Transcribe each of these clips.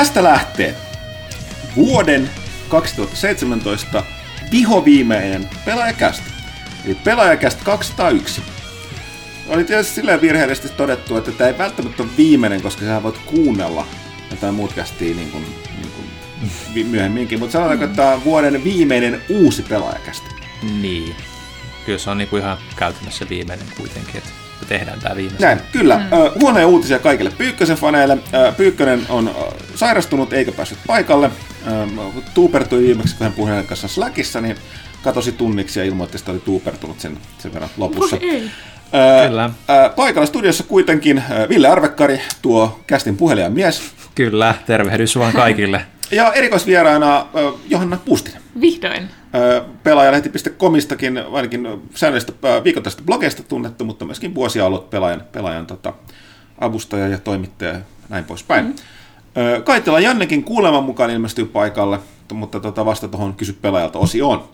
tästä lähtee vuoden 2017 vihoviimeinen pelaajakästä. Eli pelaajakästä 201. Oli tietysti silleen virheellisesti todettu, että tämä ei välttämättä ole viimeinen, koska sä voit kuunnella jotain muut kästiä niin kuin, niin kuin myöhemminkin. Mutta sanotaanko, että tämä on vuoden viimeinen uusi pelaajakästä. Niin. Kyllä se on niinku ihan käytännössä viimeinen kuitenkin, että tehdään tämä viimeinen. Näin, kyllä. Mm. huonoja uutisia kaikille Pyykkösen faneille. Pyykkönen on sairastunut eikä päässyt paikalle. Tuupertui viimeksi, kun hän puheen kanssa Slackissa, niin katosi tunniksi ja ilmoitti, että oli tuupertunut sen, sen verran lopussa. Voi ei. Kyllä. paikalla studiossa kuitenkin Ville Arvekkari, tuo kästin mies. Kyllä, tervehdys vaan kaikille. ja erikoisvieraana Johanna Pustinen. Vihdoin. Pelaajalehti.comistakin ainakin säännöllistä viikoittaisesta blogeista tunnettu, mutta myöskin vuosia ollut pelaajan, pelaajan tota, avustaja ja toimittaja ja näin poispäin. Mm-hmm. Kaitila Jannekin kuuleman mukaan ilmestyy paikalle, mutta tota, vasta tuohon kysy pelaajalta on.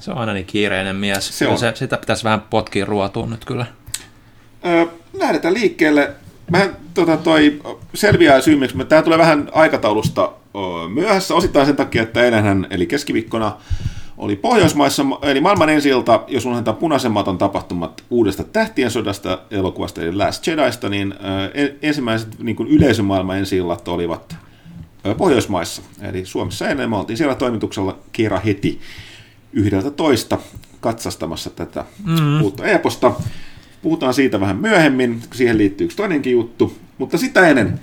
Se on aina niin kiireinen mies. Se on. Se, sitä pitäisi vähän potkia ruotuun nyt kyllä. Öö, lähdetään liikkeelle. Mä tota, toi selviää syy, miksi tämä tulee vähän aikataulusta myöhässä, osittain sen takia, että eilenhän, eli keskiviikkona, oli Pohjoismaissa, eli maailman ensi ilta, jos unohdetaan punaisemmaton tapahtumat uudesta Tähtien sodasta elokuvasta, eli Last Jediista, niin ensimmäiset niin kuin yleisömaailman ensi illat olivat Pohjoismaissa. Eli Suomessa ennen me oltiin siellä toimituksella Kira heti yhdeltä toista katsastamassa tätä mm-hmm. uutta eposta. Puhutaan siitä vähän myöhemmin, siihen liittyy yksi toinenkin juttu. Mutta sitä ennen,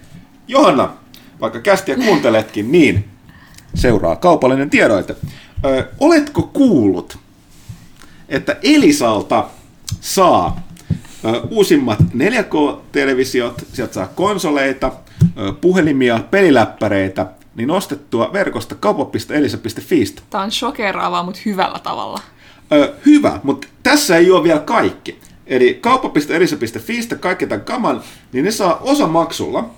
Johanna, vaikka kästiä kuunteletkin, niin seuraa kaupallinen tiedoite. Ö, oletko kuullut, että Elisalta saa ö, uusimmat 4K-televisiot, sieltä saa konsoleita, ö, puhelimia, peliläppäreitä, niin ostettua verkosta kauppa.elisa.fiistä. Tämä on shokeraavaa, mutta hyvällä tavalla. Ö, hyvä, mutta tässä ei ole vielä kaikki. Eli kauppa.elisa.fiistä kaikki tämän kaman, niin ne saa osa maksulla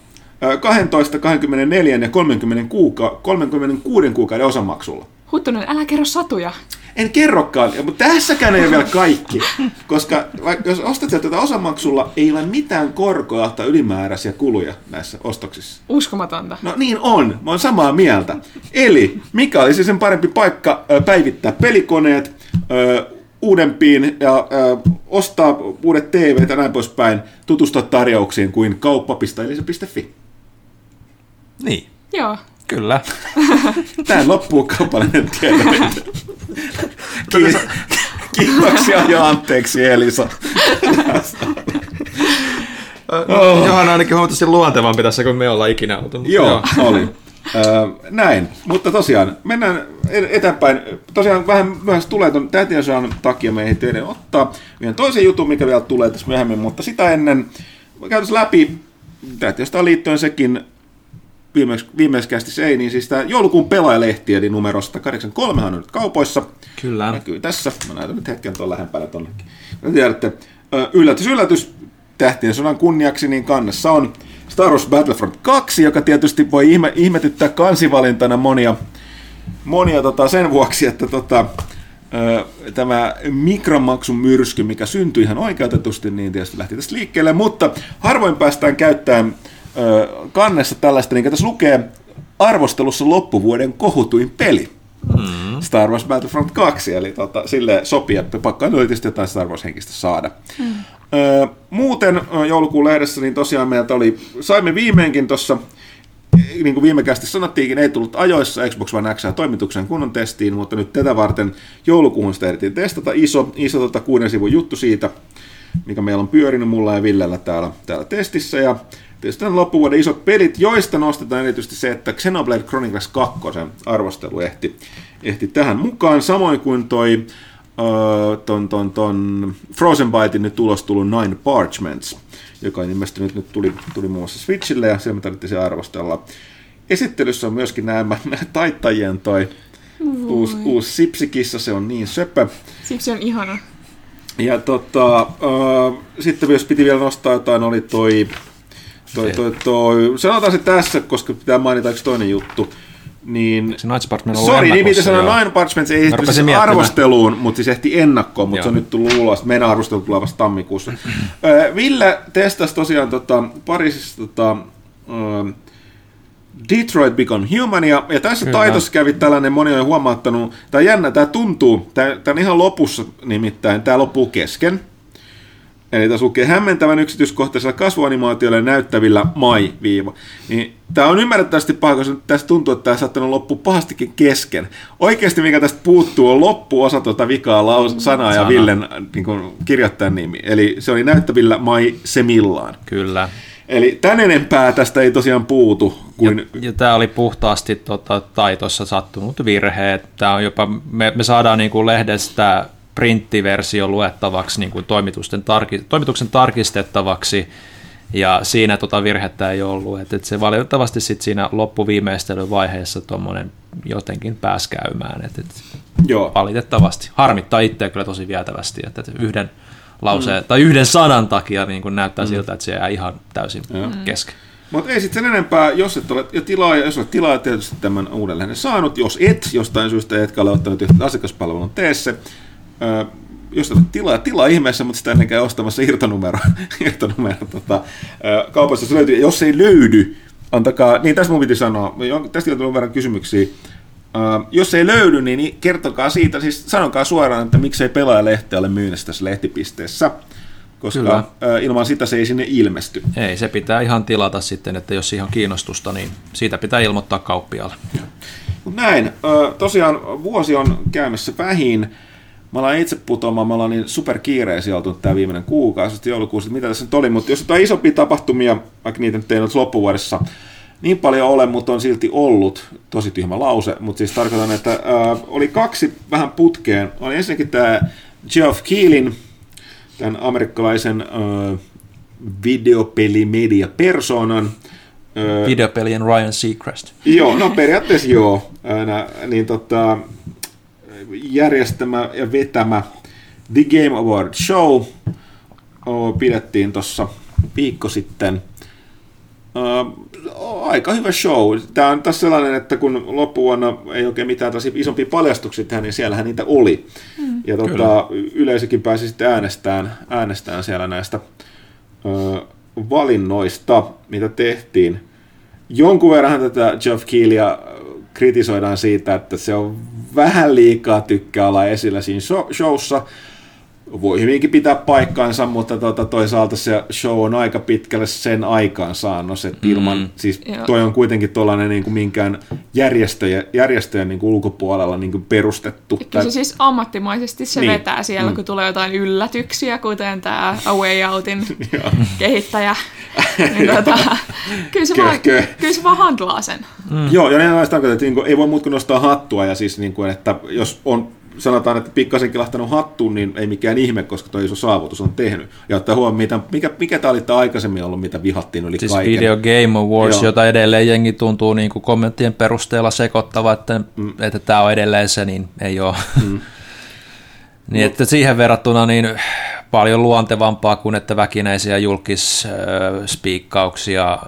12, 24 ja 30 kuuka- 36 kuukauden osamaksulla. Huttunen, älä kerro satuja. En kerrokaan, mutta tässäkään ei ole vielä kaikki. Koska vaikka jos ostat sieltä tätä osamaksulla, ei ole mitään korkoa tai ylimääräisiä kuluja näissä ostoksissa. Uskomatonta. No niin on, mä oon samaa mieltä. Eli mikä olisi sen parempi paikka päivittää pelikoneet, uudempiin ja ostaa uudet TV ja näin poispäin, tutustua tarjouksiin kuin kauppa.elisa.fi. Niin. Joo. Kyllä. Tähän loppuu kaupallinen tiedonvälitys. Kiitoksia ja anteeksi Elisa. Oh. Johan ainakin huomattavasti luontevampi tässä kuin me ollaan ikinä oltu. Joo, joo. oli. Öö, näin, mutta tosiaan mennään eteenpäin. Tosiaan vähän myös tulee tuon täytiosan takia me ei ottaa vielä toisen jutun, mikä vielä tulee tässä myöhemmin, mutta sitä ennen käytäisiin läpi täytiosta liittyen sekin viimeiskästi ei, niin siis tämä joulukuun pelaajalehti, eli numero 183 on nyt kaupoissa. Kyllä. Näkyy tässä. Mä näytän nyt hetken tuon lähempänä tonnekin. Ja tiedätte, yllätys, yllätys, tähtien sodan kunniaksi, niin kannessa on Star Wars Battlefront 2, joka tietysti voi ihme, ihmetyttää kansivalintana monia, monia tota, sen vuoksi, että tota, tämä mikromaksun myrsky, mikä syntyi ihan oikeutetusti, niin tietysti lähti tästä liikkeelle, mutta harvoin päästään käyttämään kannessa tällaista, niin tässä lukee arvostelussa loppuvuoden kohutuin peli. Mm. Star Wars Battlefront 2, eli tota, sille sopii, että pakko on tietysti jotain Star Wars-henkistä saada. Mm. Muuten joulukuun lehdessä, niin tosiaan meiltä oli, saimme viimeinkin tuossa, niin kuin viime kästi sanottiinkin, ei tullut ajoissa Xbox One X toimituksen kunnon testiin, mutta nyt tätä varten joulukuun sitä ehdittiin testata. Iso, iso tota, kuuden sivun juttu siitä, mikä meillä on pyörinyt mulla ja Villellä täällä, täällä testissä. Ja Tietysti on loppuvuoden isot pelit, joista nostetaan erityisesti se, että Xenoblade Chronicles 2 arvostelu ehti, ehti tähän mukaan, samoin kuin toi ton, ton, ton Frozen Bytein nyt tulos tullut Nine Parchments, joka on ilmestynyt nyt tuli, tuli muun muassa Switchille ja siellä me tarvittiin se arvostella. Esittelyssä on myöskin nämä taittajien toi uusi, uusi Sipsikissa, se on niin söpö. Sipsi on ihana. Ja tota, uh, sitten jos piti vielä nostaa jotain, oli toi Toi, toi, toi, sanotaan se tässä, koska pitää mainita yksi toinen juttu. Niin, se Night Parchment Sori, niin mitä sanoa, Nine Parchment ei ehti siis arvosteluun, mutta siis ehti ennakkoon, mutta Joo. se on nyt tullut ulos. Meidän arvostelu tulee vasta tammikuussa. Ville testasi tosiaan tota, Pariisissa tota, Detroit Become Human, ja, ja tässä Kyllä. taitossa kävi tällainen, moni on huomauttanut, tämä jännä, tämä tuntuu, tämä, tämä on ihan lopussa nimittäin, tämä loppuu kesken. Eli tässä lukee hämmentävän yksityiskohtaisella kasvuanimaatioilla näyttävillä mai-viiva. Niin tämä on ymmärrettävästi paha, koska tästä tuntuu, että tämä saattanut loppua pahastikin kesken. Oikeasti mikä tästä puuttuu on loppuosa tuota vikaa laus, sanaa ja Sana. Villen niin kuin, kirjoittajan nimi. Eli se oli näyttävillä mai semillaan. Kyllä. Eli tän enempää tästä ei tosiaan puutu kuin... Ja, ja tämä oli puhtaasti tota, taitossa sattunut virhe. Tämä on jopa, me, me saadaan niin kuin lehdestä printtiversio luettavaksi niin kuin toimitusten tarki, toimituksen tarkistettavaksi, ja siinä tota virhettä ei ollut. Et, et se valitettavasti sit siinä loppuviimeistelyvaiheessa tuommoinen jotenkin pääsi käymään. Et, et Joo. valitettavasti. Harmittaa itseä kyllä tosi vietävästi, että että yhden lauseen, mm. tai yhden sanan takia niin kuin näyttää mm. siltä, että se jää ihan täysin Joo. kesken. Mutta ei sitten sen enempää, jos et ole jo tilaaja, jos olet tilaaja tietysti tämän uuden lehden saanut, jos et jostain syystä etkä ole ottanut yhteyttä asiakaspalvelun, tee se. Öö, jos tilaaja, tilaa ihmeessä, mutta sitä ennen käy ostamassa irtonumero, irtonumero tota, kaupassa, se löytyy. Jos ei löydy, antakaa, niin tässä mun piti sanoa, tästä on tullut verran kysymyksiä, jos ei löydy, niin kertokaa siitä, siis sanokaa suoraan, että miksei pelaajalehti ole myynnissä tässä lehtipisteessä, koska Kyllä. ilman sitä se ei sinne ilmesty. Ei, se pitää ihan tilata sitten, että jos siihen on kiinnostusta, niin siitä pitää ilmoittaa kauppiaalle. Mut näin, tosiaan vuosi on käymässä vähin. Mä ollaan itse putoamaan, mä ollaan niin superkiireisiä oltu tämä viimeinen kuukausi, sitten joulukuussa, mitä tässä nyt oli, mutta jos jotain isompia tapahtumia, vaikka niitä nyt ei nyt loppuvuodessa niin paljon ole, mutta on silti ollut, tosi tyhmä lause, mutta siis tarkoitan, että ö, oli kaksi vähän putkeen. Oli ensinnäkin tämä Geoff Keelin, tämän amerikkalaisen ö, videopelimedia persoonan, ö, Videopelien Ryan Seacrest. Joo, no periaatteessa joo. Nä, niin tota, järjestämä ja vetämä The Game Award Show o, pidettiin tuossa viikko sitten. Aika hyvä show. Tämä on taas sellainen, että kun loppuvuonna ei oikein mitään tosi isompia paljastuksia tehdä, niin siellähän niitä oli. Mm, ja tota, yleisökin pääsi sitten äänestämään, äänestämään siellä näistä ö, valinnoista, mitä tehtiin. Jonkun verran tätä Geoff Keelia kritisoidaan siitä, että se on vähän liikaa tykkää olla esillä siinä show- showssa. Voi hyvinkin pitää paikkaansa, mutta tota, toisaalta se show on aika pitkälle sen aikaansaannos, että ilman, mm. siis Joo. toi on kuitenkin tuollainen niin kuin minkään järjestöjä, järjestöjen niin kuin ulkopuolella niin kuin perustettu. Kyllä se siis ammattimaisesti se Niin. vetää siellä, Mm. mm. kun tulee jotain yllätyksiä, kuten tämä A Way Outin kehittäjä. niin tota, kyllä, se vaan, kyllä se vaan handlaa sen. Mm. Joo, ja näin tarkoittaa, että niin kuin, ei voi muut kuin nostaa hattua, ja siis niin kuin, että jos on sanotaan, että pikkasen kilahtanut hattuun, niin ei mikään ihme, koska tuo iso saavutus on tehnyt. Ja ottaa huomioon, mitä, mikä, mikä tämä oli tämä aikaisemmin ollut, mitä vihattiin yli Siis kaiken. Video Game Awards, Joo. jota edelleen jengi tuntuu niin kuin kommenttien perusteella sekoittava, että, mm. että tämä on edelleen se, niin ei ole. Mm. niin että siihen verrattuna niin paljon luontevampaa kuin että väkinäisiä julkispiikkauksia,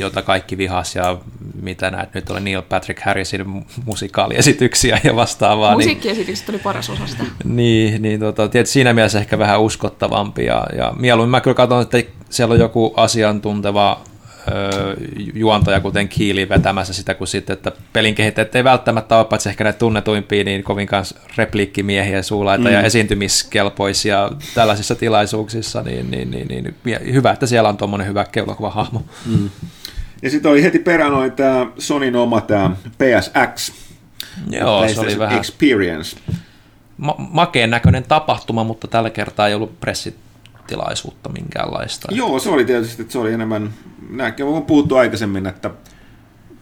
jota kaikki vihas ja mitä näet nyt oli Neil Patrick Harrisin musikaaliesityksiä ja vastaavaa. Niin, Musiikkiesitykset oli paras osa sitä. niin, niin tota, tietysti siinä mielessä ehkä vähän uskottavampi ja, ja mieluummin mä kyllä katson, että siellä on joku asiantunteva ö, juontaja, kuten Kiili vetämässä sitä, kun sitten, että pelin kehittäjät ei välttämättä ole, paitsi ehkä näitä tunnetuimpia, niin kovinkaan repliikkimiehiä, suulaita mm. ja esiintymiskelpoisia tällaisissa tilaisuuksissa, niin, niin, niin, niin hyvä, että siellä on tuommoinen hyvä keulakuva hahmo. Mm. Ja sitten oli heti perään oli tämä Sonin oma tämä PSX. Joo, se oli vähän Experience. ma- makeen näköinen tapahtuma, mutta tällä kertaa ei ollut pressitilaisuutta minkäänlaista. Joo, se oli tietysti, että se oli enemmän, näkö, on puhuttu aikaisemmin, että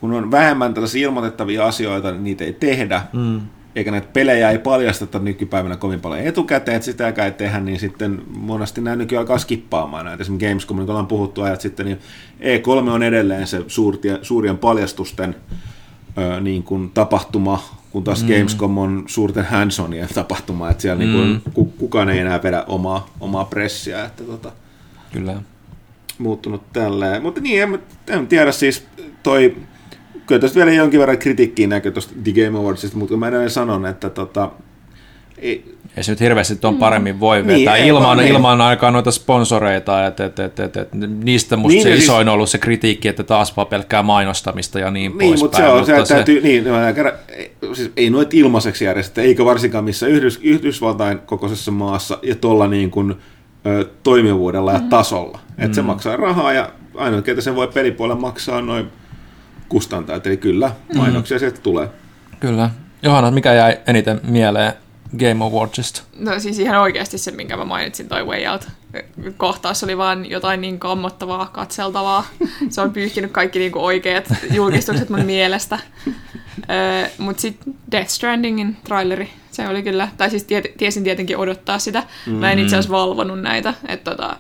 kun on vähemmän tällaisia ilmoitettavia asioita, niin niitä ei tehdä, mm. Eikä näitä pelejä ei paljasteta nykypäivänä kovin paljon etukäteen, että sitäkään ei tehdä, niin sitten monesti näin nykyään alkaa skippaamaan näitä. Esimerkiksi Gamescom, niin ollaan puhuttu ajat sitten, niin E3 on edelleen se suurtien, suurien paljastusten ö, niin kuin tapahtuma, kun taas mm. Gamescom on suurten hands-onien tapahtuma, että siellä mm. niin kuin, ku, kukaan ei enää vedä omaa, omaa pressiä, että tota, Kyllä. muuttunut tälleen. Mutta niin, en, en tiedä siis toi, kyllä tuosta vielä jonkin verran kritiikkiä näkyy tuosta The Game Awardsista, mutta mä edelleen sanon, että tota, ei, Ei se nyt hirveästi tuon paremmin voi vetää. Niin, ilman, niin. ilman aikaa noita sponsoreita. Et, et, et, et, et, niistä musta Niin, se siis- isoin on ollut se kritiikki, että taas vaan pelkkää mainostamista ja niin, Niin, mutta se on, se mutta täytyy, niin, no, kerran, ei- siis ei noit ilmaiseksi järjestetä, eikä varsinkaan missä Yhdys, Yhdysvaltain kokoisessa maassa ja tuolla niin kuin, ö, toimivuudella ja tasolla. Että se maksaa rahaa ja ainoa, ketä sen voi pelipuolella maksaa, noin kustantajat. Eli kyllä, mainoksia sieltä tulee. Kyllä. Johanna, mikä jäi eniten mieleen Game Awardsista? No siis ihan oikeasti se, minkä mä mainitsin, toi Way Out. Kohtaus oli vaan jotain niin kammottavaa, katseltavaa. Se on pyyhkinyt kaikki niin oikeat julkistukset mun mielestä. Öö, Mutta sitten Death Strandingin traileri, se oli kyllä, tai siis tiet, tiesin tietenkin odottaa sitä. Mä en itse asiassa valvonut näitä, että tota,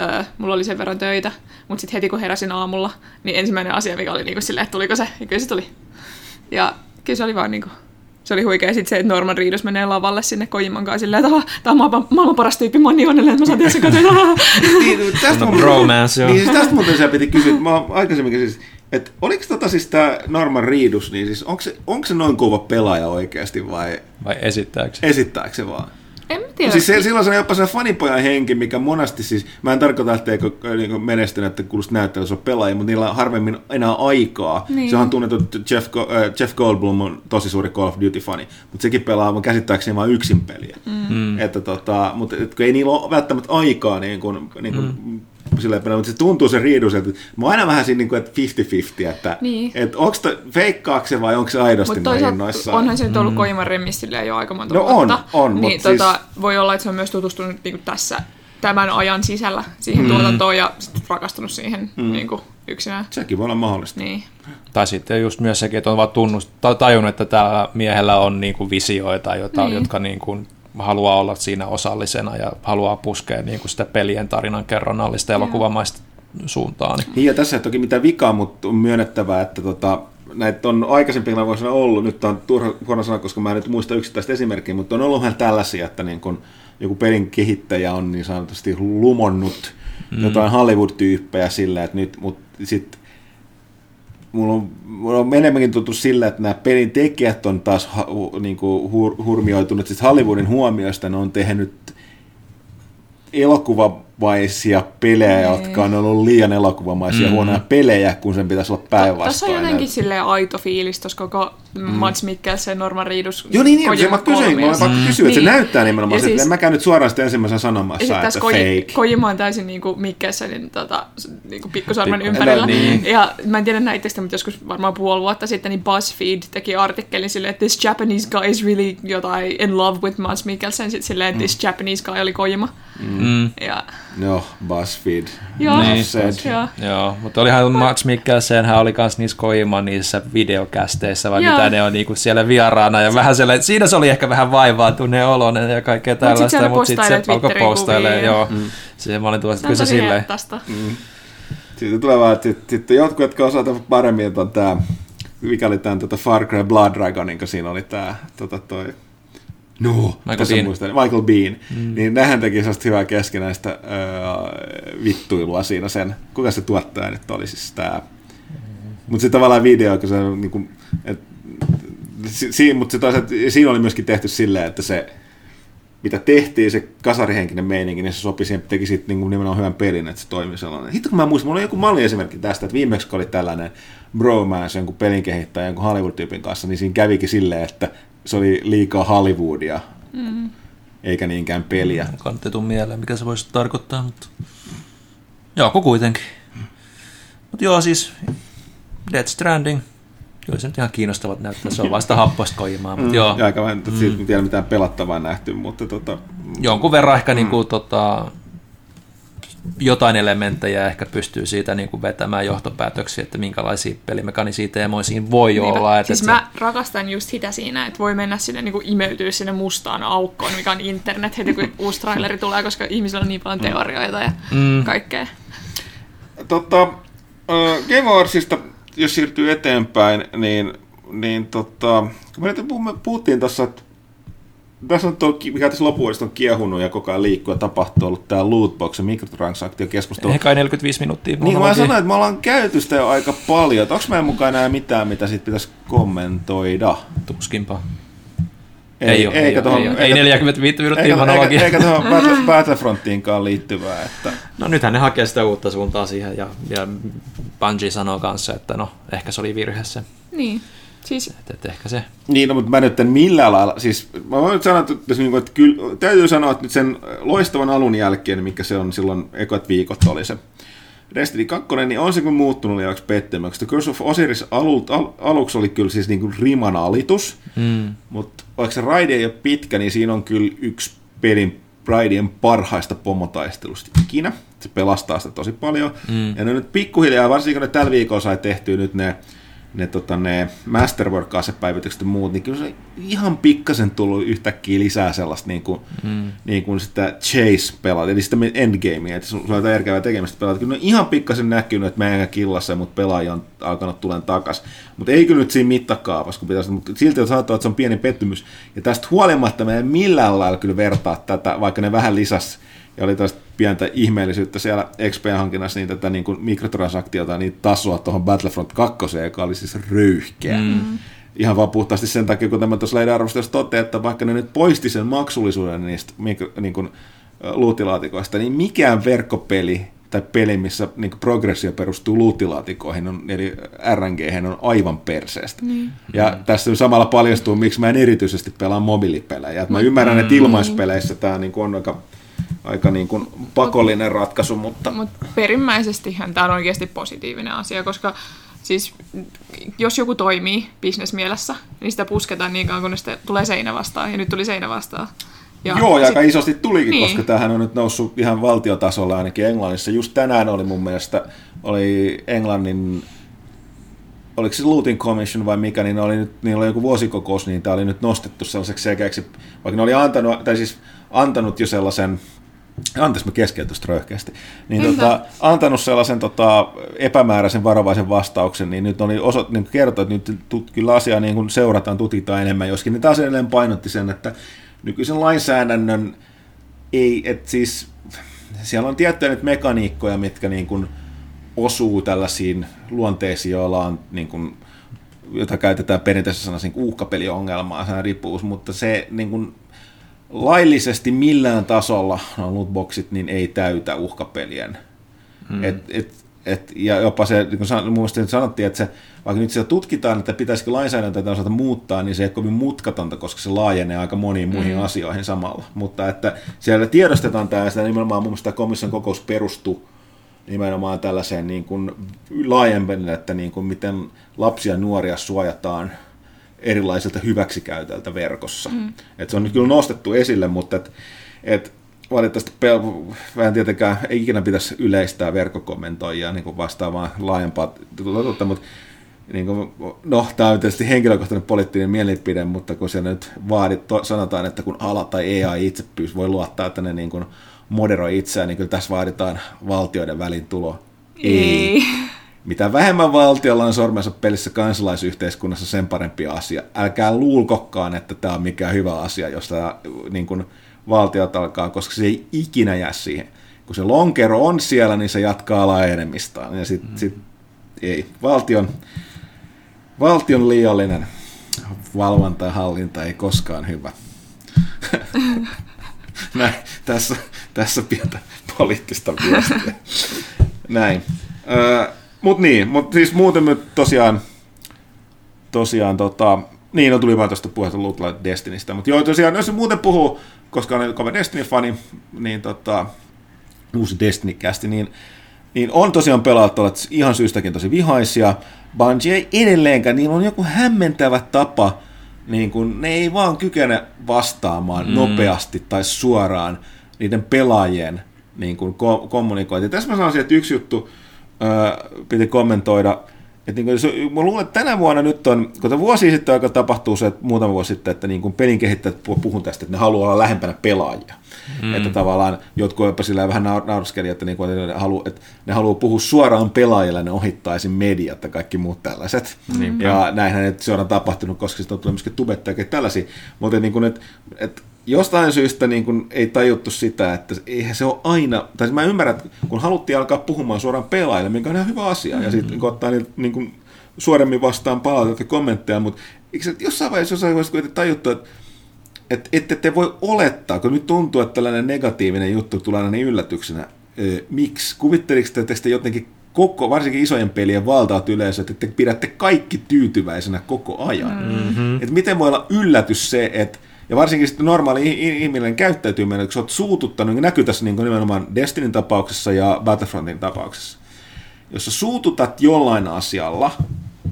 öö, mulla oli sen verran töitä. Mutta sitten heti kun heräsin aamulla, niin ensimmäinen asia, mikä oli niinku silleen, että tuliko se, ja kyllä se tuli. Ja kyllä se oli vaan niinku, se oli huikea sitten se, että Norman Reedus menee lavalle sinne Kojiman kanssa silleen, että tämä on maailman, maailman paras tyyppi, mä oon niin onnellinen, että mä saan tehdä sen katsoa. niin, tästä, No, mun- bromance, joo. niin, siis tästä muuten se piti kysyä, että mä oon aikaisemminkin siis, että oliko tota siis tää Norman Reedus, niin siis onko se, onko se noin kova pelaaja oikeasti vai Vai esittääkö? esittääkö se vaan? En mä tiedä. Siis se, silloin se on jopa se fanipojan henki, mikä monesti siis, mä en tarkoita, että eikö niin menestynyt, että kuulosti näyttää, että se on pelaaja, mutta niillä on harvemmin enää aikaa. Niin. Se on tunnettu, että Jeff, äh, Jeff Goldblum on tosi suuri Call of Duty-fani, mutta sekin pelaa mun käsittääkseni vain yksin peliä. Mm. Että tota, mutta et, kun ei niillä ole välttämättä aikaa niin kuin, niin kuin mm. Silleen, pelaa, mutta se tuntuu se riidus, että mä oon aina vähän siinä niin kuin, että 50-50, että Niin. että onko se feikkaako se vai onko se aidosti Mutta näin toisaalta innoissaan? onhan se nyt ollut mm. Koiman remissillä jo aika monta No on, vuotta. on, niin mut tota, siis- voi olla, että se on myös tutustunut niinku tässä tämän ajan sisällä siihen mm. tuotantoon ja rakastunut siihen mm. niinku yksinään. Sekin voi olla mahdollista. Niin. Tai sitten just myös sekin, että on vaan tunnust, tajunnut, että tällä miehellä on niin kuin visioita, jota, Niin. niin. jotka niin kuin haluaa olla siinä osallisena ja haluaa puskea niin kuin sitä pelien tarinan kerronnallista elokuvamaista suuntaan. Niin. Ja tässä ei toki mitään vikaa, mutta on myönnettävää, että tota, näitä on aikaisempina vuosina ollut, nyt on turha huono sanoa, koska mä en nyt muista yksittäistä esimerkkiä, mutta on ollut vähän tällaisia, että niin kun joku pelin kehittäjä on niin sanotusti lumonnut mm. jotain Hollywood-tyyppejä sillä, että nyt, mutta sitten mulla on, mulla on enemmänkin tuttu sillä, että nämä pelin tekijät on taas ha, niin kuin hur, hurmioitunut. Siis Hollywoodin huomioista, ne on tehnyt elokuvamaisia pelejä, Niin. jotka on ollut liian elokuvamaisia mm. huonoja pelejä, kun sen pitäisi olla Tässä on päinvastoin. jotenkin silleen aito fiilis tuossa koko mm. Mads Mikkelsen, Norman Reedus. Joo, niin, niin se Kojima mä kysyin, mä pakko kysyä, että se näyttää nimenomaan Ja siis- en mäkään nyt suoraan sitä ensimmäisen sanomassa, että tässä Koji, fake. Kojima on täysin niin kuin Mikkelsenin tota, niin kuin pikkusormen Pikku- ympärillä. niin. Ja mä en tiedä näitä sitä, mutta joskus varmaan puoli vuotta sitten niin BuzzFeed teki artikkelin silleen, että this Japanese guy is really jotain in love with Mads Mikkelsen. Sitten silleen, että this Japanese guy oli Kojima. Mm. Ja, Joo, BuzzFeed. joo, Niin. niin. said. joo. Joo, mutta olihan Max Mikkelsen, hän oli kans niissä Kojiman niissä videokästeissä, vai Joo. mitä ne on niinku siellä vieraana, ja vähän siellä, siinä se oli ehkä vähän vaivaatuneen oloinen ja kaikkea tällaista, mutta sitten postailee se alkoi postailemaan, joo. Mm. Siihen mä olin tuossa, Tämä kyllä se silleen, hettasta. Siitä tulee vaan, että sitten jotkut, jotka osaavat paremmin, että on tää, mikä oli tämän tota Far Cry Blood Dragonin, kun siinä oli tää, tota toi, no, Michael tässä Bean. muistan, Michael Bean, mm. niin nehän teki sellaista hyvää keskinäistä öö, vittuilua siinä sen, kuka se tuottaja nyt oli siis tää, mutta se tavallaan video, kun se on niinku, et, si, si, mutta se taas, että siinä oli myöskin tehty silleen, että se, mitä tehtiin, se kasarihenkinen meininki, niin se sopi siihen, teki siitä niin nimenomaan hyvän pelin, että se toimi sellainen. Hitto kun mä muistan, mulla on joku malliesimerkki tästä, että viimeksi kun oli tällainen bromance jonkun pelin kehittäjä jonkun Hollywood-tyypin kanssa, niin siinä kävikin silleen, että se oli liikaa Hollywoodia, mm. eikä niinkään peliä. kannatti tuu mieleen, mikä se voisi tarkoittaa, mutta joku kuitenkin. Mutta joo, siis Death Stranding, kyllä se nyt ihan kiinnostavat näyttää, se on vasta happoista koimaa, mutta joo, Ja aika vähän, mm. siitä en tiedä mitään pelattavaa nähty, mutta tota, jonkun verran ehkä niin kuin, tota, jotain elementtejä ehkä pystyy siitä niin kuin vetämään johtopäätöksiä, että minkälaisia pelimekanisia teemoja siinä voi Niinpä. olla. Että siis se, mä rakastan just sitä siinä, että voi mennä sinne niin imeytyä sinne mustaan aukkoon, mikä on internet heti kun uusi traileri tulee, koska ihmisillä on niin paljon teorioita ja Mm. kaikkea. Tota, äh, Game Awardsista, jos siirtyy eteenpäin, niin, niin tota, kun me puhuttiin tuossa, että tässä on tuo, mikä tässä lopuudesta on kiehunut ja koko ajan liikkuu ja tapahtuu, ollut tämä lootbox ja mikrotransaktiokeskustelu. Ehkä 45 minuuttia. Niin kuin mä sanoin, että me ollaan käyty sitä jo aika paljon. Onko meidän mukaan enää mitään, mitä siitä pitäisi kommentoida? Tuskinpa. Ei, ei, ole, eikä ei, tohon, ei, eikä, ei 45 minuuttia eikä, monologia. Eikä, eikä tuohon Battle, Battlefrontiinkaan liittyvää. Että... No nythän ne hakee sitä uutta suuntaa siihen ja, ja Bungie sanoo kanssa, että no ehkä se oli virhe se. Niin. Siis... Et, et ehkä se. Niin, no, mutta mä nyt en millään lailla, siis mä voin sanoa, että, että, niinku, että kyllä, täytyy sanoa, että nyt sen loistavan alun jälkeen, mikä se on silloin ekat viikot oli se Destiny 2, niin on se kyllä muuttunut liiaksi pettymyksi. Curse of Osiris alut, al, aluksi oli kyllä siis niin kuin riman alitus, mm. mutta vaikka se raide ei ole pitkä, niin siinä on kyllä yksi pelin raidien parhaista pomotaistelusta ikinä. Se pelastaa sitä tosi paljon. Mm. Ja ne nyt pikkuhiljaa, varsinkin kun ne tällä viikolla sai tehtyä nyt ne ne, tota, ne Masterwork-asepäivitykset ja muut, niin kyllä se ihan pikkasen tullut yhtäkkiä lisää sellaista niin kuin, mm. niin kuin sitä chase-pelata, eli sitä endgamea, että sulla on järkevää tekemistä pelata. Kyllä on ihan pikkasen näkynyt, että mä en killassa, mutta pelaaja on alkanut tulen takas. Mutta ei kyllä nyt siinä mittakaavassa, kun pitäisi, mutta silti saattaa, että se on pieni pettymys. Ja tästä huolimatta me ei millään lailla kyllä vertaa tätä, vaikka ne vähän lisäs ja oli tästä pientä ihmeellisyyttä siellä XP-hankinnassa, niin tätä niin kuin mikrotransaktioita, niin tasoa tuohon Battlefront 2, joka oli siis röyhkeä. Mm. Ihan vaan puhtaasti sen takia, kun tämä tuossa Leiden arvostelussa toteaa, että vaikka ne nyt poisti sen maksullisuuden niistä mikro, niin kuin, luutilaatikoista, niin mikään verkkopeli tai peli, missä niin progressio perustuu luuttilaatikoihin, on, eli RNG on aivan perseestä. Mm. Ja mm. tässä samalla paljastuu, miksi mä en erityisesti pelaa mobiilipelejä. mä ymmärrän, että ilmaispeleissä tämä niin on aika aika niin kuin pakollinen ratkaisu. Mutta... Mut perimmäisestihän tämä on oikeasti positiivinen asia, koska siis jos joku toimii bisnesmielessä, niin sitä pusketaan niin kauan, kun sitä tulee seinä vastaan, ja nyt tuli seinä vastaan. Ja Joo, ja sit... aika isosti tulikin, niin. koska tämähän on nyt noussut ihan valtiotasolla ainakin Englannissa. Just tänään oli mun mielestä, oli Englannin oliko se Looting Commission vai mikä, niin oli nyt, niin oli joku vuosikokous, niin tämä oli nyt nostettu sellaiseksi sekäksi, vaikka ne oli antanut, tai siis antanut jo sellaisen, anteeksi mä keskeytän tuosta röyhkeästi, niin tota, antanut sellaisen tota, epämääräisen varovaisen vastauksen, niin nyt oli oso, niin kertoi, että nyt tut, kyllä asiaa niin kuin seurataan, tutkitaan enemmän, joskin. Niin taas edelleen painotti sen, että nykyisen lainsäädännön ei, että siis siellä on tiettyjä nyt mekaniikkoja, mitkä niin kuin osuu tällaisiin luonteisiin, joilla on niin kuin, jota käytetään perinteisessä sanassa niin uhkapeliongelmaa, se riippuvuus, mutta se niin kuin, laillisesti millään tasolla no lootboxit niin ei täytä uhkapelien. Hmm. Et, et, et, ja jopa se, niin kuin mun mielestä sanottiin, että se, vaikka nyt siellä tutkitaan, että pitäisikö lainsäädäntöä osata muuttaa, niin se ei ole kovin mutkatonta, koska se laajenee aika moniin muihin hmm. asioihin samalla. Mutta että siellä tiedostetaan tämä, ja sitä nimenomaan mun mielestä komission kokous perustuu nimenomaan tällaiseen niin kuin laajemmin, että niin kuin miten lapsia ja nuoria suojataan – erilaisilta hyväksikäytöltä verkossa. Mm. Et se on nyt kyllä nostettu esille, mutta et, et valitettavasti pel- vähän tietenkään ei ikinä pitäisi yleistää verkkokommentoijaa niin vastaavaa laajempaa totuutta, mutta niin kuin, no, tämä on tietysti henkilökohtainen poliittinen mielipide, mutta kun se nyt vaadit, sanotaan, että kun ala tai AI itse pyys, voi luottaa, että ne niin kuin moderoi itseään, niin kyllä tässä vaaditaan valtioiden välintulo. Ei. ei mitä vähemmän valtiolla on sormensa pelissä kansalaisyhteiskunnassa, sen parempi asia. Älkää luulkokkaan, että tämä on mikään hyvä asia, jos tämä niin kuin, valtiot alkaa, koska se ei ikinä jää siihen. Kun se lonkero on siellä, niin se jatkaa laajenemistaan. Ja sitten mm. sit, ei. Valtion, valtion liiallinen valvonta ja hallinta ei koskaan hyvä. Näin, tässä, tässä pientä poliittista viestiä. Näin. Öö, Mut niin, mutta siis muuten me tosiaan, tosiaan tota, niin, no tuli vaan tuosta puheesta Lutla Destinistä, mutta joo, tosiaan, jos muuten puhuu, koska olen kova Destiny-fani, niin tota, uusi Destiny-kästi, niin, niin on tosiaan pelaat olet ihan syystäkin tosi vihaisia. Bungie ei edelleenkään, niin on joku hämmentävä tapa, niin kun ne ei vaan kykene vastaamaan mm. nopeasti tai suoraan niiden pelaajien niin kun ko- kommunikointiin. Tässä mä sanoisin, että yksi juttu, piti kommentoida, että niin kuin, mä luulen, että tänä vuonna nyt on, kun vuosi sitten aika tapahtuu se, että muutama vuosi sitten, että niin kuin pelin kehittäjät puhun tästä, että ne haluaa olla lähempänä pelaajia. Mm. Että tavallaan jotkut jopa sillä vähän naurskeli, että, niin kuin, että, ne haluaa, että ne haluaa puhua suoraan pelaajille, ne ohittaisi mediat ja kaikki muut tällaiset. Mm. Ja näinhän että se on tapahtunut, koska sitten on tullut myöskin tubettaja tällaisia. Mutta niin kuin, että, että jostain syystä niin kuin ei tajuttu sitä, että eihän se ole aina, tai mä ymmärrän, että kun haluttiin alkaa puhumaan suoraan pelaajille, mikä on ihan hyvä asia, mm-hmm. ja sitten niin ottaa niin, niin kuin suoremmin vastaan palautetta kommentteja, mutta eikö se jossain vaiheessa jossain vaiheessa kuitenkin tajuttu, että että ette te voi olettaa, kun nyt tuntuu, että tällainen negatiivinen juttu tulee aina niin yllätyksenä. Miksi? Kuvitteliks te, että te jotenkin koko, varsinkin isojen pelien valtaat yleisö, että te pidätte kaikki tyytyväisenä koko ajan. Mm-hmm. Et miten voi olla yllätys se, että ja varsinkin sitten normaali ihminen käyttäytyminen, kun sä oot suututtanut, niin näkyy tässä niin nimenomaan Destinin tapauksessa ja Battlefrontin tapauksessa. Jos sä suututat jollain asialla,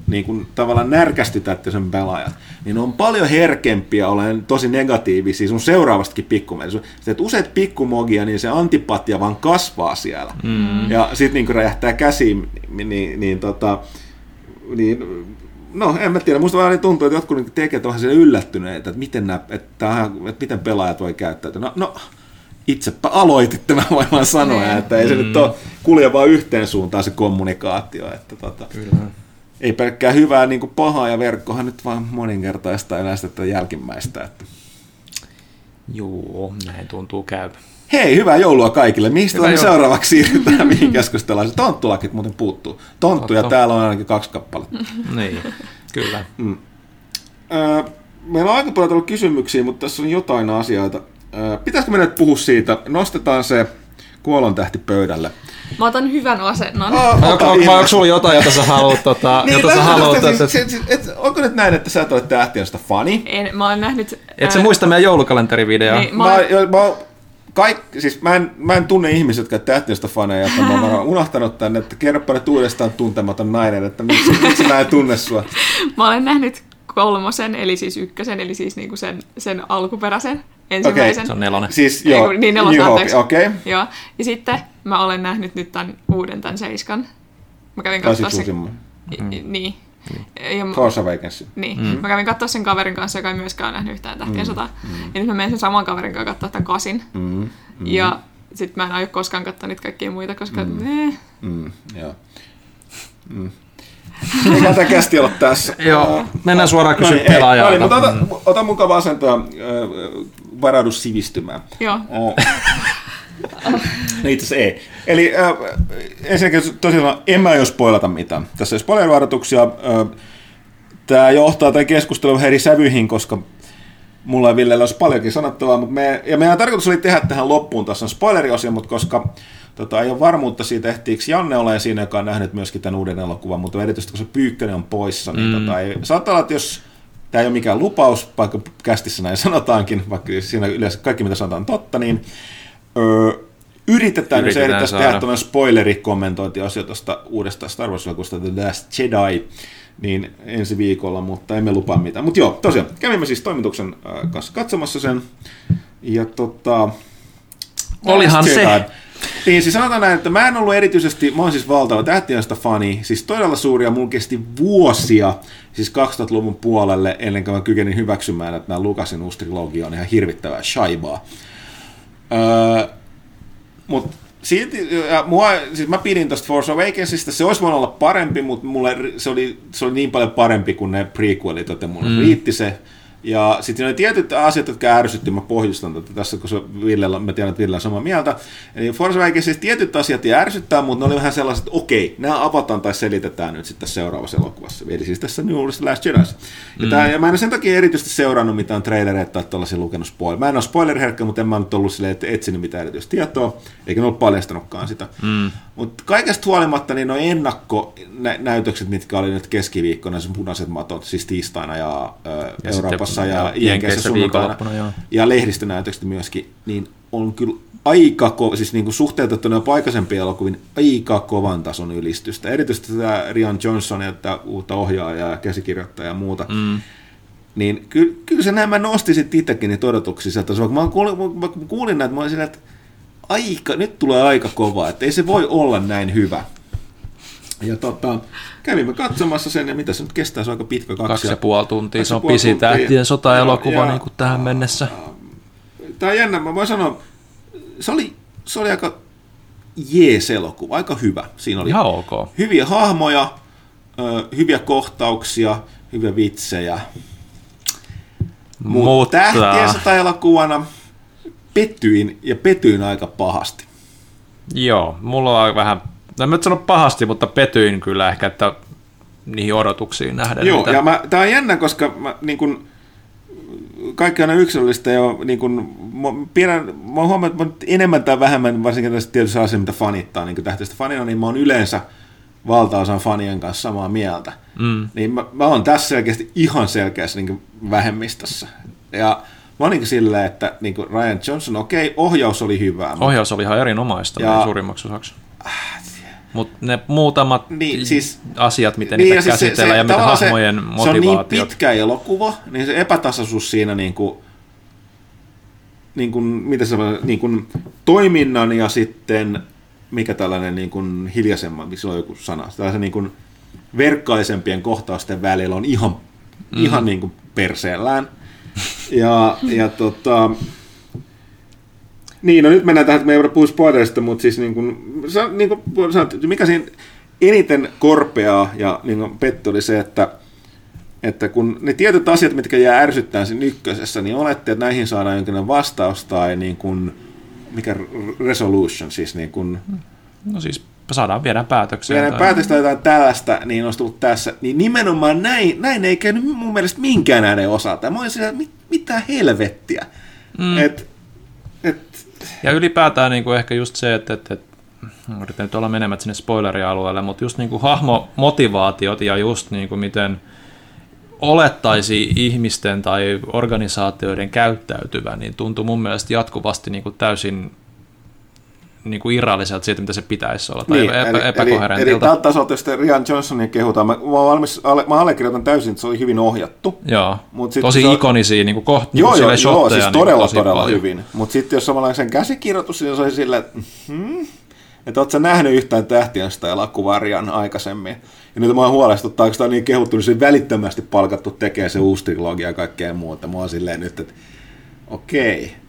niin kuin tavallaan närkästytätte sen pelaajan, niin on paljon herkempiä olen tosi negatiivisia sun seuraavastakin. Sä teet useat pikkumogia, niin se antipatia vaan kasvaa siellä. Mm. Ja sit niin räjähtää käsiin, niin, niin, niin, tota, niin no en mä tiedä, musta vaan tuntuu, että jotkut niin tekevät vähän yllättyneitä, että miten, nämä, että, että miten pelaajat voi käyttäytyä. No, no itsepä aloititte, mä voin vaan sanoa, mm. että ei se mm. nyt ole kulje vaan yhteen suuntaan se kommunikaatio. Että tota, Kyllä ei pelkkää hyvää niin kuin pahaa ja verkkohan nyt vaan moninkertaista eläistä tätä jälkimmäistä. Että. Joo, näin tuntuu käy. Hei, hyvää joulua kaikille. Mistä me seuraavaksi siirrytään, mihin keskustellaan? Tonttulakit muuten puuttuu. Tonttuja Totta. täällä on ainakin kaksi kappaletta. niin, kyllä. Mm. Öö, meillä on aika paljon tullut kysymyksiä, mutta tässä on jotain asioita. Öö, pitäisikö me nyt puhua siitä? Nostetaan se kuolon tähti pöydälle. Mä otan hyvän asennon. Oh, onko, onko, onko sulla jotain, jota sä haluat? Tota, niin, jota sä haluat siis, että... siis, et, onko nyt näin, että sä et ole tähtiöstä fani? En, mä oon nähnyt... Et sä muista meidän joulukalenterivideoa? Niin, mä, mä, jo, mä, kaik, siis mä en, mä en tunne ihmisiä, jotka tähtiöstä faneja, että mä oon unohtanut tänne, että kerropa nyt uudestaan tuntematon nainen, että miksi, miksi mä en tunne sua. mä olen nähnyt kolmosen, eli siis ykkösen, eli siis niinku sen, sen alkuperäisen ensimmäisen. Okay. Se on nelonen. Siis joo, niin nelosen, okei. Okay. Joo. Ja sitten mä olen nähnyt nyt tämän uuden, tämän seiskan. Mä kävin katsoa sen. Mm. Niin. Ja Force Awakens. Niin. Mm. Mä kävin katsoa sen kaverin kanssa, joka ei myöskään nähnyt yhtään tähtien mm. sotaa. Mm. Ja nyt mä menen sen saman kaverin kanssa katsoa tämän kasin. Mm. Mm. Ja sit mä en aio koskaan katsoa niitä kaikkia muita, koska mm. eh. Mm. Joo. Mm. Eikä tämä kästi olla tässä. Joo, mennään suoraan kysyä no niin, pelaajalta. No niin, ota, ota mukava asentoa, varaudu sivistymään. Joo. No itse asiassa ei. Eli äh, ensinnäkin tosiaan en mä jo spoilata mitään. Tässä ei spoiler-varoituksia. Äh, tämä johtaa tämän keskustelun eri sävyihin, koska mulla ja Villellä olisi paljonkin sanottavaa, mutta me, ja meidän tarkoitus oli tehdä tähän loppuun tässä spoileriosia, mutta koska Tota, ei ole varmuutta siitä, ehtiikö Janne ole siinä, joka on nähnyt myöskin tämän uuden elokuvan, mutta erityisesti kun se Pyykkönen on poissa, niin mm. tota, ei, saattaa olla, että jos tämä ei ole mikään lupaus, vaikka kästissä näin sanotaankin, vaikka siinä yleensä kaikki mitä sanotaan on totta, niin öö, yritetään, jos ehdittäisiin tehdä tämmöinen spoileri-kommentointiosio tuosta uudesta Star wars The Last Jedi, niin ensi viikolla, mutta emme lupaa mitään. Mutta joo, tosiaan, kävimme siis toimituksen kanssa katsomassa sen, ja tota... Olihan se. Niin, siis sanotaan näin, että mä en ollut erityisesti, mä oon siis valtava tähtiöstä fani, siis todella suuria, mun kesti vuosia, siis 2000-luvun puolelle, ennen kuin mä kykenin hyväksymään, että mä Lukasin uusi trilogia on ihan hirvittävää shaibaa. Öö, mutta silti, ja mua, siis mä pidin tosta Force Awakensista, se olisi voinut olla parempi, mutta mulle se oli, se oli niin paljon parempi kuin ne prequelit, että mulle mm. riitti se. Ja sitten oli tietyt asiat, jotka ärsytti, mä pohjustan tätä tässä, kun se Villellä, mä tiedän, että Ville on samaa mieltä. Eli Force Awakens siis tietyt asiat ei ärsyttää, mutta ne oli vähän sellaiset, että okei, nämä avataan tai selitetään nyt sitten seuraavassa elokuvassa. Eli siis tässä New Orleans Last Jedi. Mm. Ja, tää, ja mä en sen takia erityisesti seurannut mitään trailereita tai tällaisia lukenut spoiler. Mä en ole spoilerherkkä, mutta en mä nyt ollut silleen, että etsinyt mitään erityistä tietoa, eikä ne ollut paljastanutkaan sitä. Mm. Mutta kaikesta huolimatta niin on ennakkonäytökset, mitkä oli nyt keskiviikkona, se punaiset matot, siis tiistaina ja, ja Euroopassa ja Jenkeissä sunnuntaina, ja lehdistönäytökset myöskin, niin on kyllä aika, ko- siis niin kuin suhteutettuna aikaisempiin elokuviin, aika kovan tason ylistystä. Erityisesti tätä Rian Johnson, että uutta ohjaajaa ja käsikirjoittajaa ja muuta. Mm. Niin kyllä, kyllä se nämä nosti sitten itsekin niitä odotuksia sieltä. Vaikka mä kuulin, mä kuulin näitä, mä olin että aika, nyt tulee aika kova, että ei se voi olla näin hyvä. Ja tota, kävimme katsomassa sen, ja mitä se nyt kestää, se on aika pitkä. Kaksi, kaksi ja puoli tuntia, se on pisin tähtien sota-elokuva niin kuin tähän mennessä. Tämä on jännä, mä voin sanoa, se oli, se oli aika jees elokuva, aika hyvä. Siinä oli Ihan ok. hyviä hahmoja, hyviä kohtauksia, hyviä vitsejä. Mutta, Mutta... tähtien sota-elokuvana pettyin ja petyin aika pahasti. Joo, mulla on vähän, en mä sano pahasti, mutta petyin kyllä ehkä, että niihin odotuksiin nähden. Joo, mitä... ja mä, tää on jännä, koska mä niin kun, kaikki on yksilöllistä ja niin kuin, mä, pidän, mä oon huomannut, että mä enemmän tai vähemmän, varsinkin tässä tietyssä asiassa, mitä fanittaa niin tähtistä fanina, niin mä oon yleensä valtaosan fanien kanssa samaa mieltä. Mm. Niin mä, mä oon tässä selkeästi ihan selkeässä niin vähemmistössä. Ja mä olin silleen, että niin Ryan Johnson, okei, okay, ohjaus oli hyvää. Ohjaus oli ihan erinomaista ja, suurimmaksi osaksi. Mutta ne muutamat niin, siis, asiat, miten niin, niitä siis käsitellään se, se, ja miten hahmojen se, motivaatiot. Se on niin pitkä elokuva, niin se epätasaisuus siinä niin kuin, niin kuin, mitä se, niin kuin, toiminnan ja sitten mikä tällainen niin kuin hiljaisemman, missä on joku sana, tällaisen niin kuin verkkaisempien kohtausten välillä on ihan, mm. ihan niin kuin perseellään. Ja, ja tota, niin, no nyt mennään tähän, että me ei voida puhua spoilerista, mutta siis niin kuin, niin kuin sanot, mikä siinä eniten korpeaa ja niin kuin petto oli se, että, että kun ne tietyt asiat, mitkä jää ärsyttää siinä ykkösessä, niin olette, että näihin saadaan jonkinlainen vastaus tai niin kuin, mikä resolution, siis niin kuin, No siis saadaan viedä päätökseen. Viedään päätöstä jotain tällaista, niin on tullut tässä. Niin nimenomaan näin, näin ei käynyt mun mielestä minkään näiden osalta. Mä olin sillä, mit, mitä helvettiä. Mm. Et, et, ja ylipäätään niin kuin ehkä just se, että, että, että yritän nyt olla menemät sinne spoilerialueelle, mutta just niin kuin hahmomotivaatiot ja just niin kuin miten olettaisi ihmisten tai organisaatioiden käyttäytyvän, niin tuntuu mun mielestä jatkuvasti niin kuin täysin niin kuin irralliselta siitä, mitä se pitäisi olla, tai niin, epä, eli, epäkoherentilta. Eli, eli tältä tasolta, jos Rian Johnsonia kehutaan, mä, mä, valmis, mä allekirjoitan täysin, että se oli hyvin ohjattu. Joo, Mut sit, tosi se, ikonisia niin kuin koht, joo, niin joo, joo, siis todella, niin todella paljon. hyvin. Mutta sitten jos samalla sen käsikirjoitus, niin se oli silleen, että hmm, että ootko sä nähnyt yhtään tähtiästä elokuvaa Rian aikaisemmin? Ja nyt mua huolestuttaa, kun sitä on niin kehuttu, niin se välittömästi palkattu tekee se uusi trilogia ja kaikkea muuta. Mua on silleen nyt, että okei. Okay.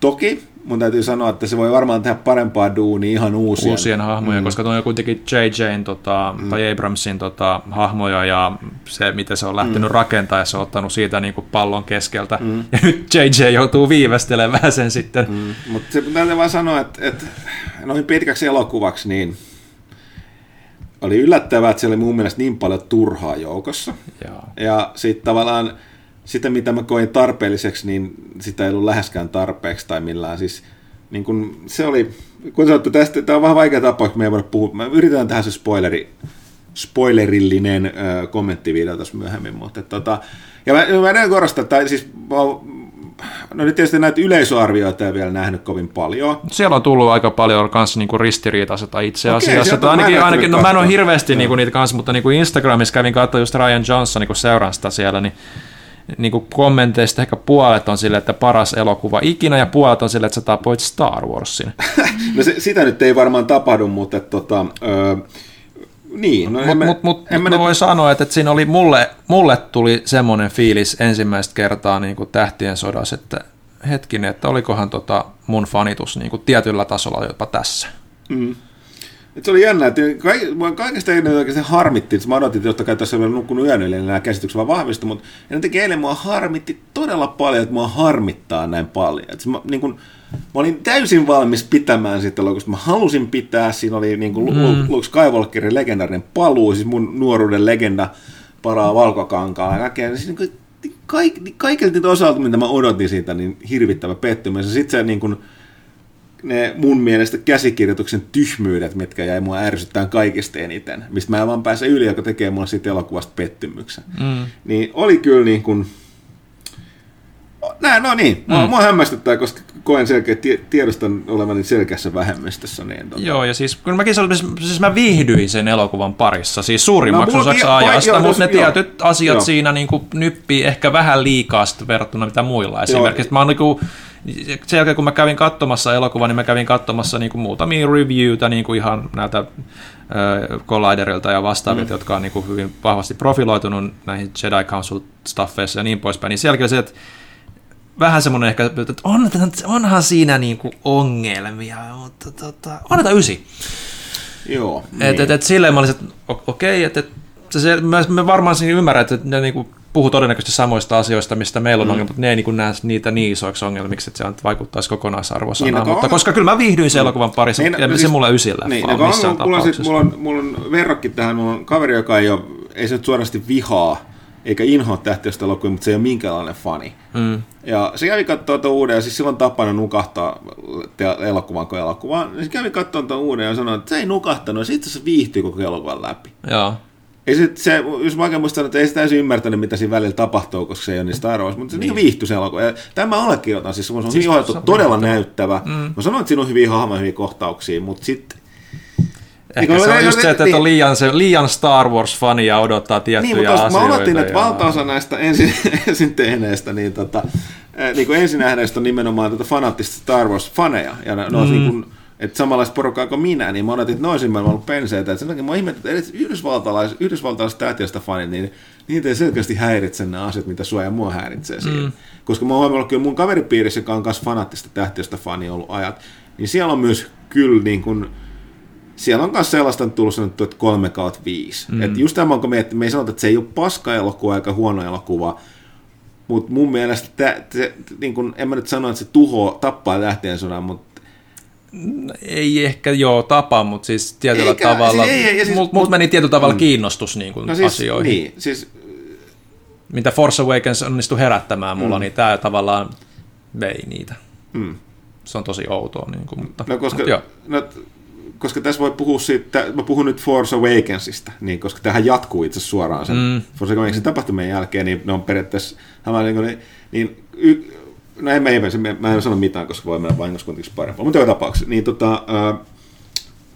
Toki mun täytyy sanoa, että se voi varmaan tehdä parempaa duunia ihan uusien. Uusien hahmoja, mm. koska tuo on kuitenkin JJn tota, mm. tai Abramsin tota, hahmoja ja se, miten se on lähtenyt mm. rakentamaan ja se on ottanut siitä niin kuin pallon keskeltä. Mm. Ja nyt JJ joutuu viivästelemään sen sitten. Mm. Mutta se täytyy vaan sanoa, että, että noin pitkäksi elokuvaksi niin oli yllättävää, että siellä oli mun mielestä niin paljon turhaa joukossa. Ja, Ja sitten tavallaan sitä, mitä mä koin tarpeelliseksi, niin sitä ei ollut läheskään tarpeeksi tai millään. Siis, niin kun, se oli, kun sanottu, tästä, tämä on vähän vaikea tapa, kun me ei voida puhua. Mä yritän tähän se spoileri, spoilerillinen äh, kommenttivideo tässä myöhemmin, mutta tota, ja mä, mä en korostaa, että siis mä, no nyt tietysti näitä yleisöarvioita ei vielä nähnyt kovin paljon. Siellä on tullut aika paljon kanssa niinku ristiriitaista itse asiassa. Okei, ainakin, ainakin, no mä en ole hirveästi niinku niitä kanssa, mutta niinku Instagramissa kävin katsoa just Ryan Johnson niinku seuran sitä siellä, niin niin kuin kommenteista ehkä puolet on sille, että paras elokuva ikinä, ja puolet on sille, että sä tapoit Star Warsin. no se, sitä nyt ei varmaan tapahdu, mutta että, tota, öö, niin. No, mutta mut, mut, mut mä voin sanoa, että, että siinä oli mulle, mulle tuli semmoinen fiilis ensimmäistä kertaa niin kuin Tähtien sodassa, että hetkinen, että olikohan tota mun fanitus niin kuin tietyllä tasolla jopa tässä. Mm. Et se oli jännä, että kaikesta ennen oikeasti harmitti, että mä odotin, että kai tässä on nukkunut yön yli, niin nämä käsitykset vaan vahvistu, mutta jotenkin eilen mua harmitti todella paljon, että mua harmittaa näin paljon. Että mä, niin kun, mä olin täysin valmis pitämään sitä logosta. Mä halusin pitää, siinä oli niin kuin mm. Luke Skywalkerin legendaarinen paluu, siis mun nuoruuden legenda paraa valkokankaa ja kaikkea. Siis niin kaik, kaikilta osalta, mitä mä odotin siitä, niin hirvittävä pettymys. Ja sitten se niin kuin, ne mun mielestä käsikirjoituksen tyhmyydet, mitkä jäi mua ärsyttää kaikista eniten, mistä mä en vaan pääse yli, joka tekee mulle siitä elokuvasta pettymyksen. Mm. Niin oli kyllä niin kuin, Näin, no niin. Mua, mm. mua hämmästyttää, koska koen selkeä, tiedostan olevani selkeässä vähemmistössä. Niin, tota. Joo, ja siis kun mäkin siis, siis mä viihdyin sen elokuvan parissa, siis suurimmaksi no, osaksi ajasta, joo, mutta ne joo, tietyt asiat joo. siinä niin kuin nyppii ehkä vähän liikaa verrattuna mitä muilla. Esimerkiksi joo. mä oon niin kuin, sen jälkeen kun mä kävin katsomassa elokuvan, niin mä kävin katsomassa niin kuin muutamia reviewtä niin kuin ihan näiltä äh, Colliderilta ja vastaavilta, mm. jotka on niin kuin hyvin vahvasti profiloitunut näihin Jedi Council staffeissa ja niin poispäin. Niin sielläkin se, että vähän semmoinen ehkä, että on, onhan siinä niin kuin ongelmia, mutta tota, annetaan ysi. Joo. Niin. Et, et, silleen mä olisin, että okei, okay, että et, se, me varmaan siinä ymmärrän, että ne niin kuin puhuu todennäköisesti samoista asioista, mistä meillä on mm. ongelmia, mutta ne ei niin näe niitä niin isoiksi ongelmiksi, että se vaikuttaisi kokonaisarvosanaan. Niin, no, mutta on... koska kyllä mä viihdyin sen elokuvan parissa, niin, ja siis, se mulle ysillä niin, no, missään on, mulla, on, mulla, on, mulla on verrokki tähän, mulla on kaveri, joka ei, ole, ei se nyt suorasti vihaa eikä inhoa tähtiöstä elokuvia, mutta se ei ole minkäänlainen fani. Mm. Ja se kävi katsoa tuon uuden, ja siis silloin tapana nukahtaa te- elokuvan kuin elokuvaan. Ja se kävi katsoa tuon uuden ja sanoi, että se ei nukahtanut, ja se itse asiassa viihtyi koko elokuvan läpi. Joo. Ei se, se, jos vaikea muistaa, että ei se täysin ymmärtänyt, mitä siinä välillä tapahtuu, koska se ei ole niin Star Wars, mutta se niin. viihtyi se elokuva. Ja tämä allekirjoitan, siis se on Siis ohjattu se on todella näyttävä. näyttävä. Mm. Mä sanoin, että siinä on hyviä hahmoja, hyviä kohtauksia, mutta sitten Ehkä Niin, se on niin, just se, että niin. on liian, se, liian Star Wars-fania odottaa Niin, tiettyjä mutta jos asioita. mä oletin, että ja- valtaosa näistä ensin, ensin tehneistä, niin, tota, eh, niin kuin ensin nähneistä on nimenomaan tätä fanaattista Star Wars-faneja. Ja ne, ne mm. niin kuin, että samanlaista porukkaa kuin minä, niin mä odotin, että olisi nimenomaan ollut penseitä. Että sen takia mä ihmettä, että edes yhdysvaltalaiset, yhdysvaltalaiset tähtiöstä fanit, niin niitä ei selkeästi häiritse nämä asiat, mitä sua ja mua häiritsee siinä. Mm. Koska mä oon huomannut kyllä mun kaveripiirissä, joka on myös fanaattista tähtiöstä fani ollut ajat, niin siellä on myös kyllä niin kuin, siellä on myös sellaista on tullut sanottu, että 3 kautta 5. Mm. Et just tämä, kun me, me ei sanota, että se ei ole paska elokuva eikä huono elokuva, mutta mun mielestä, tä, te, niin kun, en mä nyt sano, että se tuhoaa, tappaa lähteen sodan, mutta Ei ehkä joo tapa, mutta siis tietyllä Eikä, tavalla, siis ei, ei, siis- mut, mut meni tietyllä tavalla kiinnostus niin kuin no siis, asioihin. niin, siis Mitä Force Awakens onnistui herättämään mulla, mm. niin tämä tavallaan vei niitä. Mm. Se on tosi outoa, niin kuin, mutta, no, koska, mutta no, koska tässä voi puhua siitä, mä puhun nyt Force Awakensista, niin, koska tähän jatkuu itse suoraan sen mm. Force Awakensin tapahtumien jälkeen, niin ne on periaatteessa, niin, niin y, no en mä, en, mä, mä en sano mitään, koska voi mennä vahingossa kuitenkin parempaa, mutta joka tapauksessa, niin tota, ää,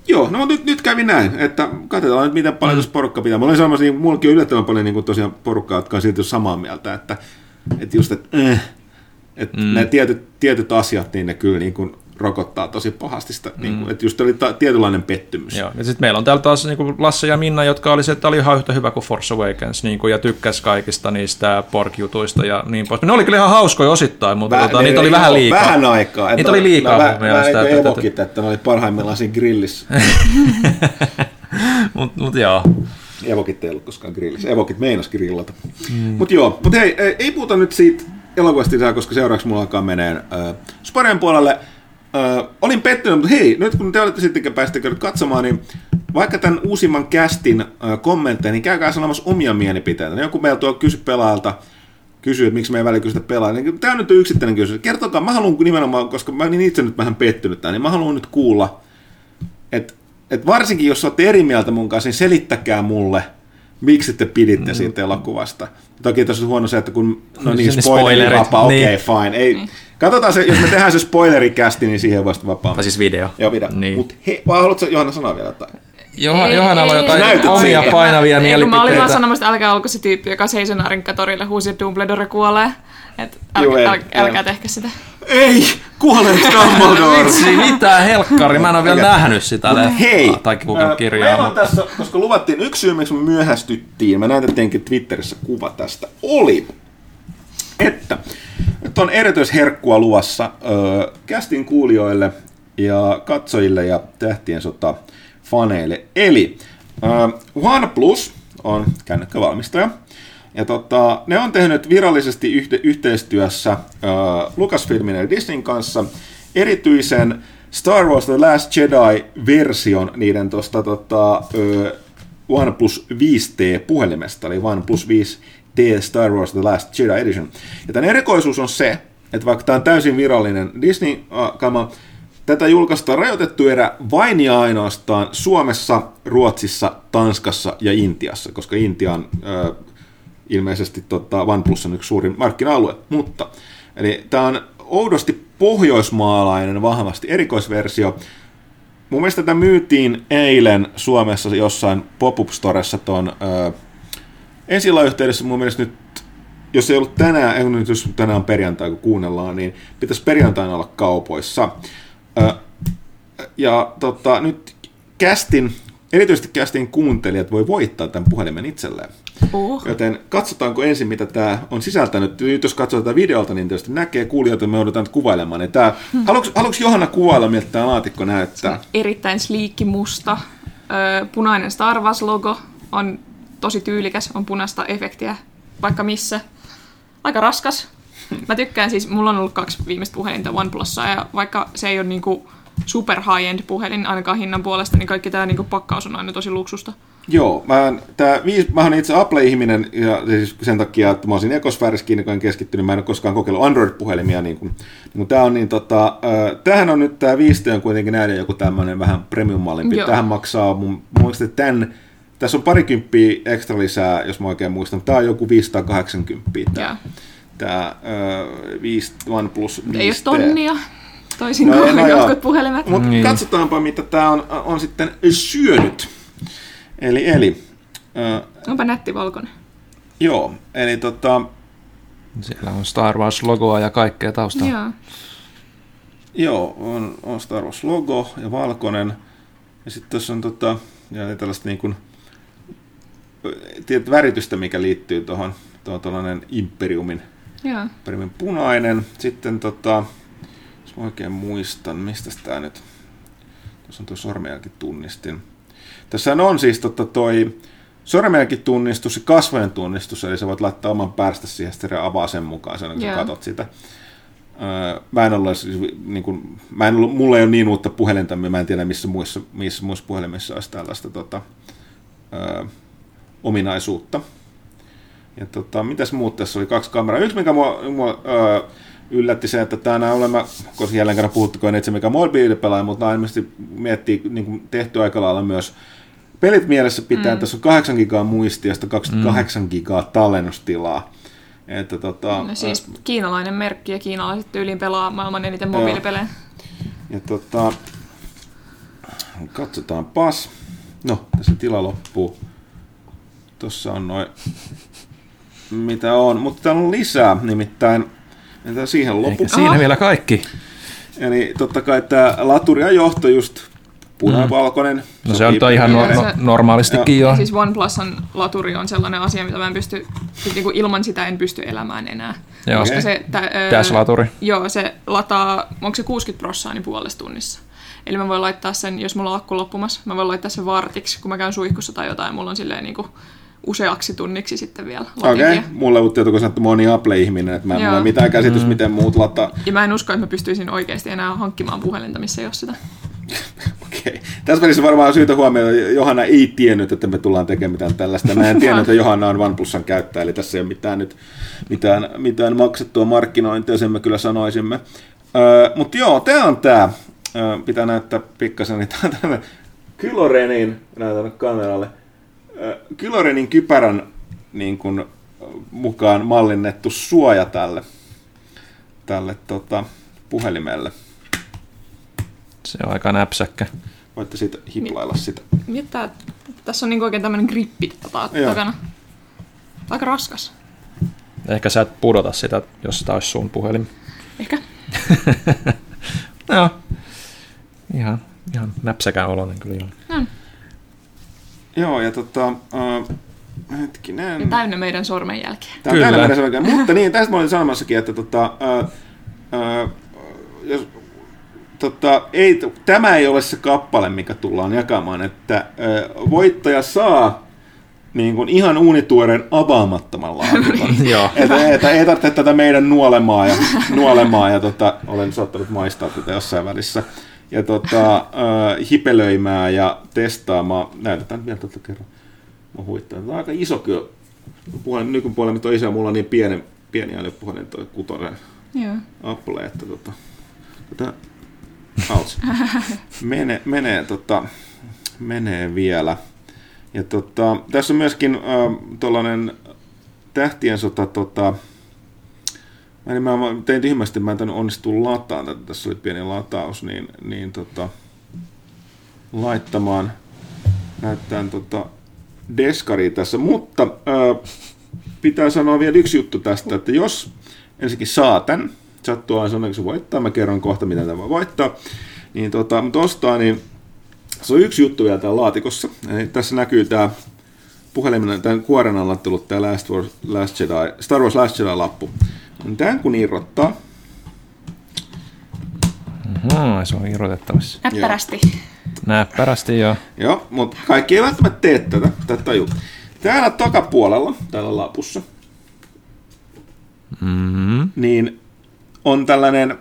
Joo, no nyt, nyt kävi näin, että katsotaan nyt miten paljon mm. tässä porukka pitää. Mä olin sanomassa, niin mullakin on yllättävän paljon niin kuin tosiaan porukkaa, jotka on silti samaa mieltä, että, että just, että, äh, että mm. nämä tietyt, tietyt asiat, niin ne kyllä niin kuin rokottaa tosi pahasti sitä, mm. niin kuin, että just oli ta- tietynlainen pettymys. Joo. Ja sitten meillä on täällä taas niin kuin Lasse ja Minna, jotka oli se, että oli ihan yhtä hyvä kuin Force Awakens, niin kuin, ja tykkäs kaikista niistä pork-jutuista ja niin pois. Ne oli kyllä ihan hauskoja osittain, mutta Väh- tota, niitä oli vähän liikaa. Vähän aikaa. että Niitä oli liikaa mun vä- mielestä. Vähän että- evokit, että ne oli parhaimmillaan siinä grillissä. Mut, mut joo. Evokit ei ollut koskaan grillissä. Evokit meinas grillata. Mm. Mutta joo, mutta hei, ei, puhuta nyt siitä elokuvasta lisää, koska seuraavaksi mulla alkaa meneen äh, Spareen puolelle. Äh, olin pettynyt, mutta hei, nyt kun te olette sitten pääsette katsomaan, niin vaikka tämän uusimman castin äh, kommentteja, niin käykää sanomassa omia mielipiteitä. Joku meillä tuo kysy pelaajalta, kysyy, että miksi me ei välillä kysytä pelaajia. Niin tämä nyt on yksittäinen kysymys. Kertokaa, mä haluan nimenomaan, koska mä olin itse nyt vähän pettynyt tämän, niin mä haluan nyt kuulla, että et varsinkin jos olette eri mieltä mun kanssa, niin selittäkää mulle, miksi te piditte mm. siitä elokuvasta. Toki tässä on huono se, että kun, no niin, Ne spoilerit, vapaa, okei, niin. okay, fine. Ei, Katsotaan se, jos me tehdään se spoilerikästi, niin siihen vasta vapaa. Tai siis video. Joo, video. Niin. Mut he, vai haluatko Johanna sanoa vielä jotain? Johan, Ei, Johannalla on ei, jotain Näytät omia siitä. painavia Ei, kun Mä olin vaan mielipiteitä. sanomassa, että älkää olko se tyyppi, joka seisoo Narinkatorille huusi, että Dumbledore kuolee. Et Juu, älkää, en, äl, älkää en. tehkö sitä. Ei! Kuolee Dumbledore! Vitsi, mitä helkkari, mä en ole vielä Okei. nähnyt sitä Mut leffaa hei, tai lukenut kirjaa. meillä on mutta- tässä, koska luvattiin yksi syy, miksi me myöhästyttiin, me näytettiinkin Twitterissä kuva tästä, oli, että nyt on erityisherkkua luvassa ö, kästin kuulijoille ja katsojille ja tähtien sota faneille. Eli ö, OnePlus on kännykkävalmistaja. Ja tota, ne on tehnyt virallisesti yhte- yhteistyössä ö, Lucasfilmin ja Disneyn kanssa erityisen Star Wars The Last Jedi-version niiden tuosta tota, ö, OnePlus 5T-puhelimesta, eli OnePlus 5T Star Wars The Last Jedi Edition. Ja tämän erikoisuus on se, että vaikka tämä on täysin virallinen Disney-kama, tätä julkaistaan rajoitettu erä vain ja ainoastaan Suomessa, Ruotsissa, Tanskassa ja Intiassa, koska Intia on ö, ilmeisesti tota, OnePlus on yksi suurin markkina-alue. Mutta, eli tämä on oudosti pohjoismaalainen vahvasti erikoisversio, Mun mielestä tätä myytiin eilen Suomessa jossain pop-up storessa ton ö, mun mielestä nyt, jos ei ollut tänään, nyt jos tänään on perjantai kun kuunnellaan, niin pitäisi perjantaina olla kaupoissa. Ja tota, nyt kästin, erityisesti kästin kuuntelijat voi voittaa tämän puhelimen itselleen. Uh. Joten katsotaanko ensin, mitä tämä on sisältänyt. Nyt jos katsotaan tätä videolta, niin tietysti näkee kuulijoita, me joudutaan nyt kuvailemaan. Niin tää, haluatko, haluatko Johanna kuvailla, miltä tämä laatikko näyttää? Erittäin sliikki musta. Ö, punainen Star Wars-logo on tosi tyylikäs, on punaista efektiä vaikka missä. Aika raskas. Mä tykkään siis, mulla on ollut kaksi viimeistä puhelinta OnePlussa ja vaikka se ei ole niinku super high-end puhelin ainakaan hinnan puolesta, niin kaikki tämä niinku pakkaus on aina tosi luksusta. Joo, mä, tää viis, mä olen itse Apple-ihminen ja siis sen takia, että mä olisin ekosfäärissä kiinni, kun keskittynyt, mä en ole koskaan kokeillut Android-puhelimia. Niin kun, niin tää on niin tota, äh, tämähän on nyt tämä 5 on kuitenkin näiden joku tämmöinen vähän premium-mallimpi. Joo. Tähän maksaa mun muista tämän, tässä on parikymppiä ekstra lisää, jos mä oikein muistan. Tämä on joku 580 Joo. tämä, tämä äh, 5 OnePlus 5 Ei ole tonnia, toisin No, kuin no joo. jotkut puhelimet. Mutta Niin. katsotaanpa, mitä tämä on, on sitten syönyt. Eli, eli äh, Onpa nätti valkoinen. joo, eli tota, Siellä on Star Wars-logoa ja kaikkea taustalla. Joo. joo, on, on Star Wars logo ja valkoinen. Ja sitten tuossa on tota, ja tällaista niin kuin, tiedät, väritystä, mikä liittyy tuohon, tuohon tuollainen Imperiumin, Joo. Punainen. Sitten tota, jos mä oikein muistan, mistä tämä nyt, tuossa on tuo sormenjälkitunnistin. Tässä on siis tota toi sormenjälkitunnistus ja kasvojen tunnistus, eli sä voit laittaa oman päästä siihen, sitten avaa sen mukaan, sen, kun sä katot sitä. Öö, mä en ole, siis, niin kuin, mä en ollut, mulla ei ole niin uutta puhelinta, mä en tiedä missä muissa, missä muissa puhelimissa olisi tällaista tota, öö, ominaisuutta. Ja tota, mitäs muut tässä oli? Kaksi kameraa. Yksi, mikä mua, mua öö, yllätti se, että tämä olemme, koska jälleen kerran puhuttukoon itse mikä mobiilipelaaja, mutta nämä ilmeisesti miettii niin kuin tehty aika lailla myös pelit mielessä pitää. Mm. Tässä on 8 gigaa muistia ja 28 mm. gigaa tallennustilaa. Että tota, No siis kiinalainen merkki ja kiinalaiset tyyliin pelaa maailman eniten mobiilipelejä. Ja tota, katsotaanpas. No, tässä tila loppuu. Tuossa on noin, mitä on. Mutta täällä on lisää, nimittäin Entä siihen loppu. Eikä siinä Aha. vielä kaikki. Eli totta kai tämä laturi ja johto just punavalkoinen. No se on ihan no, no, normaalistikin jo. Ja siis OnePlusan laturi on sellainen asia, mitä mä en pysty, siis niinku ilman sitä en pysty elämään enää. Joo. Koska Okei. se, tä, ö, Dash-laturi. Joo, se lataa, onko se 60 prossaa, niin puolessa tunnissa. Eli mä voin laittaa sen, jos mulla on akku loppumassa, mä voin laittaa sen vartiksi, kun mä käyn suihkussa tai jotain, mulla on silleen niinku useaksi tunniksi sitten vielä Okei, okay. mulle kun sanottu, mä oon niin Apple-ihminen, että mä en ole mitään käsitys, miten muut lataa. Ja mä en usko, että mä pystyisin oikeasti enää hankkimaan puhelinta, missä ei ole sitä. Okei. Tässä välissä varmaan on syytä huomioida, että Johanna ei tiennyt, että me tullaan tekemään mitään tällaista. Mä en tiennyt, että Johanna on OnePlusan käyttäjä, eli tässä ei ole mitään, nyt, mitään, mitään maksettua markkinointia, sen me kyllä sanoisimme. Öö, Mutta joo, tämä on tämä. Öö, pitää näyttää pikkasen, niin tämä on tämmöinen Kylorenin, näytän kameralle, Kylorenin kypärän niin kun, mukaan mallinnettu suoja tälle, tälle tota, puhelimelle. Se on aika näpsäkkä. Voitte siitä hiplailla sitä. Mitä? Tässä on niinku oikein tämmöinen grippi takana. Aika raskas. Ehkä sä et pudota sitä, jos tämä olisi sun puhelin. Ehkä. Joo. Ihan, ihan näpsäkään oloinen kyllä joo. No, Joo, ja tota, uh, hetkinen. ja täynnä meidän sormenjälkiä. Tämä on Kyllä. täynnä meidän selkeä. Mutta niin, tästä mä olin sanomassakin, että tota, uh, uh, jos, tota, ei, tämä ei ole se kappale, mikä tullaan jakamaan, että uh, voittaja saa niin kuin ihan uunituoreen avaamattoman laatikon. Joo. että, että ei tarvitse tätä meidän nuolemaa ja, nuolemaa ja tota, olen saattanut maistaa tätä jossain välissä. Ja tota, äh, hipelöimään ja testaamaan. Näytetään vielä tätä kerran. Mä huittaa. Tämä on aika iso kyllä. Puhelin, nykypuhelin on iso mulla on niin pieni, pieni älypuhelin toi kutonen Joo. Apple, että tota, tota ouch. Mene, menee, tota, menee vielä. Ja tota, tässä on myöskin äh, tuollainen tähtien sota, tota, mä, en, mä tein tyhmästi, mä en tänne onnistu lataan tätä, tässä oli pieni lataus, niin, niin tota, laittamaan, näyttää tota, deskari tässä, mutta äh, pitää sanoa vielä yksi juttu tästä, että jos ensinnäkin saa tämän, sattuu aina sanoa, se voittaa, mä kerron kohta, miten tämä voi voittaa, niin tota, mutta ostaa, niin se on yksi juttu vielä täällä laatikossa. Eli tässä näkyy tämä puhelimen, tämän kuoren alla tullut tämä Last Wars, Last Jedi, Star Wars Last Jedi-lappu. Niin Tämän kun irrottaa, Hmm, se on irrotettavissa. Näppärästi. Näppärästi joo. joo, mutta kaikki ei välttämättä tee tätä, tätä tajua. Täällä takapuolella, täällä lapussa, Mm-hmm. niin on tällainen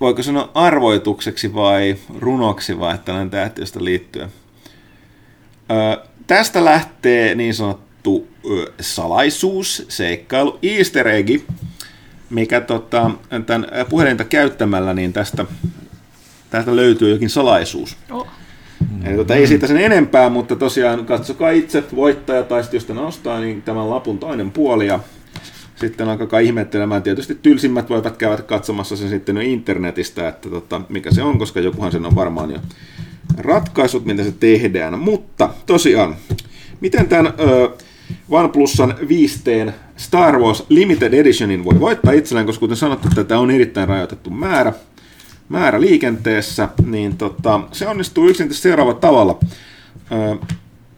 voiko sanoa arvoitukseksi vai runoksi vai tällainen tähtiöstä liittyen. Ö, tästä lähtee niin sanottu ö, salaisuus, seikkailu, easter egg, mikä tota, tämän puhelinta käyttämällä, niin tästä, tästä löytyy jokin salaisuus. Oh. Eli tota, ei siitä sen enempää, mutta tosiaan katsokaa itse voittaja, tai sitten jos te nostaa, niin tämän lapun toinen puoli, ja sitten alkakaa ihmettelemään. Tietysti tylsimmät voivat käydä katsomassa sen sitten jo internetistä, että tota, mikä se on, koska jokuhan sen on varmaan jo ratkaisut, miten se tehdään. Mutta tosiaan, miten tämän ö, OnePlusan 5 Star Wars Limited Editionin voi voittaa itselleen, koska kuten sanottu, tätä on erittäin rajoitettu määrä, määrä liikenteessä, niin tota, se onnistuu yksinkertaisesti seuraavalla tavalla. Ö,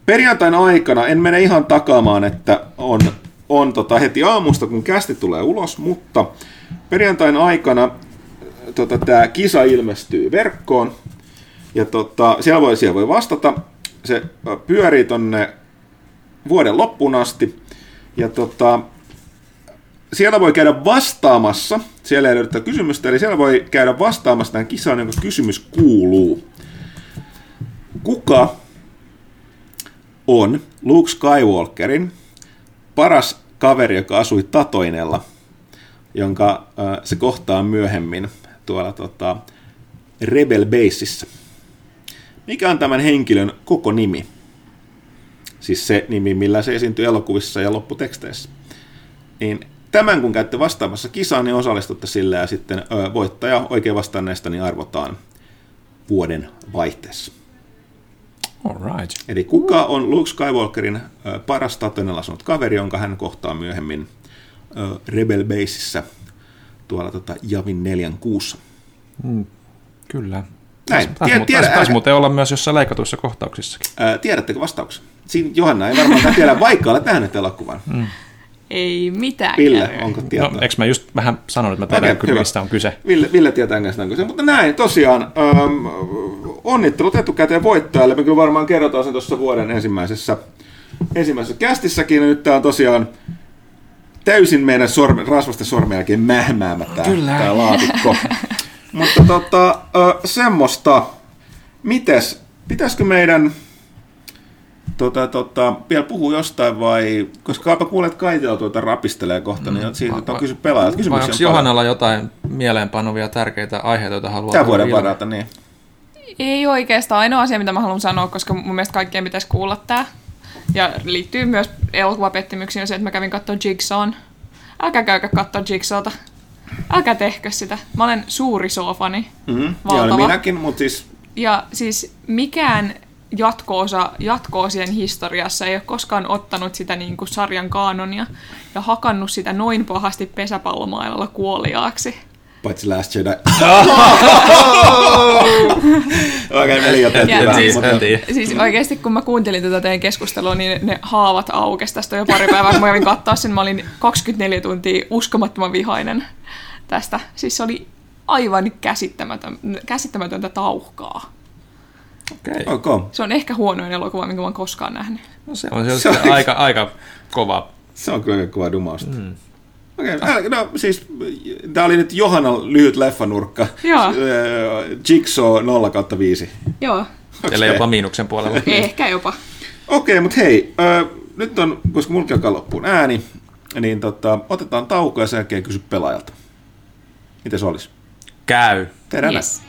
perjantain aikana, en mene ihan takaamaan, että on, on tota heti aamusta, kun kästi tulee ulos, mutta perjantain aikana tota, tämä kisa ilmestyy verkkoon, ja tota, siellä, voi, siellä voi vastata. Se pyörii tonne vuoden loppuun asti. Ja tota, siellä voi käydä vastaamassa, siellä ei löydetä kysymystä, eli siellä voi käydä vastaamassa tähän kisaan, jonka kysymys kuuluu. Kuka on Luke Skywalkerin paras kaveri, joka asui Tatoinella, jonka äh, se kohtaa myöhemmin tuolla tota, Rebel Baseissa? Mikä on tämän henkilön koko nimi? Siis se nimi, millä se esiintyy elokuvissa ja lopputeksteissä. Niin tämän kun käytte vastaamassa kisaan, niin osallistutte sillä ja sitten ö, voittaja oikein vastanneesta niin arvotaan vuoden vaihteessa. All right. Eli kuka on Luke Skywalkerin ö, paras tatonella asunut kaveri, jonka hän kohtaa myöhemmin ö, Rebel Baseissa tuolla tota, Javin 4 kuussa. Mm, kyllä. Näin. Taisi, taisi, tiedä, taisi, taisi muuten olla myös jossain leikatuissa kohtauksissakin. Ää, tiedättekö vastauksen? Siinä Johanna ei varmaan tiedä, vaikka olet nähnyt elokuvan. Mm. Ei mitään. Ville, käy. onko tietoa? No, eikö mä just vähän sanonut, että mä tiedän kyllä, hyvä. mistä on kyse. Ville, Ville tietää enkä kyse. Mutta näin, tosiaan, ähm, onnittelut etukäteen voittajalle. Me kyllä varmaan kerrotaan sen tuossa vuoden ensimmäisessä, ensimmäisessä kästissäkin. Ja nyt tämä on tosiaan täysin meidän sorme, rasvasten sormenjälkeen mähmäämä tämä, Kyllä. tämä laatikko. Mutta tota, äh, semmoista. Mites, pitäisikö meidän tota, tota, vielä puhua jostain vai, koska kaapa kuulet Kaitila tuota rapistelee kohta, niin siitä on kysy pelaajat. Kysymyksiä onko. Johannalla jotain mieleenpanovia tärkeitä aiheita, joita haluaa tuoda vuoden ilmi? varalta, niin. Ei oikeastaan ainoa asia, mitä mä haluan sanoa, koska mun mielestä kaikkien pitäisi kuulla tää. Ja liittyy myös elokuvapettymyksiin on se, että mä kävin katsoa Jigsawn. Älkää käykää katsoa Jigsawta. Älkää tehkö sitä. Mä olen suuri soofani. Mm-hmm. Ja Valtava. minäkin, mutta siis Ja siis mikään jatko-osa, jatko-osien historiassa ei ole koskaan ottanut sitä niin kuin sarjan kaanonia ja hakannut sitä noin pahasti pesäpallomailalla kuoliaaksi. Paitsi Last Jedi. Okei, meni jo Ja tehty vähän, siis- mutta-. Siis oikeasti kun mä kuuntelin tätä teidän keskustelua, niin ne haavat aukesi tästä jo pari päivää. Kun mä kävin katsoa sen, mä olin 24 tuntia uskomattoman vihainen tästä. Siis se oli aivan käsittämätön, käsittämätöntä tauhkaa. Okei. Ok, Se on ehkä huonoin elokuva, minkä mä oon koskaan nähnyt. No, se on, se Se on on- aika, aika kova. se on kyllä kova dumausta. Mm. Okei, okay, no siis tää oli nyt Johannan lyhyt leffanurkka. Joo. Jigsaw 0 kautta 5. Joo, Ellei jopa miinuksen puolella. ehkä jopa. Okei, mutta hei, äh, nyt on, koska mulki alkaa loppuun ääni, niin tota, otetaan tauko ja sen jälkeen kysy pelaajalta. Miten se olisi? Käy. Tehdään näin. Yes.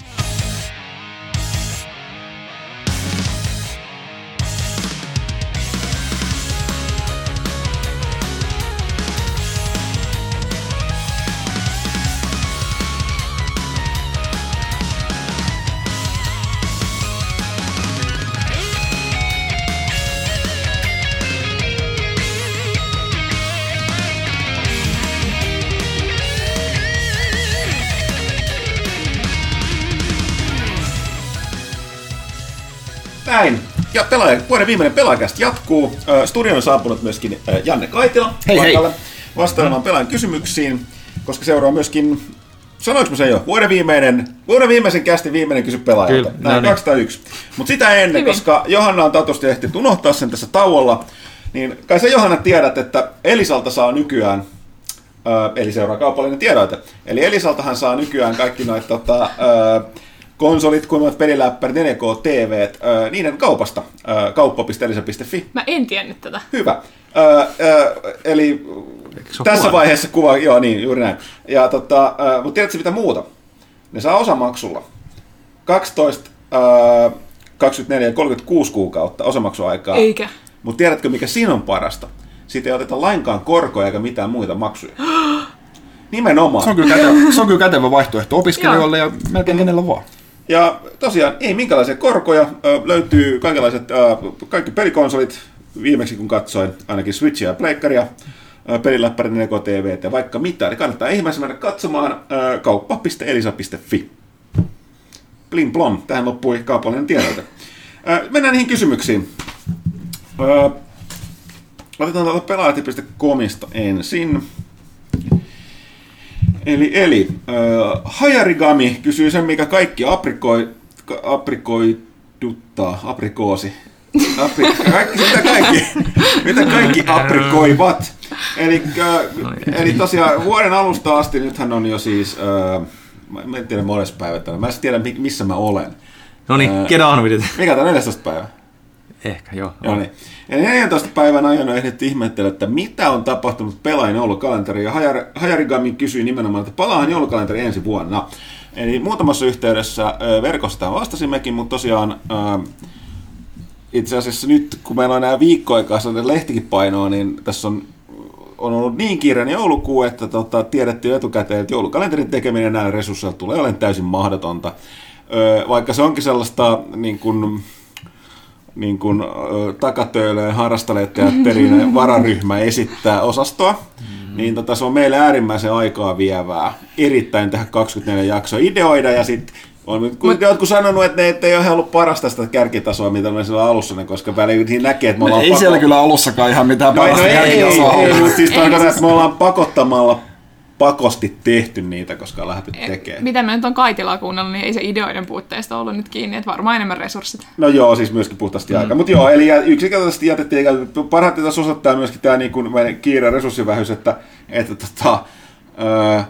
Ja pelaaja, vuoden viimeinen pelaajakästä jatkuu. Studion on saapunut myöskin Janne Kaitila Hei, hei. paikalle vastaamaan pelaajan kysymyksiin, koska seuraa myöskin, sanoinko mä sen jo, vuoden viimeinen, vuoden viimeisen kästi viimeinen kysy pelaajalta. Kyllä, Näin, no niin. 201. Mutta sitä ennen, Hyvin. koska Johanna on tatosti ehtinyt unohtaa sen tässä tauolla, niin kai sä Johanna tiedät, että Elisalta saa nykyään eli seuraa kaupallinen tiedoite. Eli Elisaltahan saa nykyään kaikki noita tota, konsolit, kuinka peliläppärit, 4K TV, niiden kaupasta, kauppa.elisa.fi. Mä en tiennyt tätä. Hyvä. Ö, ö, eli tässä kuva? vaiheessa kuva, joo niin, juuri näin. Ja tota, ö, mutta tiedätkö mitä muuta? Ne saa osamaksulla. 12, ö, 24 ja 36 kuukautta osamaksuaikaa. Eikä. Mutta tiedätkö mikä siinä on parasta? Siitä ei oteta lainkaan korkoja eikä mitään muita maksuja. Nimenomaan. Se on kyllä kätevä, se on kyllä kätevä vaihtoehto opiskelijoille ja melkein kenellä vaan. Ja tosiaan ei minkälaisia korkoja, löytyy kaikenlaiset, kaikki pelikonsolit, viimeksi kun katsoin ainakin Switchia ja Pleikkaria, peliläppärit, Neko TV ja vaikka mitä, niin kannattaa ihmeessä mennä katsomaan kauppa.elisa.fi. Bling blon, tähän loppui kaupallinen tiedote. Mennään niihin kysymyksiin. Otetaan tuolta pelaajat.comista ensin. Eli, eli äh, Hajarigami kysyy sen, mikä kaikki aprikoi, aprikoiduttaa, aprikoosi. Apri, kaikki, mitä kaikki, mitä kaikki aprikoivat. Eli, äh, eli tosiaan vuoden alusta asti, nythän on jo siis, äh, mä en tiedä monessa päivä tänään, mä en tiedä missä mä olen. No niin, äh, get on with it. Mikä tämä 14 päivä? Ehkä, joo. Joo niin. Ja 14 päivän ajan on ehditty ihmettellä, että mitä on tapahtunut pelaajan joulukalenteri. Ja Hajar, Hajarigami kysyi nimenomaan, että palaahan joulukalenteri ensi vuonna. Eli muutamassa yhteydessä verkosta vastasimmekin, mutta tosiaan itse asiassa nyt, kun meillä on nämä viikkoaikaa, se lehtikin painoa, niin tässä on on ollut niin kiireinen joulukuu, että tota, tiedettiin etukäteen, että joulukalenterin tekeminen näillä resursseilla tulee olemaan täysin mahdotonta. Öö, vaikka se onkin sellaista niin kuin, niin kuin, takatöölöön harrastaneet teatterin vararyhmä esittää osastoa, mm-hmm. niin tota, se on meille äärimmäisen aikaa vievää. Erittäin tehdä 24 jaksoa ideoida ja sitten on nyt Mut, jotkut sanonut, että ne et ei ole ollut parasta sitä kärkitasoa, mitä me siellä alussa, koska väliin näkee, että me ollaan... Ei pako... siellä kyllä alussakaan ihan mitään no, parasta no, kärkitasoa ei, ei, ei, mutta siis tarkoitan, että me ollaan pakottamalla pakosti tehty niitä, koska on lähdetty tekemään. Mitä mä nyt on Kaitilaa kuunnellut, niin ei se ideoiden puutteesta ollut nyt kiinni, että varmaan enemmän resurssit. No joo, siis myöskin puhtaasti mm. aika. Mutta joo, eli yksinkertaisesti jätettiin, parhaiten tässä osoittaa myöskin tämä niin kuin meidän kiire resurssivähyys, että, että tota, öö,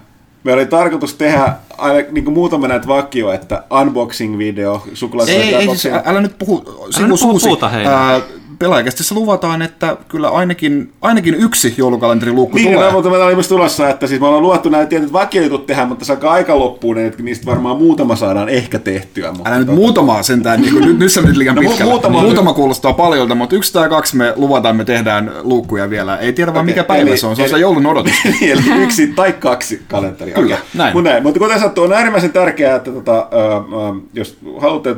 me oli tarkoitus tehdä aina niin kuin muutama näitä vakio, että unboxing-video, sukulaisen Ei, ei siis, älä nyt puhu, älä nyt puhu puhuta heitä pelaajakästissä luvataan, että kyllä ainakin, ainakin yksi joulukalenteriluukku niin, tulee. Niin, mutta meillä oli myös tulossa, että siis me ollaan luottu näitä tietyt vakiojutut tehdä, mutta saako aika loppuun, niin että niistä varmaan muutama saadaan ehkä tehtyä. Mutta Älä nyt tota... muutamaa sentään, niin kuin, nyt, nyt sä nyt liian no, pitkällä. Muutama, muutama kuulostaa paljolta, mutta yksi tai kaksi me luvataan, me tehdään luukkuja vielä. Ei tiedä vaan okay, mikä päivä eli, se on, se on eli, se joulun odotus. Niin, eli yksi tai kaksi kalenteria. Kyllä, okay. näin. Mutta, näin. mutta kuten sanottu, on äärimmäisen tärkeää, että tota, uh, uh, jos haluatte,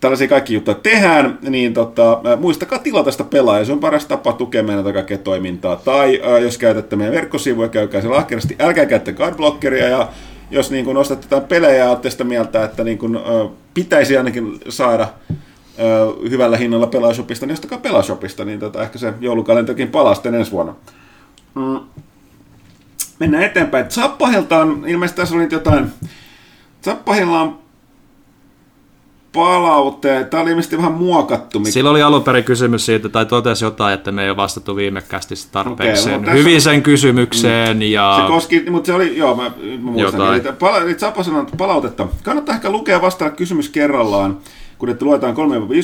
tällaisia kaikki juttuja tehdään, niin tota, muistakaa tilata sitä pelaajaa. Se on paras tapa tukea meidän kaikkea toimintaa. Tai jos käytätte meidän verkkosivuja, käykää siellä ahkerasti. Älkää käytte cardblockeria ja jos niin kun ostatte jotain pelejä ja olette sitä mieltä, että niin kun, ää, pitäisi ainakin saada hyvällä hinnalla pelaajashopista, niin ostakaa pelaajashopista, niin tota, ehkä se joulukalenterikin palaa sitten ensi vuonna. Mm. Mennään eteenpäin. Zappahilta on, ilmeisesti tässä oli jotain, Zappahilla on palautteet. Tämä oli ilmeisesti vähän muokattu. Mikä... Sillä oli alun perin kysymys siitä, tai totesi jotain, että me ei ole vastattu viime kästissä tarpeeksi okay, hyvin on... sen kysymykseen. Mm. Ja... Se koski, mutta se oli, joo, mä, mä muistan. Jotain. Eli, pala, eli palautetta. Kannattaa ehkä lukea vastata kysymys kerrallaan, kun että luetaan 3-5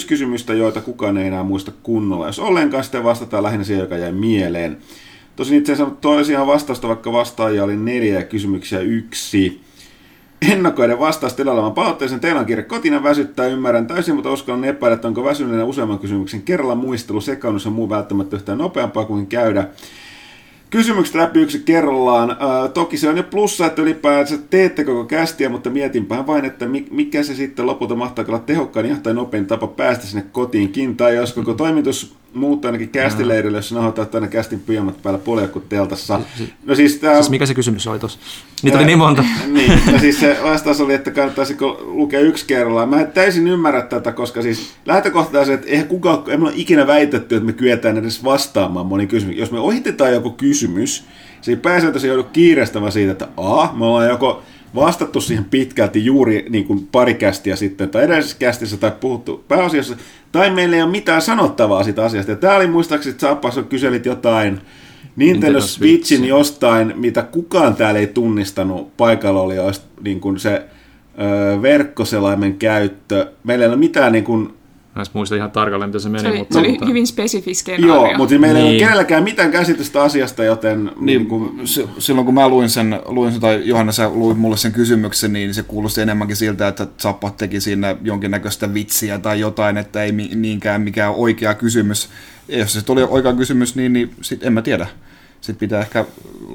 kysymystä, joita kukaan ei enää muista kunnolla. Jos ollenkaan, sitten vastataan lähinnä siihen, joka jäi mieleen. Tosin itse asiassa toisiaan vastausta, vaikka vastaajia oli neljä kysymyksiä yksi ennakoiden vastaus tilalla palautteeseen. Teillä on kirja kotina väsyttää, ymmärrän täysin, mutta uskallan epäillä, että onko väsyneenä useamman kysymyksen kerralla muistelu, sekaannus ja muu välttämättä yhtään nopeampaa kuin käydä. Kysymykset läpi yksi kerrallaan. Äh, toki se on jo plussa, että ylipäänsä teette koko kästiä, mutta mietinpähän vain, että mikä se sitten lopulta mahtaa olla tehokkain ja tai nopein tapa päästä sinne kotiinkin. Tai jos koko toimitus muuttaa ainakin kästileirille, jos nauhoittaa tänne kästin pyjammat päällä poljakut teltassa. No siis, tää... siis mikä se kysymys oli tuossa? Niitä oli niin monta. niin, no siis se vastaus oli, että kannattaisiko lukea yksi kerrallaan. Mä en täysin ymmärrä tätä, koska siis lähtökohtaisesti, että eihän kukaan, ei ole ikinä väitetty, että me kyetään edes vastaamaan moni kysymys. Jos me ohitetaan joku kysymys, se ei pääsääntöisesti joudu kiirestämään siitä, että a, me ollaan joko vastattu siihen pitkälti juuri niin kuin pari kästiä sitten, tai edellisessä kästissä, tai puhuttu pääasiassa, tai meillä ei ole mitään sanottavaa siitä asiasta. Ja tää oli muistaakseni, että Zappas kyselit jotain, Nintendo Switchin jostain, mitä kukaan täällä ei tunnistanut paikalla oli niin kuin se ö, verkkoselaimen käyttö. Meillä ei ole mitään niin kuin, Mä en muista ihan tarkalleen, miten se meni. Se oli, mutta, se oli mutta... hyvin spesifi skenaario. Joo, mutta meillä niin. ei ole kenelläkään mitään käsitystä asiasta, joten... Niin, niin kun... silloin kun mä luin sen, luin sen, tai Johanna sä luin mulle sen kysymyksen, niin se kuulosti enemmänkin siltä, että Zappa teki siinä jonkinnäköistä vitsiä tai jotain, että ei niinkään mikään oikea kysymys. Ja jos se tuli oikea kysymys, niin, niin sit en mä tiedä sitten pitää ehkä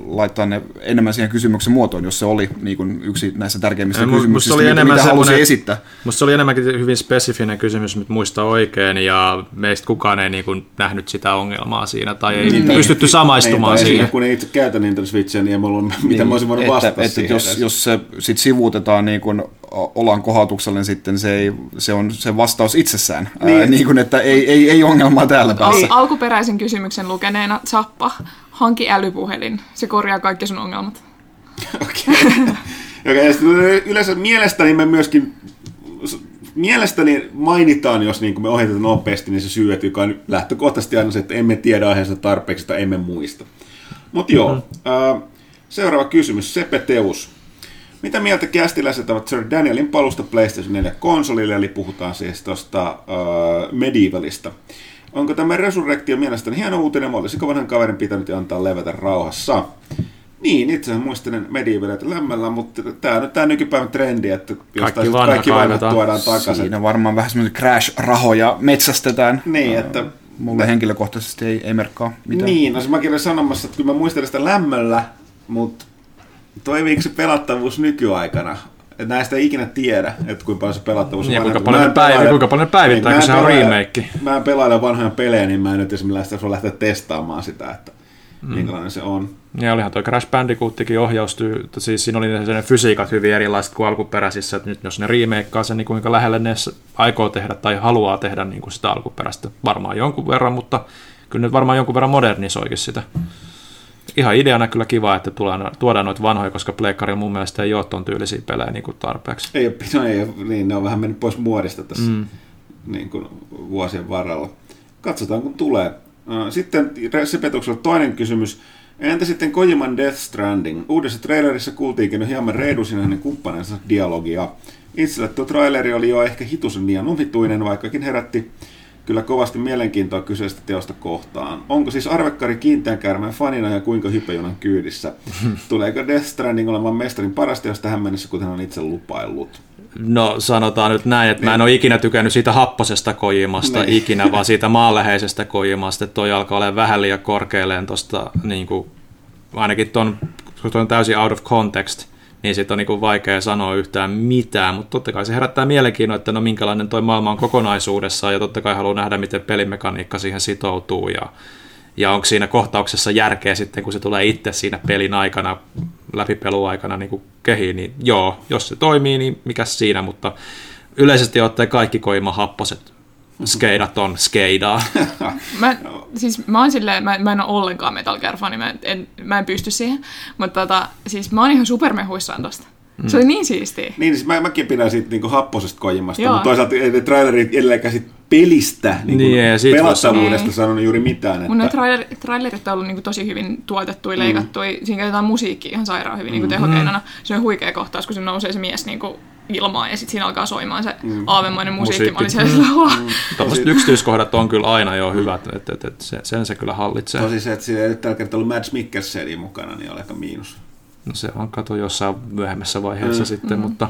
laittaa ne enemmän siihen kysymyksen muotoon, jos se oli niin kuin yksi näistä tärkeimmistä ja kysymyksistä, oli enemmän mitä halusi esittää. Musta se oli enemmänkin hyvin spesifinen kysymys, mutta muista oikein, ja meistä kukaan ei niin kuin nähnyt sitä ongelmaa siinä, tai ei niin, pystytty niin, samaistumaan niin, siihen. Kun ei itse käytä Nintendo Switchia, niin ei mulla ole, mitä mä olisin voinut vastata että, että siihen. Jos, jos se sit sivuutetaan niin kuin olan kohautukselle, niin sitten se, ei, se on se vastaus itsessään. Niin, Ää, niin kuin, että ei, ei, ei ongelmaa täällä päässä. Al- alkuperäisen kysymyksen lukeneena Zappa hanki älypuhelin. Se korjaa kaikki sun ongelmat. Okei. Okay. okay, yleensä mielestäni me myöskin mielestäni mainitaan, jos niin me ohjatetaan nopeasti, niin se syy, että joka on lähtökohtaisesti aina se, että emme tiedä aiheesta tarpeeksi tai emme muista. Mutta joo, mm-hmm. seuraava kysymys, Sepe Teus. Mitä mieltä kästiläiset ovat Sir Danielin palusta PlayStation 4 konsolille, eli puhutaan siis tuosta uh, Medievalista. Onko tämä resurrektio mielestäni hieno uutinen, olisiko vanhan kaverin pitänyt antaa levätä rauhassa? Niin, itse asiassa muistelen Medievalit lämmällä, mutta tämä on tämä nykypäivän trendi, että kaikki, vanha kaikki vanhat tuodaan takaisin. Siinä varmaan vähän semmoisia crash-rahoja metsästetään. Niin, että... Mulle henkilökohtaisesti ei, ei merkkaa mitään. Niin, no se mäkin olin sanomassa, että kyllä mä muistelen sitä lämmöllä, mutta toimiiko se pelattavuus nykyaikana? Että näistä ei ikinä tiedä, että kuinka paljon se pelattavuus on. Ja kuinka paljon, päivä, kuinka paljon päivittää, niin, kun se on remake. Mä en pelaile vanhoja pelejä, niin mä en nyt esimerkiksi lähteä, lähteä testaamaan sitä, että mm. minkälainen se on. Ja olihan tuo Crash Bandicootikin ohjaustyy, siis siinä oli ne fysiikat hyvin erilaiset kuin alkuperäisissä, että nyt jos ne remakeaa sen, niin kuinka lähelle ne aikoo tehdä tai haluaa tehdä niin kuin sitä alkuperäistä, varmaan jonkun verran, mutta kyllä nyt varmaan jonkun verran modernisoikin sitä ihan ideana kyllä kiva, että tuodaan, tuodaan noita vanhoja, koska Pleikkarilla mun mielestä ei ole ton tyylisiä pelejä niin kuin tarpeeksi. Ei, no ei, niin, ne on vähän mennyt pois muodista tässä mm. niin kuin vuosien varrella. Katsotaan, kun tulee. Sitten Sepetuksella toinen kysymys. Entä sitten Kojiman Death Stranding? Uudessa trailerissa kuultiinkin hieman Reidusin hänen kumppanensa dialogia. Itselle tuo traileri oli jo ehkä hitusen liian omituinen, vaikkakin herätti kyllä kovasti mielenkiintoa kyseistä teosta kohtaan. Onko siis Arvekkari kiinteän käärmeen fanina ja kuinka hypejunan kyydissä? Tuleeko Death Stranding olemaan mestarin parasta jos tähän mennessä, kuten hän on itse lupaillut? No sanotaan nyt näin, että niin. mä en niin. ole ikinä tykännyt siitä happosesta kojimasta niin. ikinä, vaan siitä maanläheisestä kojimasta, että toi alkaa olla vähän liian korkealleen tuosta, niin kuin, ainakin ton, kun on täysin out of context, niin sitten on niin vaikea sanoa yhtään mitään, mutta totta kai se herättää mielenkiinnoa, että no minkälainen toi maailma on kokonaisuudessaan, ja totta kai haluaa nähdä, miten pelimekaniikka siihen sitoutuu, ja, ja onko siinä kohtauksessa järkeä sitten, kun se tulee itse siinä pelin aikana, läpipeluaikana niin kuin kehiin, niin joo, jos se toimii, niin mikä siinä, mutta yleisesti ottaen kaikki koima happoset skeidat on skeidaa. mä, siis mä oon silleen, mä, mä en ole ollenkaan Metal Gear fani, mä en, mä en pysty siihen, mutta tota, siis mä oon ihan supermehuissaan tosta. Se oli niin siistiä. Niin, siis mä, mäkin pidän siitä niin happosesta kojimasta, Joo. mutta toisaalta ei trailerit edelleenkään sit pelistä, niin niin, ja pelattavuudesta niin. sanonut juuri mitään. Että... Mun trailer, trailerit on ollut niin tosi hyvin tuotettu ja mm. leikattu. Siinä käytetään musiikkia ihan sairaan hyvin niin mm-hmm. tehokeinona. Se on huikea kohtaus, kun se nousee se mies niin kuin ilmaan ja sitten siinä alkaa soimaan se mm. aavemainen musiikki. musiikki. Mä olin siellä mm. mm. yksityiskohdat on kyllä aina jo hyvät, että et, et, se, sen se kyllä hallitsee. Tosi se, että siinä ei tällä kertaa ollut Mads Mikkelsen mukana, niin oli aika miinus. No se on kato jossain myöhemmässä vaiheessa mm. sitten, mm. mutta...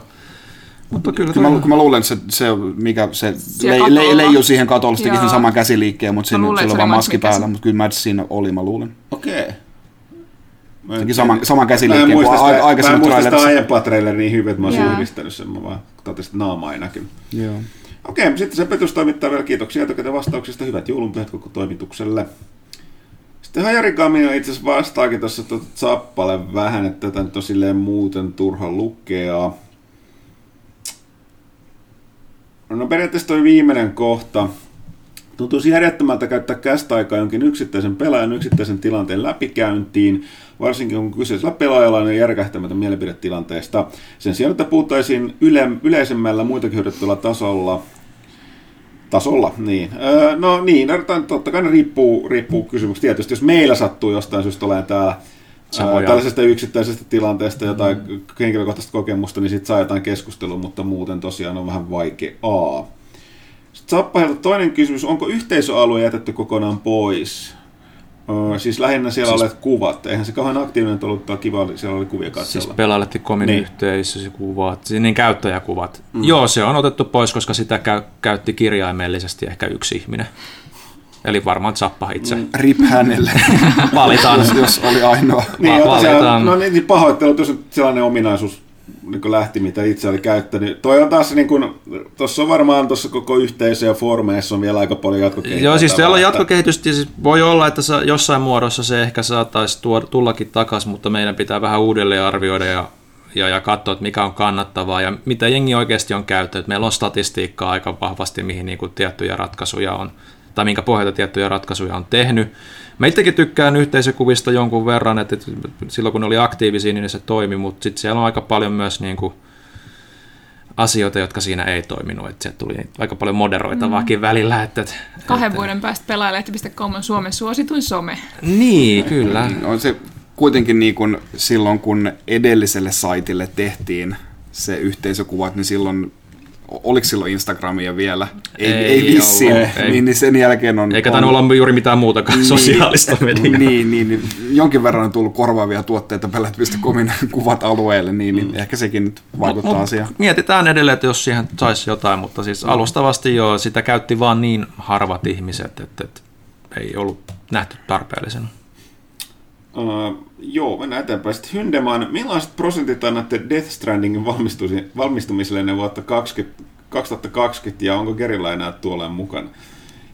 Mutta kyllä, kyllä mä, kun mä luulen, että se, se mikä se le, le, leiju siihen katolle, se teki sen saman käsiliikkeen, mutta siinä, luulen, sillä on vaan maski päällä, mutta kyllä Mads siinä oli, mä luulen. Okei. Okay. Teki saman, saman käsiliikkeen kuin a- aikaisemmin trailerissa. Mä en muista sitä aiempaa traileria niin hyvin, että mä olisin yhdistänyt sen, mä vaan katsoin, että naama ei näkynyt. Joo. Okei, okay, sitten se Petus toimittaa vielä kiitoksia etukäteen vastauksista. Hyvät joulunpyhät koko toimitukselle. Sitten Hajarikami on itse asiassa vastaakin tuossa tuota Zappalle vähän, että tätä nyt on silleen muuten turha lukea. No periaatteessa toi viimeinen kohta. Tuntuisi järjettömältä käyttää kästä-aikaa jonkin yksittäisen pelaajan yksittäisen tilanteen läpikäyntiin, varsinkin kun kyseisellä pelaajalla on järkähtämätön mielipidetilanteesta. Sen sijaan, että puhuttaisiin yle- yleisemmällä muitakin hyödyttävällä tasolla Tasolla, niin. Öö, no niin, totta kai ne riippuu, riippuu kysymyksestä. Tietysti jos meillä sattuu jostain syystä olemaan täällä ää, tällaisesta yksittäisestä tilanteesta jotain mm. henkilökohtaista kokemusta, niin sitten saa jotain keskustelua, mutta muuten tosiaan on vähän vaikeaa. Sappahelta toinen kysymys, onko yhteisöalue jätetty kokonaan pois? Öö, siis lähinnä siellä siis, olet kuvat. Eihän se kauhean aktiivinen ollut, mutta kiva, siellä oli kuvia katsella. Siis pelaajalletti komin niin. yhteisössä kuvat, niin käyttäjäkuvat. Mm. Joo, se on otettu pois, koska sitä käy, käytti kirjaimellisesti ehkä yksi ihminen. Eli varmaan Zappa itse. Mm. Rip hänelle. Valitaan. jos, jos oli ainoa. Niin, Valitaan. no niin, pahoittelut, jos sellainen ominaisuus niin lähti, mitä itse oli käyttänyt. Toi on taas, niin kuin, tuossa on varmaan tuossa koko yhteisö ja foorumeissa on vielä aika paljon jatkokehitystä. Joo, siis siellä on jatkokehitystä, siis voi olla, että jossain muodossa se ehkä saattaisi tullakin takaisin, mutta meidän pitää vähän uudelleen arvioida ja, ja, ja katsoa, että mikä on kannattavaa ja mitä jengi oikeasti on käyttänyt. Meillä on statistiikkaa aika vahvasti, mihin niin kuin tiettyjä ratkaisuja on, tai minkä pohjalta tiettyjä ratkaisuja on tehnyt. Mä itsekin tykkään yhteisökuvista jonkun verran, että silloin kun ne oli aktiivisia, niin se toimi, mutta sitten siellä on aika paljon myös niin kuin asioita, jotka siinä ei toiminut. Että tuli aika paljon moderoitavaakin mm. välillä. Että, Kahden että, vuoden päästä pelaajalehti.com on Suomen suosituin some. Niin, kyllä. Niin, on se kuitenkin niin kuin silloin, kun edelliselle saitille tehtiin se yhteisökuvat, niin silloin oliko silloin Instagramia vielä? Ei, ei, ei vissiin. Ollut, ei. Niin, niin sen jälkeen on... Eikä tainnut olla juuri mitään muutakaan niin, sosiaalista mediaa. Niin, niin, niin, jonkin verran on tullut korvaavia tuotteita pelät.comin kuvat alueelle, niin, niin mm. ehkä sekin nyt vaikuttaa mut, asiaan. Mietitään edelleen, että jos siihen saisi jotain, mutta siis mm. alustavasti jo sitä käytti vaan niin harvat ihmiset, että, että ei ollut nähty tarpeellisena. Uh, joo, mennään eteenpäin. Sitten Hyndeman, millaiset prosentit annatte Death Strandingin valmistumiselle vuotta 20, 2020 ja onko Gerilla enää tuoleen mukana?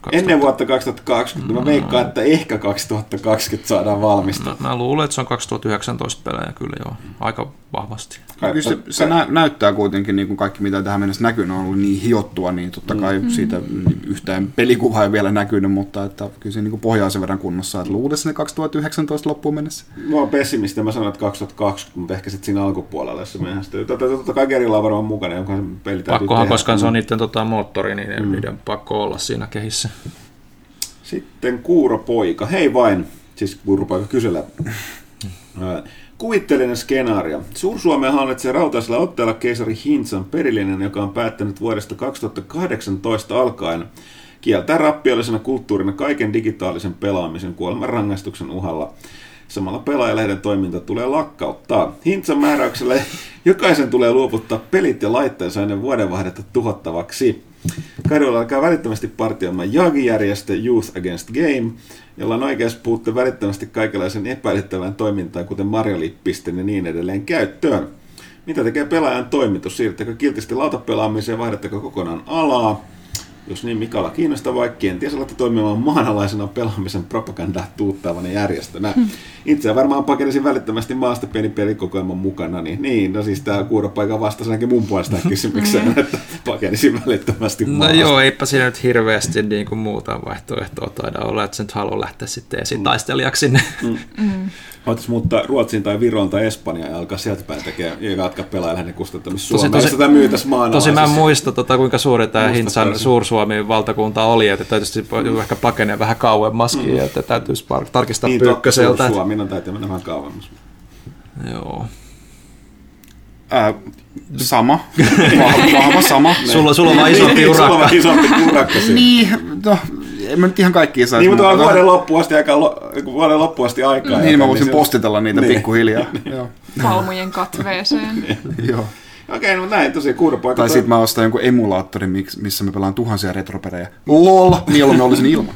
2000. Ennen vuotta 2020, no. mä veikkaan, että ehkä 2020 saadaan valmistua. Mä, mä luulen, että se on 2019 pelejä kyllä jo, aika vahvasti. Kyllä se, se nä- näyttää kuitenkin, niin kuin kaikki mitä tähän mennessä näkynyt on ollut niin hiottua, niin totta kai mm. siitä yhtään pelikuvaa ei vielä näkynyt, mutta että kyllä se niin pohjaa sen verran kunnossa, että luulisi ne 2019 loppuun mennessä. Mä oon pessimisti, mä sanoin, että 2020, mutta ehkä sitten siinä alkupuolella se myöhästyy. Totta, totta kai Gerilla on varmaan mukana, jonka peli Pakkohan, koska se on niiden tota, moottori, niin mm. niiden pakko olla siinä kehissä. Sitten Kuuropoika. Hei vain, siis Kuuropoika kysellä. Kuvitteellinen skenaario. Suur-Suomea hallitsee rautaisella otteella keisari Hintsan perillinen, joka on päättänyt vuodesta 2018 alkaen kieltää rappiollisena kulttuurina kaiken digitaalisen pelaamisen kuoleman rangaistuksen uhalla. Samalla pelaajalehden toiminta tulee lakkauttaa. Hintsan määräyksellä jokaisen tulee luovuttaa pelit ja laitteensa ennen vuodenvaihdetta tuhottavaksi. Kadulla alkaa välittömästi partioimaan Jagi-järjestö Youth Against Game, jolla on oikeus puuttua välittömästi kaikenlaisen epäilyttävään toimintaan, kuten marjalippisten ja niin edelleen käyttöön. Mitä tekee pelaajan toimitus? Siirryttekö kiltisti lautapelaamiseen, vaihdatteko kokonaan alaa? Jos niin Mikala kiinnostavaa, kenties alatte toimimaan maanalaisena pelaamisen propagandaa tuuttavana järjestönä. Hmm. Itse varmaan pakenisin välittömästi maasta pieni pelikokoelman mukana, niin, niin no siis tämä kuuropaikan vastasi ainakin mun puolesta kysymykseen, niin. että pakenisin välittömästi no maasta. No joo, eipä siinä nyt hirveästi niin kuin muuta vaihtoehtoa taida olla, että sen nyt haluaa lähteä sitten esitaistelijaksi sinne. Mm. Voitaisiin muuttaa Ruotsiin tai Viroon tai Espanjaan ja alkaa sieltä päin tekemään ja jatkaa pelaa hänen kustantamista Suomeen. Tosi, tosi, myytäisiin Tosi mä en muista, tota, kuinka suuri tämä Hintsan Suur-Suomi valtakunta oli, että tietysti mm. ehkä pakenee vähän kauemmaskin, mm. että täytyisi tarkistaa niin, pyykköseltä. Suomi on täytyy mennä vähän kauemmas. Joo. Ää, sama. Vahva sama. sulla, sulla on vaan isompi urakka. Sulla on isompi urakka. niin, no, en mä nyt ihan kaikkia saisi. Niin, mutta on vuoden loppuun asti, aika, vuoden loppuun asti aikaa. Niin, mä voisin niin postitella niitä niin. pikkuhiljaa. Palmujen katveeseen. Joo. Okei, no näin tosi kuuropaikka. Tai sitten mä ostan jonkun emulaattorin, missä me pelaan tuhansia retropelejä. LOL, mieluummin olisin ilman.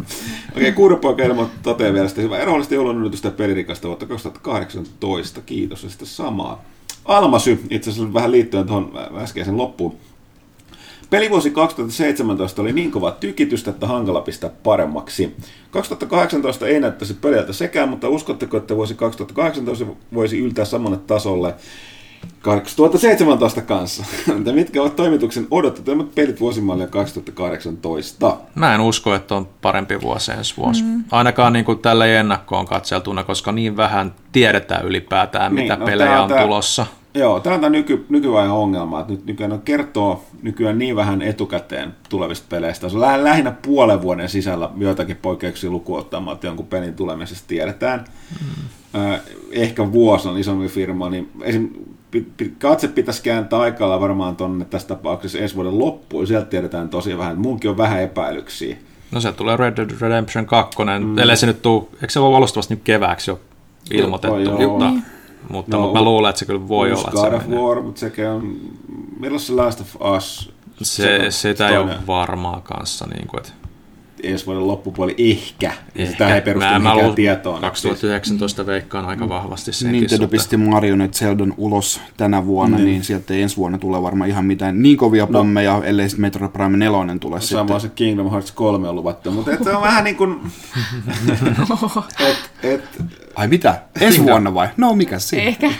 Okei, kuuropoika ilmoittaa toteaa vielä sitten hyvää erollista joulun yllätystä ja pelirikasta vuotta 2018. Kiitos. Ja sitten samaa. Almasy, itse asiassa vähän liittyen tuohon äskeisen loppuun. Pelivuosi 2017 oli niin kova tykitystä, että hankala pistää paremmaksi. 2018 ei näyttäisi peliltä sekään, mutta uskotteko, että vuosi 2018 voisi yltää samalle tasolle 2017 kanssa. Mitkä ovat toimituksen odottamat pelit vuosimallia 2018? Mä en usko, että on parempi vuosi ensi vuosi. Mm. Ainakaan niin kuin tällä ennakkoon katseltuna, koska niin vähän tiedetään ylipäätään, niin, mitä no pelejä on tää, tulossa. Joo, tämä on tämä nyky, nykyajan ongelma, että nyt nykyään on kertoo nykyään niin vähän etukäteen tulevista peleistä. Se on lä- lähinnä puolen vuoden sisällä joitakin poikkeuksia lukuun ottamaan, että jonkun pelin tulemisesta tiedetään. Mm. Äh, ehkä vuosi on isompi firma, niin esim. katse pitäisi kääntää aikalla varmaan tuonne tässä tapauksessa ensi vuoden loppuun. Sieltä tiedetään tosi vähän. Munkin on vähän epäilyksiä. No se tulee Red Dead Redemption 2, mm. ellei se nyt tuu, eikö se ole alustavasti nyt kevääksi jo ilmoitettu, Joo, joo. mutta, mutta, No, mutta mä luulen, että se kyllä voi olla, God of se. War, mutta sekin on... Milloin se Last of Us? se, on sitä ei ole varmaa kanssa. Niin kuin, että ensi vuoden loppupuoli ehkä. ehkä. Sitä ei perustu Mä- mä mihinkään tietoon. 2019 veikkaan aika vahvasti senkin Nintendo suhteen. pisti Marionette Zeldan ulos tänä vuonna, Niin. niin sieltä ei ensi vuonna tule varmaan ihan mitään niin kovia pommeja, ellei sitten Metroid Prime 4 tule Samoin sitten. se Kingdom Hearts 3 on luvattu, mutta et se on vähän niin kuin... et, et, Ai mitä? Ensi vuonna vai? No mikä siinä? Ehkä.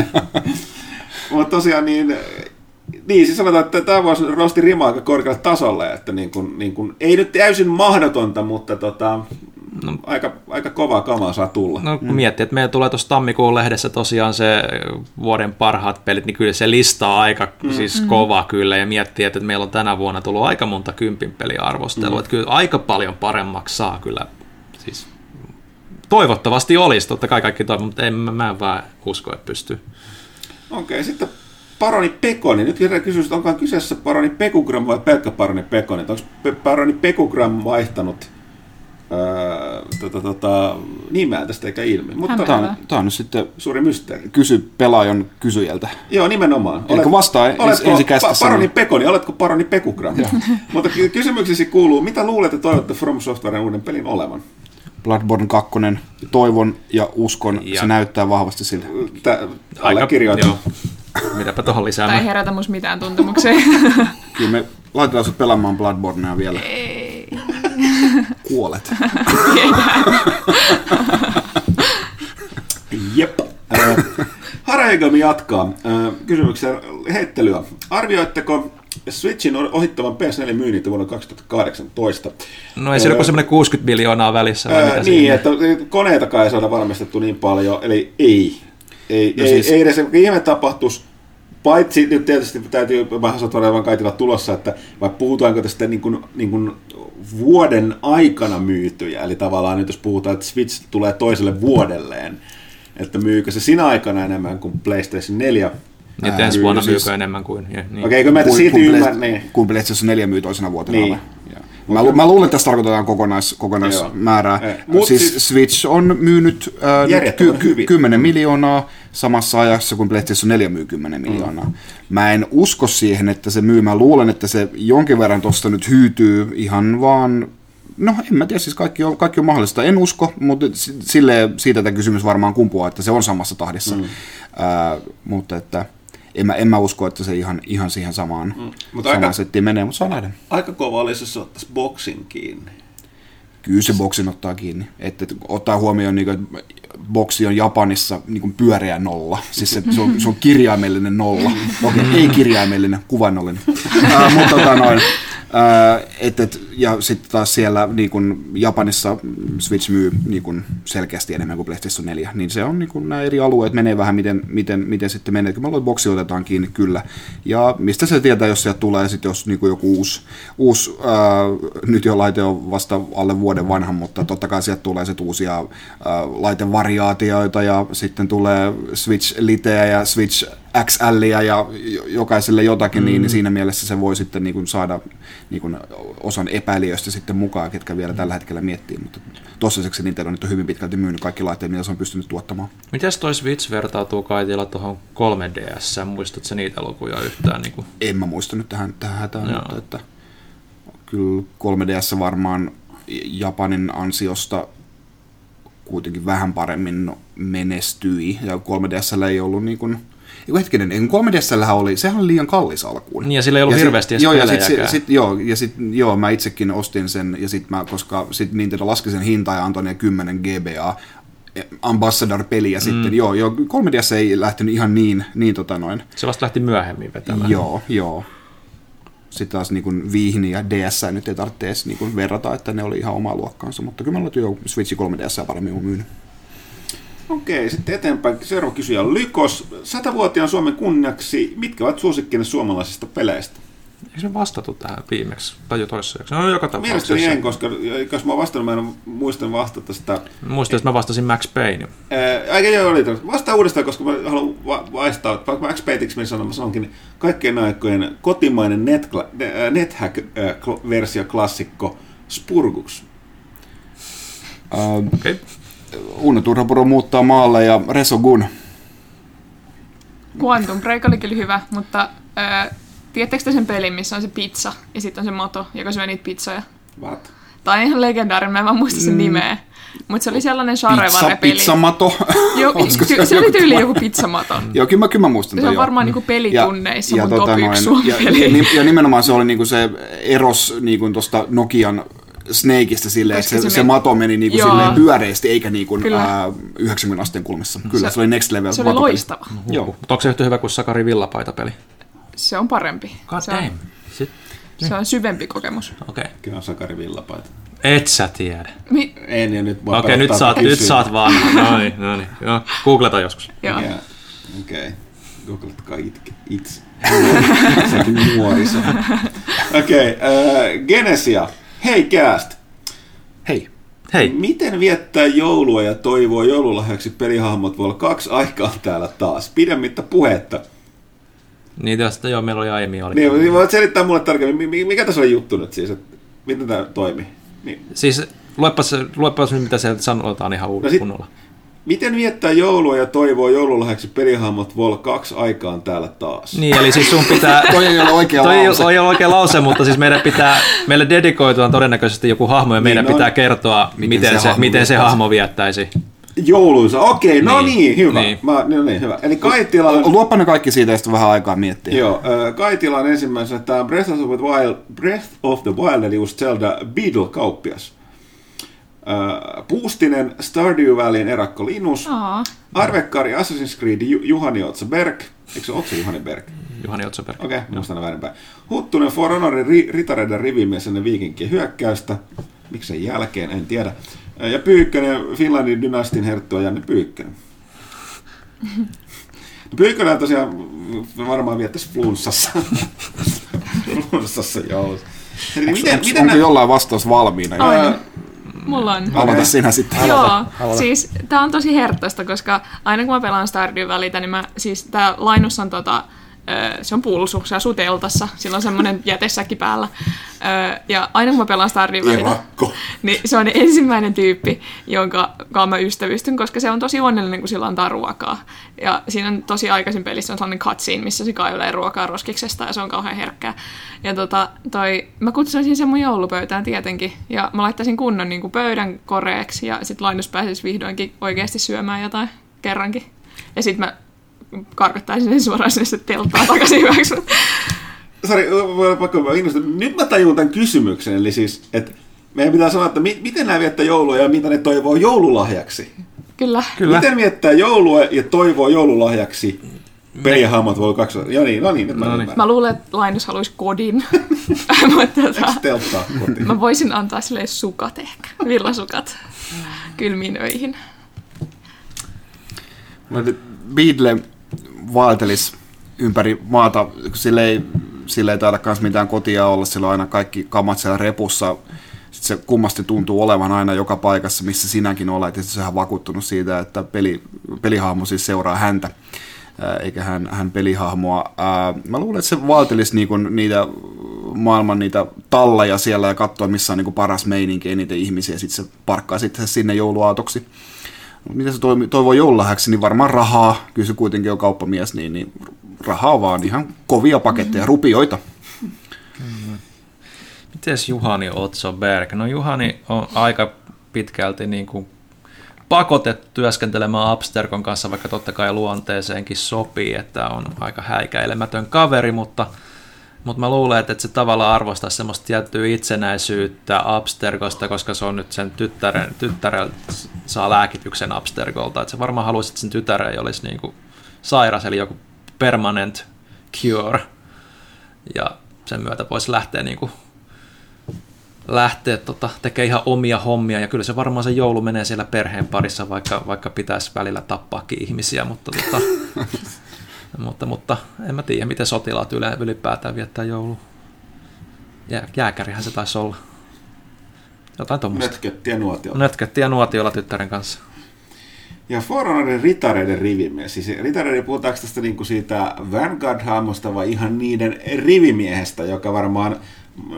mutta tosiaan niin... Niin, siis sanotaan, että tämä vuosi rosti rima aika korkealle tasolle, että niin kuin, niin kuin, ei nyt täysin mahdotonta, mutta tota, no. aika, aika kovaa kamaa saa tulla. No kun mm. miettii, että meillä tulee tuossa tammikuun lehdessä tosiaan se vuoden parhaat pelit, niin kyllä se lista on aika mm. siis kova kyllä, ja miettii, että meillä on tänä vuonna tullut aika monta kympin peliarvostelua, mm. että kyllä aika paljon paremmaksi saa kyllä, siis toivottavasti olisi, totta kai kaikki toivon, mutta en, mä, mä en vaan usko, että pystyy. Okei, sitten Paroni Pekoni. Nyt herää kysymys, että onko kyseessä Paroni Pekugram vai pelkkä Paroni Pekoni? Onko Paroni Pekugram vaihtanut öö, tota, tota, nimeä tästä eikä ilmi? Mutta Hämmentävää. Tämä on, tämä on nyt sitten suuri mysteeri. kysy pelaajan kysyjältä. Joo, nimenomaan. Elikkä vastaa oletko ensi kästissä. pa- Paroni Pekoni, oletko Paroni Pekugram? Mutta ky- kysymyksesi kuuluu, mitä luulet ja toivotte From Softwaren uuden pelin olevan? Bloodborne 2, toivon ja uskon, Ja- se näyttää vahvasti siltä. Tä, allekirjoitan. Mitäpä tuohon Tai ei lisäämään. herätä musta mitään tuntemuksia. Kyllä me laitetaan sut pelaamaan Bloodbornea vielä. ei. Kuolet. Jep. Hareigami jatkaa. Kysymyksen heittelyä. Arvioitteko Switchin ohittavan PS4 myynnit vuonna 2018? No ei siinä ole semmoinen 60 miljoonaa välissä. vai Ää, mitä niin, siinä? että koneitakaan ei saada valmistettu niin paljon, eli ei. Ei, No ei, siis- ei edes ihme tapahtus, paitsi nyt tietysti täytyy vähän sanoa kaikilla tulossa, että vai puhutaanko tästä niin kuin, niin kuin vuoden aikana myytyjä, eli tavallaan nyt jos puhutaan, että Switch tulee toiselle vuodelleen, että myykö se sinä aikana enemmän kuin PlayStation 4, Niin, että ensi myy- vuonna siis- myykö enemmän kuin... ja- Niin. Okei, kun mä Kuin- kuin ymmärrän, niin. Kuin PlayStation 4 myy toisena vuotena. Niin. vai? Mä, lu- mä luulen, että tässä tarkoitetaan kokonais, kokonaismäärää. Mut Siis, siis- Switch on myynyt äh, nyt Järjettömän hyvin. 10 miljoonaa samassa ajassa, kun PlayStation 4 myy 10 miljoonaa. Mm. Mä en usko siihen, että se myy. Mä luulen, että se jonkin verran tuosta nyt hyytyy ihan vaan No en mä tiedä, siis kaikki on, kaikki on mahdollista. En usko, mutta s- silleen, siitä tämä kysymys varmaan kumpuaa, että se on samassa tahdissa. Mm. Ää, mutta että en mä, en mä usko, että se ihan, ihan siihen samaan, mm. Mutta samaan aika- settiin menee, mutta saa nähdä. Aika kova olisi, jos se ottaisi boksin kiinni. Kyllä se boksin ottaa kiinni. Että että ottaa huomioon, niin kuin, että boksi on Japanissa niin kuin pyöreä nolla. Siis se, se, on, se on kirjaimellinen nolla. Okei, ei kirjaimellinen, kuvannollinen. uh, mutta tota noin, uh, et, et, ja sitten taas siellä niin kuin Japanissa Switch myy niin kuin selkeästi enemmän kuin PlayStation 4. Niin se on niin kuin, nämä eri alueet menee vähän miten, miten, miten sitten menee. Kyllä mä luulen, boksi otetaan kiinni kyllä. Ja mistä se tietää, jos sieltä tulee sitten jos niin joku uusi, uusi uh, nyt jo laite on vasta alle vuoden vanha, mutta totta kai sieltä tulee sitten uusia uh, laitevariaatioita ja sitten tulee Switch Liteä ja Switch XLiä ja jo- jokaiselle jotakin, mm. niin siinä mielessä se voi sitten niin kuin saada niin kuin osan epäilijöistä sitten mukaan, ketkä vielä tällä hetkellä miettii, mutta tossaiseksi Nintendo nyt on hyvin pitkälti myynyt kaikki laitteet, mitä se on pystynyt tuottamaan. Mites toi Switch vertautuu Kaitilla tuohon 3DS? Muistatko niitä lukuja yhtään? Niin kuin? En mä muista nyt tähän, tähän hätään, Joo. mutta että kyllä 3DS varmaan Japanin ansiosta kuitenkin vähän paremmin menestyi, ja 3DS ei ollut niin kuin, hetkinen, ei, kun 3DSllähän oli, sehän oli liian kallis alkuun. Niin, ja sillä ei ollut sit- hirveästi edes joo, ja sit, sit, joo, ja sit, joo, mä itsekin ostin sen, ja sit mä, koska sit Nintendo laski sen hintaa ja antoi ne 10 GBA Ambassador-peliä mm. sitten, joo, joo, 3DS ei lähtenyt ihan niin, niin tota noin, Se vasta lähti myöhemmin vetämään. Joo, joo. Sitten taas niin Viihni ja DS nyt ei tarvitse edes niin verrata, että ne oli ihan omaa luokkaansa, mutta kyllä mä olen jo Switch 3DS paremmin myynyt. Okei, sitten eteenpäin. Seuraava kysyjä on Lykos. Satavuotiaan Suomen kunniaksi, mitkä ovat suosikkina suomalaisista peleistä? Eikö me vastattu tähän viimeksi? Tai jo toisessa jaksossa? No joka tapauksessa. Mielestäni en, koska jos mä vastannut, mä en muistan vastata sitä. Muistan, että mä vastasin Max Payne. Aika joo, oli totta. Vastaa uudestaan, koska mä haluan va- vaistaa, että vaikka Max Payneiksi minä sanon, mä sanonkin kaikkien aikojen kotimainen ää, NetHack-versio klassikko Spurgus. Okei. Okay. Uno Turhapuro muuttaa maalle ja Resogun. Quantum Break oli kyllä hyvä, mutta ö, tiedättekö te sen pelin, missä on se pizza ja sitten on se moto, joka syö niitä pizzoja? What? Tämä on ihan legendaarinen, mä en vaan muista sen nimeä. Mutta se oli sellainen Sharevare-peli. pizzamato. Jo, ty- se oli tyyli joku pizzamato. Joo, kyllä mä, kyllä mä muistan Se on joo. varmaan niinku pelitunneissa mun top tota yksi noin, ja, ja, ja, nimenomaan se oli niinku se eros niinku tosta Nokian Snakeista silleen, että se, se se, mato meni niinku silleen pyöreästi eikä niinku ää, 90 asteen kulmassa. Kyllä, se, se oli next level Se oli matopeli. loistava. Joo. Mutta onko se yhtä hyvä kuin Sakari Villapaita-peli? Se on parempi. God se, on, damn. Sit, se on syvempi kokemus. okei. Okay. Kyllä on Sakari Villapaita. Et sä tiedä. Mi- En, ja nyt voi Okei, okay, nyt, saat, kun nyt saat vaan. No niin, no niin. Joo, googleta joskus. joo. Joo. Okei. Okay. Googletkaa itke, itse. Sekin nuoriso. Okei, okay, äh, Genesia. Hei Cast. Hei. Hei, Miten viettää joulua ja toivoa joululahjaksi pelihahmot voi olla kaksi aikaa täällä taas? Pidemmittä puhetta. niin tästä joo, meillä oli aiemmin oli. Niin, niin voit selittää mulle tarkemmin, mi- mi- mikä tässä on juttu nyt siis, että miten tämä toimii? Niin. Siis luepas, luepas nyt, mitä sieltä sanotaan ihan No no sit- kunnolla. Miten viettää joulua ja toivoa joululahjaksi pelihahmot voi olla kaksi aikaan täällä taas? Niin, eli siis sun pitää... Toi ei ole oikea Toi ei lause. ole oikea lause, mutta siis meidän pitää, meille dedikoitua on todennäköisesti joku hahmo ja meidän no. pitää kertoa, Miten miten, se se, hahmo miten se viettäisi. hahmo viettäisi. Jouluisa, okei, no niin, Niin, hyvä. niin. Mä, no niin, hyvä. Eli Kaitila. Luoppa ne kaikki siitä sitten vähän aikaa miettiä. Joo, äh, Kaitila on ensimmäisenä tämä Breath of the Wild, Breath of the Wild eli uusi Zelda Beetle-kauppias. Äh, Puustinen Stardew Valleyn erakko Linus. Aa, Arvekkari Assassin's Creed Ju- Juhani Otsa Berg. Eikö se Otsa Juhani Berg? Juhani Otsoberg. Okei, okay, muistan väärinpäin. Huttunen For Honorin ri- ritareiden rivimies ennen viikinkien hyökkäystä. Miksen jälkeen, en tiedä. Ja Pyykkönen, Finlandin dynastin herttua Janne Pyykkönen. Pyykkönen tosiaan varmaan viettäisi flunssassa. flunssassa joulussa. Eli miten, Onko, miten onko nä- jollain vastaus valmiina? On. Mulla on. Okei. sinä sitten. Joo, siis tää on tosi herttaista, koska aina kun mä pelaan Stardew Valleytä, niin mä, siis tää Lainus on tota, se on pulsu, se asuu teltassa, sillä on semmonen jätesäkki päällä. Ja aina kun mä pelaan Stardew niin se on ensimmäinen tyyppi, jonka kanssa mä ystävystyn, koska se on tosi onnellinen, kun sillä antaa ruokaa. Ja siinä on tosi aikaisin pelissä on sellainen cutscene, missä se kaivelee ruokaa roskiksesta ja se on kauhean herkkää. Ja tota, toi, mä kutsuisin sen mun joulupöytään tietenkin. Ja mä laittaisin kunnon niin kuin pöydän koreeksi ja sit Lainus pääsisi vihdoinkin oikeasti syömään jotain kerrankin. Ja sit mä karkottaisin sen suoraan sinne telttaan takaisin hyväksi. Sari, voi pakko mä innostun. Nyt mä tajun tämän kysymyksen, eli siis, että meidän pitää sanoa, että mi- miten nämä viettää joulua ja mitä ne toivoo joululahjaksi. Kyllä. Kyllä. Miten viettää joulua ja toivoo joululahjaksi pelihahmot voi kaksi... Joo niin, no niin, nyt mä No no niin. Mä luulen, että Lainus haluaisi kodin. Mutta tota. Mä voisin antaa sille sukat ehkä, villasukat kylmiin öihin. Beadle vaeltelis ympäri maata, kun sille ei, sille ei taida kans mitään kotia olla, sillä on aina kaikki kamat siellä repussa. Sitten se kummasti tuntuu olevan aina joka paikassa, missä sinäkin olet, ja se on vakuuttunut siitä, että peli, pelihahmo siis seuraa häntä, eikä hän, hän pelihahmoa. Mä luulen, että se vaeltelisi niinku niitä maailman niitä talleja siellä ja katsoa, missä on niinku paras meininki, eniten ihmisiä, ja sitten se parkkaa sitten sinne jouluaatoksi. Mut mitä se toimi- toivoo joululahjaksi, niin varmaan rahaa. Kyllä se kuitenkin on kauppamies, niin, niin rahaa vaan ihan kovia paketteja, rupioita. Mites Juhani Otsoberg? No Juhani on aika pitkälti niin kuin pakotettu työskentelemään Abstergon kanssa, vaikka totta kai luonteeseenkin sopii, että on aika häikäilemätön kaveri, mutta, mutta mä luulen, että se tavallaan arvostaa semmoista tiettyä itsenäisyyttä Abstergosta, koska se on nyt sen tyttären, tyttäreltä saa lääkityksen Abstergolta, että se varmaan haluaisi, että sen tytär ei olisi niin kuin sairas, eli joku permanent cure, ja sen myötä voisi lähteä niin kuin lähteä tota, tekemään ihan omia hommia, ja kyllä se varmaan se joulu menee siellä perheen parissa, vaikka, vaikka pitäisi välillä tappaakin ihmisiä, mutta, tota, mutta, mutta en mä tiedä, miten sotilaat yle, ylipäätään viettää joulu. Jää, jääkärihän se taisi olla. Jotain tuommoista. Nötköttiä nuotiolla. Nötköttiä nuotiolla tyttären kanssa. Ja Forerunnerin ritareiden rivimies. Siis ritareiden puhutaanko tästä niinku siitä Vanguard-hahmosta vai ihan niiden rivimiehestä, joka varmaan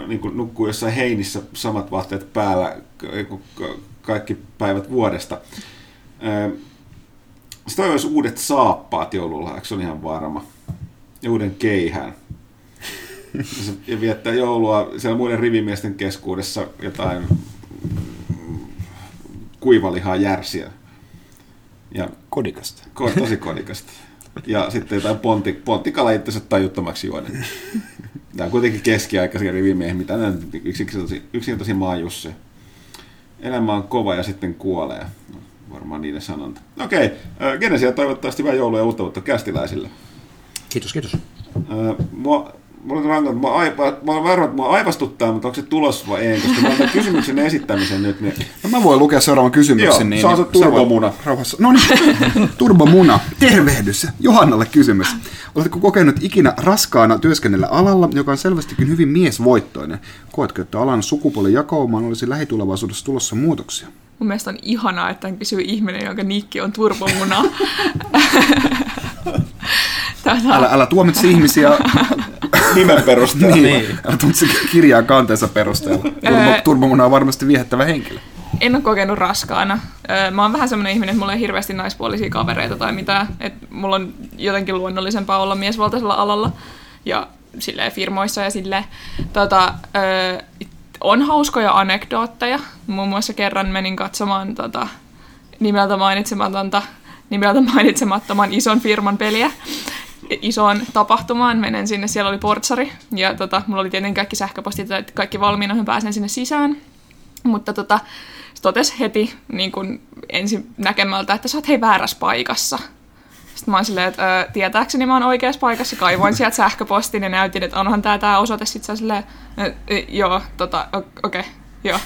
niinku nukkuu jossain heinissä samat vaatteet päällä ka- kaikki päivät vuodesta. Sitten olisi uudet saappaat joululla, se on ihan varma. Ja uuden keihään. Ja viettää joulua siellä muiden rivimiesten keskuudessa jotain kuivalihaa järsiä. Ja Kodikasta. ko- tosi kodikasta. Ja sitten jotain pontti, ponttikala itsensä tajuttomaksi juonen. Tämä on kuitenkin keskiaikaisia rivimiehiä, mitä yksinkertaisia, yksinkertaisia maajussi. Elämä on kova ja sitten kuolee. Varmaan niiden sanonta. Okei, äh, Genesia toivottavasti hyvää joulua ja uutta vuotta kästiläisille. Kiitos, kiitos. Mua, mulla on rankat, mua, aipa, mä olen varma, että mua aivastuttaa, mutta onko se tulos vai ei, koska mä otan kysymyksen esittämisen nyt. Niin... No mä voin lukea seuraavan kysymyksen. Joo, niin, se on se turbomuna. Rauhassa. No niin, turbomuna. Tervehdys. Johannalle kysymys. Oletko kokenut ikinä raskaana työskennellä alalla, joka on selvästikin hyvin miesvoittoinen? Koetko, että alan sukupuolen jakaumaan olisi lähitulevaisuudessa tulossa muutoksia? Mun mielestä on ihanaa, että hän kysyy ihminen, jonka nikki on turbomuna. Tätä, Älä, älä tuomitse ihmisiä Nimen perusteella. niin, Niin. älä tuomitse kirjaa kanteensa perusteella. Turbo, turbomuna on varmasti viehättävä henkilö. en ole kokenut raskaana. Öö, Mä oon vähän semmoinen ihminen, että mulla ei hirveästi naispuolisia kavereita tai mitään. Et mulla on jotenkin luonnollisempaa olla miesvaltaisella alalla ja silleen firmoissa ja silleen. Tota, öö, on hauskoja anekdootteja. Muun muassa kerran menin katsomaan tota, nimeltä mainitsematonta nimeltä mainitsemattoman ison firman peliä isoon tapahtumaan. Menen sinne, siellä oli portsari ja tota, mulla oli tietenkin kaikki sähköpostit, että kaikki valmiina, mä pääsen sinne sisään. Mutta tota, se totesi heti niin kun ensin näkemältä, että sä oot hei väärässä paikassa. Sitten mä oon silleen, että tietääkseni mä oon oikeassa paikassa. Kaivoin sieltä sähköpostin ja näytin, että onhan tää tää osoite. Sitten sä silleen, "Ö, ö, joo, tota, okei, okay, joo.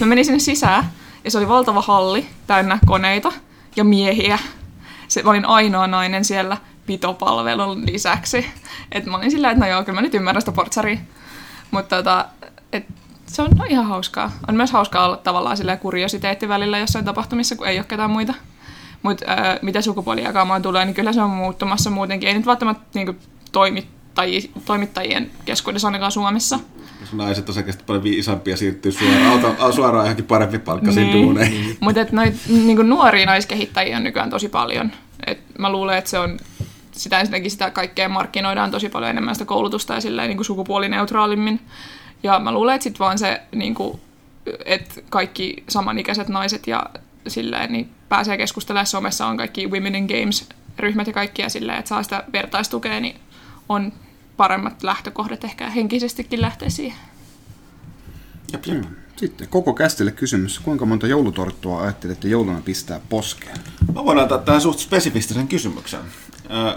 Mä menin sinne sisään ja se oli valtava halli täynnä koneita ja miehiä. Se, mä olin ainoa nainen siellä pitopalvelun lisäksi. Et mä olin silleen, että no joo, kyllä mä nyt ymmärrän sitä portsaria. Mutta tota, et se on no, ihan hauskaa. On myös hauskaa olla tavallaan silleen kuriositeetti välillä jossain tapahtumissa, kun ei ole ketään muita. Mutta äh, mitä sukupuolijakaamaan tulee, niin kyllä se on muuttumassa muutenkin. Ei nyt välttämättä niin toimittajien, toimittajien keskuudessa ainakaan Suomessa. Jos naiset on selkeästi paljon viisampia siirtyy suoraan, auto, suoraan johonkin parempi palkkaisiin niin. duuneihin. Mutta noita niin nuoria naiskehittäjiä on nykyään tosi paljon. Et mä luulen, että se on sitä ensinnäkin sitä kaikkea markkinoidaan tosi paljon enemmän sitä koulutusta ja silleen, niin kuin sukupuolineutraalimmin. Ja mä luulen, että sitten vaan se, niin kuin, että kaikki samanikäiset naiset ja silleen, niin pääsee keskustelemaan somessa, on kaikki Women in Games-ryhmät ja kaikkia silleen, että saa sitä vertaistukea, niin on paremmat lähtökohdat ehkä henkisestikin lähteä siihen. Jep, jep. Sitten koko kästille kysymys. Kuinka monta joulutorttua ajattelette jouluna pistää poskeen? Mä voin antaa tähän suht spesifistisen kysymyksen.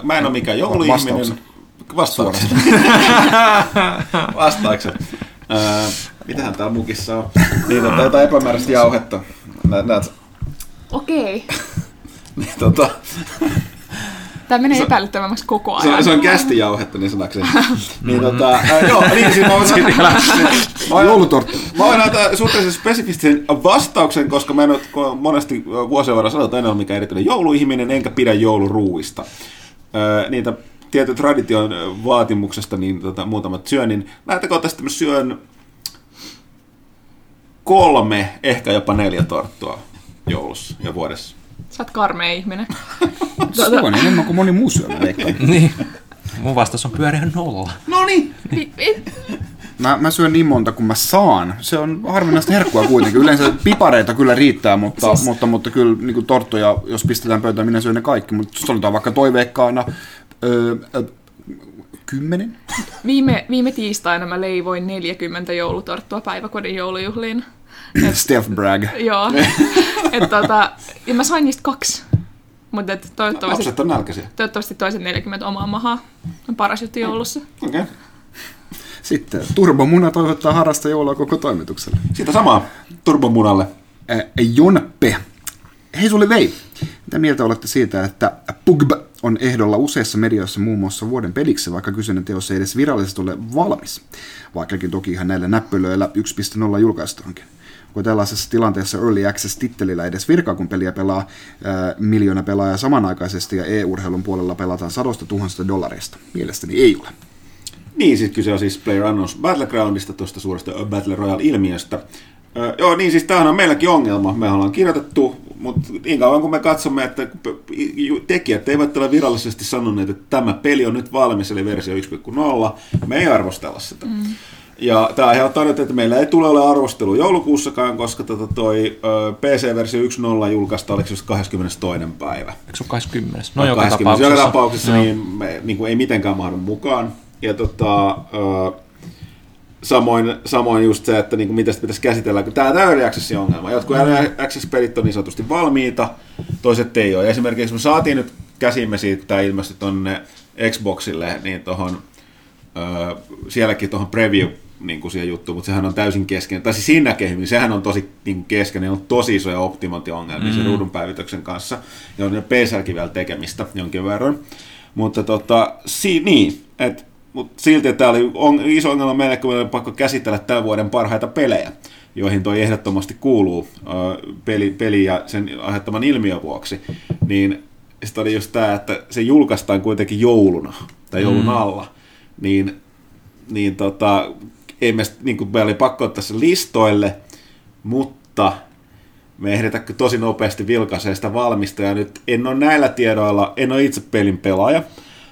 Mä en ole mikään jouluihminen. Vastauksen. Vastauksen. Vastauksen. Ö, Mitähän täällä mukissa on? Niin, tota, jotain epämääräistä jauhetta. Näet. Okei. Niin, tota, Tämä menee epäilyttävämmäksi koko se, ajan. on- se on kästijauhetta niin sanakseni. niin, tota, ää, joo, niin siis mä voisin, mä voin, Joulutorttu. mä voin antaa suhteellisen spesifistisen vastauksen, koska mä en ole monesti vuosien varrella sanonut, että en ole mikään erityinen jouluihminen, enkä pidä jouluruuista. Öö, niitä tietyn tradition vaatimuksesta niin tota, muutamat syön, niin lähtökohtaisesti että mä syön kolme, ehkä jopa neljä torttua joulussa ja vuodessa. Sä oot karmea ihminen. Se on enemmän kuin moni muu syö, mä veikkaan. Niin. Mun vastaus on pyöreä nolla. No niin, Mä, mä syön niin monta kuin mä saan. Se on harvinaista herkkua kuitenkin. Yleensä pipareita kyllä riittää, mutta, siis... mutta, mutta kyllä niin kuin torttuja, jos pistetään pöytään, minä syön ne kaikki. Mutta sanotaan vaikka toiveikkaana öö, ö, kymmenen. Viime, viime tiistaina mä leivoin 40 joulutorttua päiväkodin joulujuhliin. Steph Bragg. Joo. Et, tota, ja mä sain niistä kaksi. Mutta toivottavasti, lapset on nälkäisiä. toivottavasti toiset 40 omaa mahaa. On paras juttu joulussa. Okei. Okay. Sitten Turbomuna toivottaa harrasta joulua koko toimitukselle. Siitä samaa turbomunalle. Äh, Jonpe. Hei sulle vei. Mitä mieltä olette siitä, että PUGB on ehdolla useissa medioissa muun muassa vuoden peliksi, vaikka kyseinen teos ei edes virallisesti ole valmis, vaikkakin toki ihan näillä näppylöillä 1.0 julkaistaankin. Kun tällaisessa tilanteessa Early Access-tittelillä edes virkaa, kun peliä pelaa ää, miljoona pelaajaa samanaikaisesti ja e-urheilun puolella pelataan sadosta tuhansista dollareista. Mielestäni ei ole. Niin, siis kyse on siis Player Unknowns Battlegroundista, tuosta suuresta Battle Royale-ilmiöstä. Öö, joo, niin siis tämähän on meilläkin ongelma. Me ollaan kirjoitettu, mutta niin kauan kun me katsomme, että tekijät eivät ole virallisesti sanoneet, että tämä peli on nyt valmis, eli versio 1.0, me ei arvostella sitä. Mm. Ja tämä aiheuttaa nyt, että meillä ei tule ole arvostelu joulukuussakaan, koska tota toi PC-versio 1.0 julkaista oliko just 22. päivä. Eikö se ole 20? No joka 20. tapauksessa. Joka tapauksessa no. niin, me, niin kuin ei mitenkään mahdu mukaan. Ja tota, samoin, samoin just se, että niin kuin miten sitä pitäisi käsitellä. Tämä on Early Accessin ongelma. Jotkut Early Access-pelit on niin sanotusti valmiita, toiset ei ole. Esimerkiksi me saatiin nyt käsimme siitä, tämä ilmestyi tuonne Xboxille, niin tuohon sielläkin tuohon preview niin kuin siihen juttuun, mutta sehän on täysin kesken. Tai siis siinä niin sehän on tosi niin kuin kesken, on tosi isoja optimointiongelmia mm-hmm. sen ruudun päivityksen kanssa, ja on PClläkin vielä tekemistä jonkin verran. Mutta tota, si, niin, että mutta silti tämä oli on, iso ongelma meille, kun meillä oli pakko käsitellä tämän vuoden parhaita pelejä, joihin toi ehdottomasti kuuluu uh, peli, peli ja sen aiheuttaman ilmiön vuoksi. Niin sitten oli just tämä, että se julkaistaan kuitenkin jouluna tai joulun mm. alla. Niin, niin tota, ei me, niin kuin oli pakko ottaa se listoille, mutta me ehditään tosi nopeasti vilkaisee sitä valmista, ja nyt en ole näillä tiedoilla, en ole itse pelin pelaaja,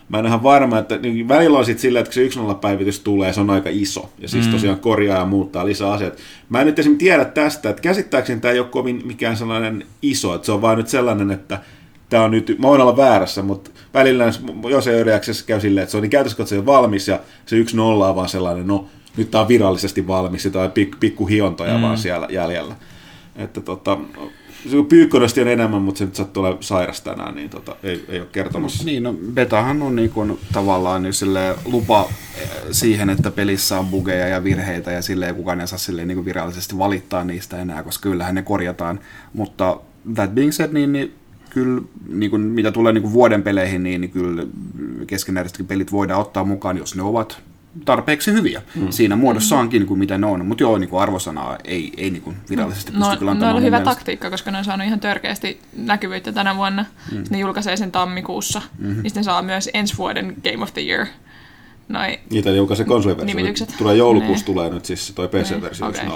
mä en ihan varma, että niin välillä on sitten silleen, että kun se 1.0 päivitys tulee, se on aika iso, ja siis mm. tosiaan korjaa ja muuttaa lisää asioita. Mä en nyt esimerkiksi tiedä tästä, että käsittääkseni tämä ei ole kovin mikään sellainen iso, että se on vaan nyt sellainen, että tämä on nyt, mä voin olla väärässä, mutta välillä jos ei yriäksessä käy silleen, että se on niin käytössä se on valmis ja se 1.0 on vaan sellainen, no nyt tämä on virallisesti valmis, tai pik, pikku hiontoja mm. vaan siellä jäljellä. Että tota, pyykkönosti on enemmän, mutta se nyt sattuu olemaan sairas tänään, niin tota, ei, ei ole kertomassa. Niin, no betahan on niin kuin, tavallaan niin lupa eh, siihen, että pelissä on bugeja ja virheitä ja silleen kukaan ei saa silleen, niin kuin virallisesti valittaa niistä enää, koska kyllähän ne korjataan. Mutta that being said, niin, niin kyllä niin kuin, mitä tulee niin kuin vuoden peleihin, niin, niin kyllä keskenäisetkin pelit voidaan ottaa mukaan, jos ne ovat tarpeeksi hyviä mm. siinä muodossaankin kuin mitä ne on. Mutta joo, niin kuin arvosanaa ei, ei niin kuin virallisesti pysty no, kyllä antamaan. No on hyvä mielestä. taktiikka, koska ne on saanut ihan törkeästi näkyvyyttä tänä vuonna. Mm. Ne julkaisee sen tammikuussa. Mm-hmm. Niin sitten saa myös ensi vuoden Game of the Year Noi Niitä julkaisee konsoliversio. Tulee joulukuussa tulee nyt siis toi PC-versio okay.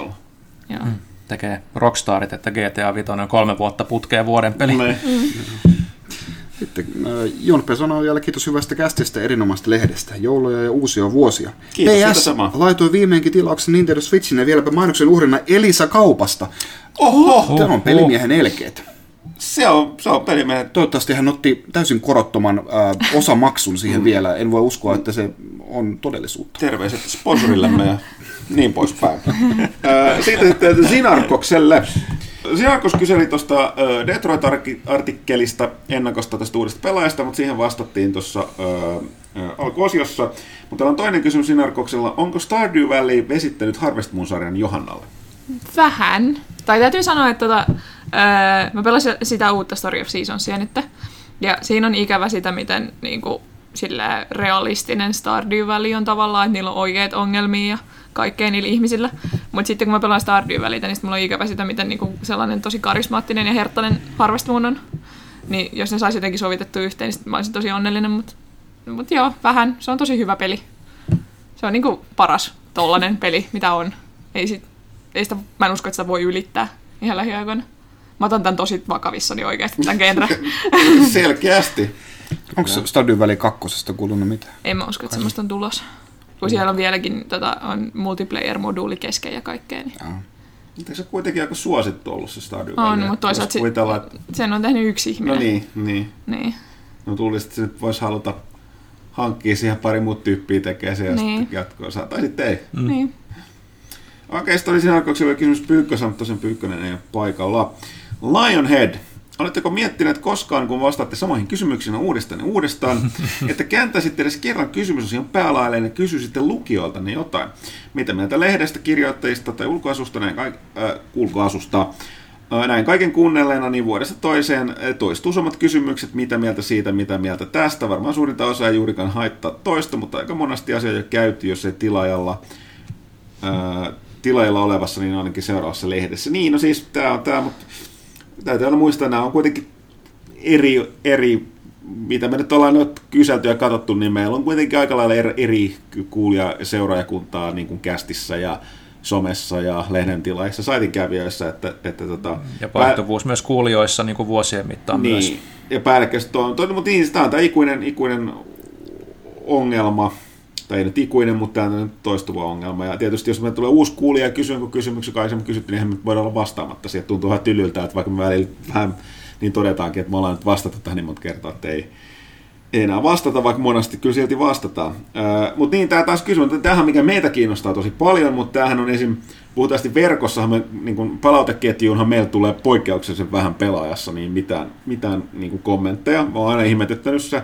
Joo. Mm. Tekee Rockstarit, että GTA 5 on kolme vuotta putkeen vuoden peli. Mm. Sitten äh, Jonpe sanoo vielä kiitos hyvästä kästistä erinomaista lehdestä. Jouluja ja uusia vuosia. Kiitos, PS sama. laitoin viimeinkin tilauksen Nintendo Switchin ja vieläpä mainoksen uhrina Elisa Kaupasta. Oho! Tämä on pelimiehen elkeet. Se on, se on pelimiehen. Toivottavasti hän otti täysin korottoman äh, osamaksun siihen mm. vielä. En voi uskoa, että se on todellisuutta. Terveiset sponsorillemme ja niin poispäin. äh, siitä sitten Sinarkokselle. Siakos kyseli tuosta Detroit-artikkelista ennakosta tästä uudesta pelaajasta, mutta siihen vastattiin tuossa alkuosiossa. Mutta on toinen kysymys Sinarkoksella. Onko Stardew Valley vesittänyt Harvest Moon-sarjan Johannalle? Vähän. Tai täytyy sanoa, että tota, öö, mä pelasin sitä uutta Story of Seasonsia nyt. Ja siinä on ikävä sitä, miten niin kuin, sillä realistinen Stardew Valley on tavallaan, että niillä on oikeat ongelmia kaikkea niillä ihmisillä. Mutta sitten kun mä pelaan Stardew Valleytä, niin mulla on ikävä sitä, miten niinku sellainen tosi karismaattinen ja herttainen Harvest Moon on. Niin jos ne saisi jotenkin sovitettu yhteen, niin mä olisin tosi onnellinen, mutta mut joo, vähän. Se on tosi hyvä peli. Se on niinku paras tollanen peli, mitä on. Ei, sit, ei sitä, mä en usko, että sitä voi ylittää ihan lähiaikoina. Mä otan tämän tosi vakavissani oikeasti, tämän genre. Selkeästi. Onko Stardew Valley kakkosesta kuulunut mitään? En mä usko, että semmoista on tulossa. Kun siellä on vieläkin tota, on multiplayer-moduuli kesken ja kaikkea. Niin. Eikö se kuitenkin aika suosittu ollut se Stardew Valley? On, mutta toisaalta kuvitella, että... sen on tehnyt yksi ihminen. No niin, niin. niin. No tulisi, että se voisi haluta hankkia siihen pari muut tyyppiä tekee se ja niin. sitten jatkoa saa. Tai sitten ei. Mm. Niin. Okei, sitten oli siinä alkoiksi kysymys Pyykkösen, mutta sen Pyykkönen ei ole paikalla. Lionhead Oletteko miettineet koskaan, kun vastaatte samoihin kysymyksiin uudestaan ja uudestaan, että kääntäisitte edes kerran kysymysosian päälailleen ja kysyisitte lukijoilta ne jotain? Mitä mieltä lehdestä, kirjoittajista tai ulkoasusta, näin kaik- äh, ulkoasusta? Äh, näin kaiken kuunnelleena, niin vuodesta toiseen äh, toistuu samat kysymykset, mitä mieltä siitä, mitä mieltä tästä. Varmaan suurinta osaa ei juurikaan haittaa toista, mutta aika monesti asia jo käyty, jos ei tilaajalla, ää, tilaajalla olevassa, niin ainakin seuraavassa lehdessä. Niin, no siis tämä on tämä, mutta täytyy aina muistaa, nämä on kuitenkin eri, eri mitä me nyt ollaan nyt kyselty ja katsottu, niin meillä on kuitenkin aika lailla eri, kuulija- ja seuraajakuntaa niin kuin kästissä ja somessa ja lehden tilaissa, saitin kävijöissä, että, että tota, Ja vaihtuvuus myös kuulijoissa niin kuin vuosien mittaan niin, myös. ja päällekkäistä on, mutta niin, tämä on tämä ikuinen, ikuinen ongelma, tai ei nyt ikuinen, mutta tämä on toistuva ongelma. Ja tietysti jos me tulee uusi kuulija ja kysyy jonkun kysymyksen, joka aikaisemmin kysyttiin, niin me voida olla vastaamatta. Siitä tuntuu vähän tylyltä, että vaikka me välillä vähän niin todetaankin, että me ollaan nyt vastata tähän niin monta kertaa, että ei, ei enää vastata, vaikka monesti kyllä silti vastataan. mutta niin, tämä taas kysymys, että tämähän mikä meitä kiinnostaa tosi paljon, mutta tämähän on esim. Puhutaan verkossahan me, niin kuin palauteketjuunhan meillä tulee poikkeuksellisen vähän pelaajassa, niin mitään, mitään niin kommentteja. Mä oon aina ihmetyttänyt se.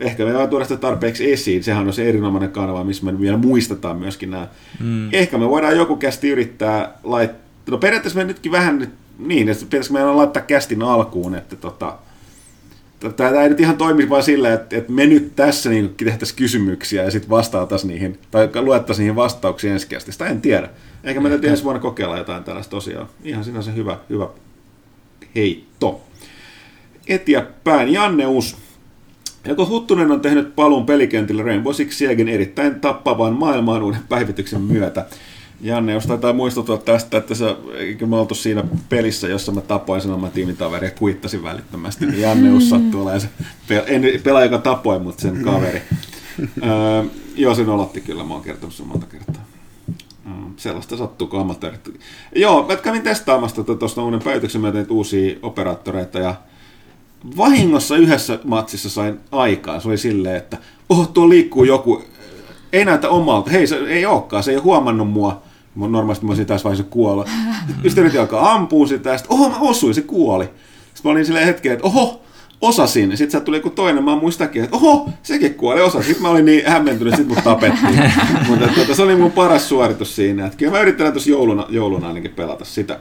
Ehkä me voidaan tuoda sitä tarpeeksi esiin. Sehän on se erinomainen kanava, missä me vielä muistetaan myöskin nämä. Mm. Ehkä me voidaan joku kästi yrittää laittaa. No periaatteessa me nytkin vähän nyt niin, että pitäisikö meidän laittaa kästin alkuun, että tota, Tämä ei nyt ihan toimi vaan sillä, että, että me nyt tässä niin tehtäisiin kysymyksiä ja sitten vastaataisiin niihin, tai luettaisiin niihin vastauksia ensi Sitä en tiedä. Eikä me täytyy ensi vuonna kokeilla jotain tällaista tosiaan. Ihan sinänsä hyvä, hyvä heitto. Eteenpäin Janneus. Joko Huttunen on tehnyt paluun pelikentille Rainbow Six Siegin erittäin tappavan maailmaan uuden päivityksen myötä. Janne, jos taitaa muistuttaa tästä, että se, eikö me oltu siinä pelissä, jossa mä tapoin sen oman tiimitoveri ja kuittasin välittömästi, niin Janne us sattuu olemaan se pel- en pelaaja, joka tapoin, mutta sen kaveri. öö, joo, sen olotti kyllä, mä oon kertonut sen monta kertaa. Öö, sellaista sattuu, kun amatöörit. Joo, mä kävin testaamassa tuosta uuden päivityksen, mä tein uusia operaattoreita ja vahingossa yhdessä matsissa sain aikaa. Se oli silleen, että oh, tuo liikkuu joku, ei näytä omalta. Hei, se ei olekaan, se ei ole huomannut mua. Normaalisti mä olisin tässä vaiheessa kuolla. Ystäväni alkaa ampua sitä, ja sitten, oho, mä osuin, se kuoli. Sitten mä olin silleen hetken, että oho, osasin. Sitten sieltä tuli joku toinen, mä muistakin, että oho, sekin kuoli, osa. Sitten mä olin niin hämmentynyt, että sit mut tapettiin. Mutta tuota, se oli mun paras suoritus siinä. Että kyllä mä yrittelen tuossa jouluna, jouluna ainakin pelata sitä.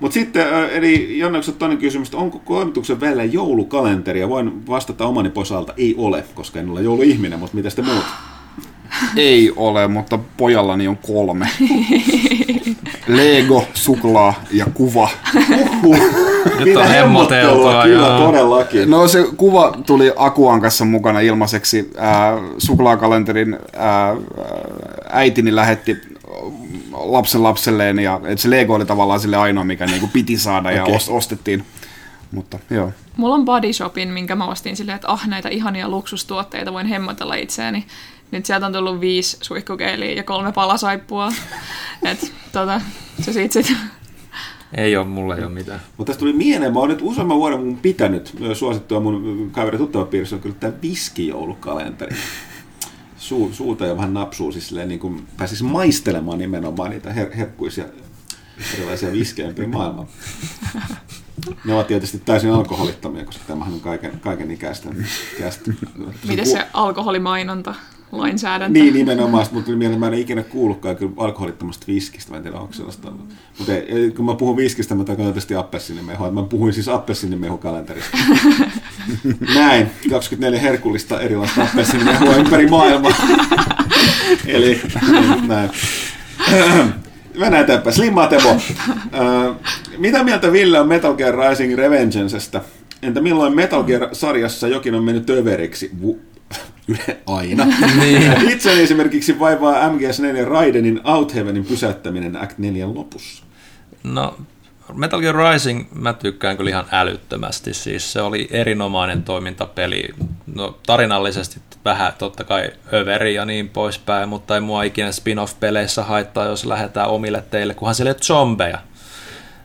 Mutta sitten, eli Janneksen toinen kysymys, että onko toimituksen välillä joulukalenteria? Voin vastata omani posalta, ei ole, koska en ole jouluihminen, mutta mitä te muut? Ei ole, mutta pojallani on kolme. Lego, suklaa ja kuva. Uhuh. Nyt on hemmoteltua. Kyllä, joo. todellakin. No se kuva tuli Akuan kanssa mukana ilmaiseksi. Ää, suklaakalenterin ää, äitini lähetti lapsen lapselleen ja et se Lego oli tavallaan sille ainoa, mikä niinku piti saada ja okay. ostettiin. Mutta joo. Mulla on Body Shopin, minkä mä ostin silleen, että ah, näitä ihania luksustuotteita voin hemmotella itseäni. Nyt sieltä on tullut viisi suihkukeiliä ja kolme palasaippua. Et, tota, se siitä sit. Ei ole, mulla ei ole mitään. Mutta tästä tuli mieleen, mä oon nyt useamman vuoden mun pitänyt suosittua mun kaverin tuttavapiirissä on kyllä tämä viskijoulukalenteri. Suu, suuta jo vähän napsuu, siis silleen, niin kuin pääsis maistelemaan nimenomaan niitä her- herkkuisia erilaisia viskejä ympäri maailmaa. Ne ovat tietysti täysin alkoholittomia, koska tämähän on kaiken, kaiken ikäisten. ikäisten. Miten se alkoholimainonta, lainsäädäntö? Niin, nimenomaan. Mutta mieleen, mä en ikinä kuullutkaan kyllä alkoholittomasta viskistä. Mä en tiedä, onko sellaista. Mutta ei, ei, kun mä puhun viskistä, mä tarkoitan tietysti appelsiinimehua. Mä puhuin siis appelsiinimehukalenterista. Näin. 24 herkullista erilaista appelsiinimehua ympäri maailmaa. Eli näin. Eteenpäin. Slimmaa Tebo. Mitä mieltä Ville on Metal Gear Rising Revengeancestä? Entä milloin Metal Gear-sarjassa jokin on mennyt överiksi? Aina. Niin. Itseni esimerkiksi vaivaa MGS4 Raidenin Outheavenin pysäyttäminen Act 4 lopussa. No, Metal Gear Rising mä tykkään kyllä ihan älyttömästi. Siis se oli erinomainen toimintapeli. No, tarinallisesti vähän totta kai överi ja niin poispäin, mutta ei mua ikinä spin-off-peleissä haittaa, jos lähdetään omille teille, kunhan siellä ei zombeja.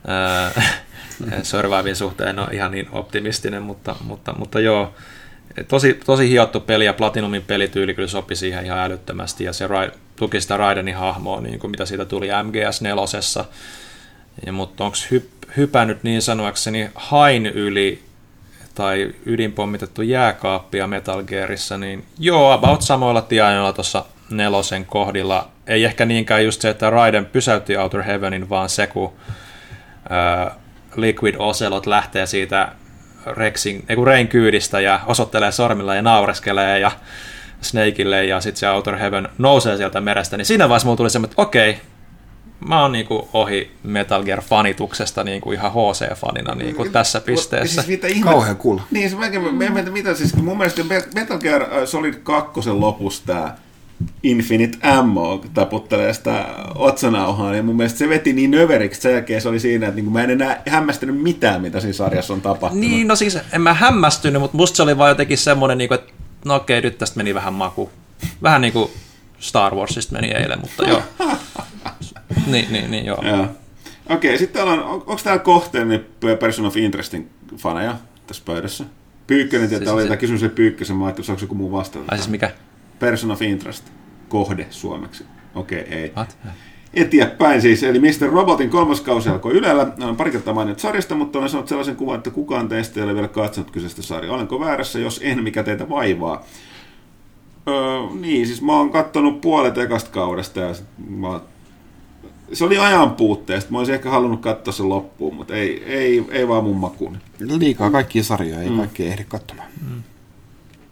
Öö, Survivin suhteen en ole ihan niin optimistinen, mutta, mutta, mutta joo, tosi, tosi hiottu peli ja Platinumin pelityyli kyllä sopi siihen ihan älyttömästi ja se Ra- tuki sitä Raidenin hahmoa, niin kuin mitä siitä tuli MGS 4 Ja, mutta onko hyp, hypännyt niin sanoakseni hain yli tai ydinpommitettu jääkaappia Metal Gearissa, niin joo, about samoilla tienoilla tuossa nelosen kohdilla. Ei ehkä niinkään just se, että Raiden pysäytti Outer Heavenin, vaan se, kun ää, Liquid Ocelot lähtee siitä Rexin, ei kun Rain kyydistä ja osoittelee sormilla ja naureskelee ja Snakeille ja sitten se Outer Heaven nousee sieltä merestä, niin siinä vaiheessa mulla tuli semmoinen, että okei, mä oon niinku ohi Metal Gear-fanituksesta niinku ihan HC-fanina niinku tässä pisteessä. Siis mitä ihme... Kauhean cool. Niin, se mäkin, mä, mä, mitä siis, mun mielestä Metal Gear Solid 2 lopussa tää Infinite Ammo taputtelee sitä otsanauhaa, niin mun mielestä se veti niin överiksi, sen jälkeen se oli siinä, että niin mä en enää hämmästynyt mitään, mitä siinä sarjassa on tapahtunut. Niin, no siis en mä hämmästynyt, mutta musta se oli vaan jotenkin semmoinen, niin kuin, että no okei, nyt tästä meni vähän maku. Vähän niin kuin Star Warsista meni eilen, mutta joo. niin, niin, niin, joo. Joo. Okei, sitten täällä on, on onko täällä kohteen Person of Interestin faneja tässä pöydässä? Pyykkönen, siis, Siis oli se- tämä kysymys oli Pyykkösen, mä ajattelin, saako joku muu vastata. Ai siis mikä? Person of Interest, kohde suomeksi. Okei, ei. What? Eteenpäin siis, eli Mr. Robotin kolmas kausi alkoi Ylellä. Olen pari kertaa maininnut sarjasta, mutta olen saanut sellaisen kuvan, että kukaan teistä ei ole vielä katsonut kyseistä sarjaa. Olenko väärässä, jos en, mikä teitä vaivaa? Öö, niin, siis mä oon kattonut puolet ekasta kaudesta ja mä se oli ajan puutteesta. Mä olisin ehkä halunnut katsoa sen loppuun, mutta ei, ei, ei vaan mun makuun. Liikaa kaikkia sarjoja, ei mm. kaikki ehdi katsomaan.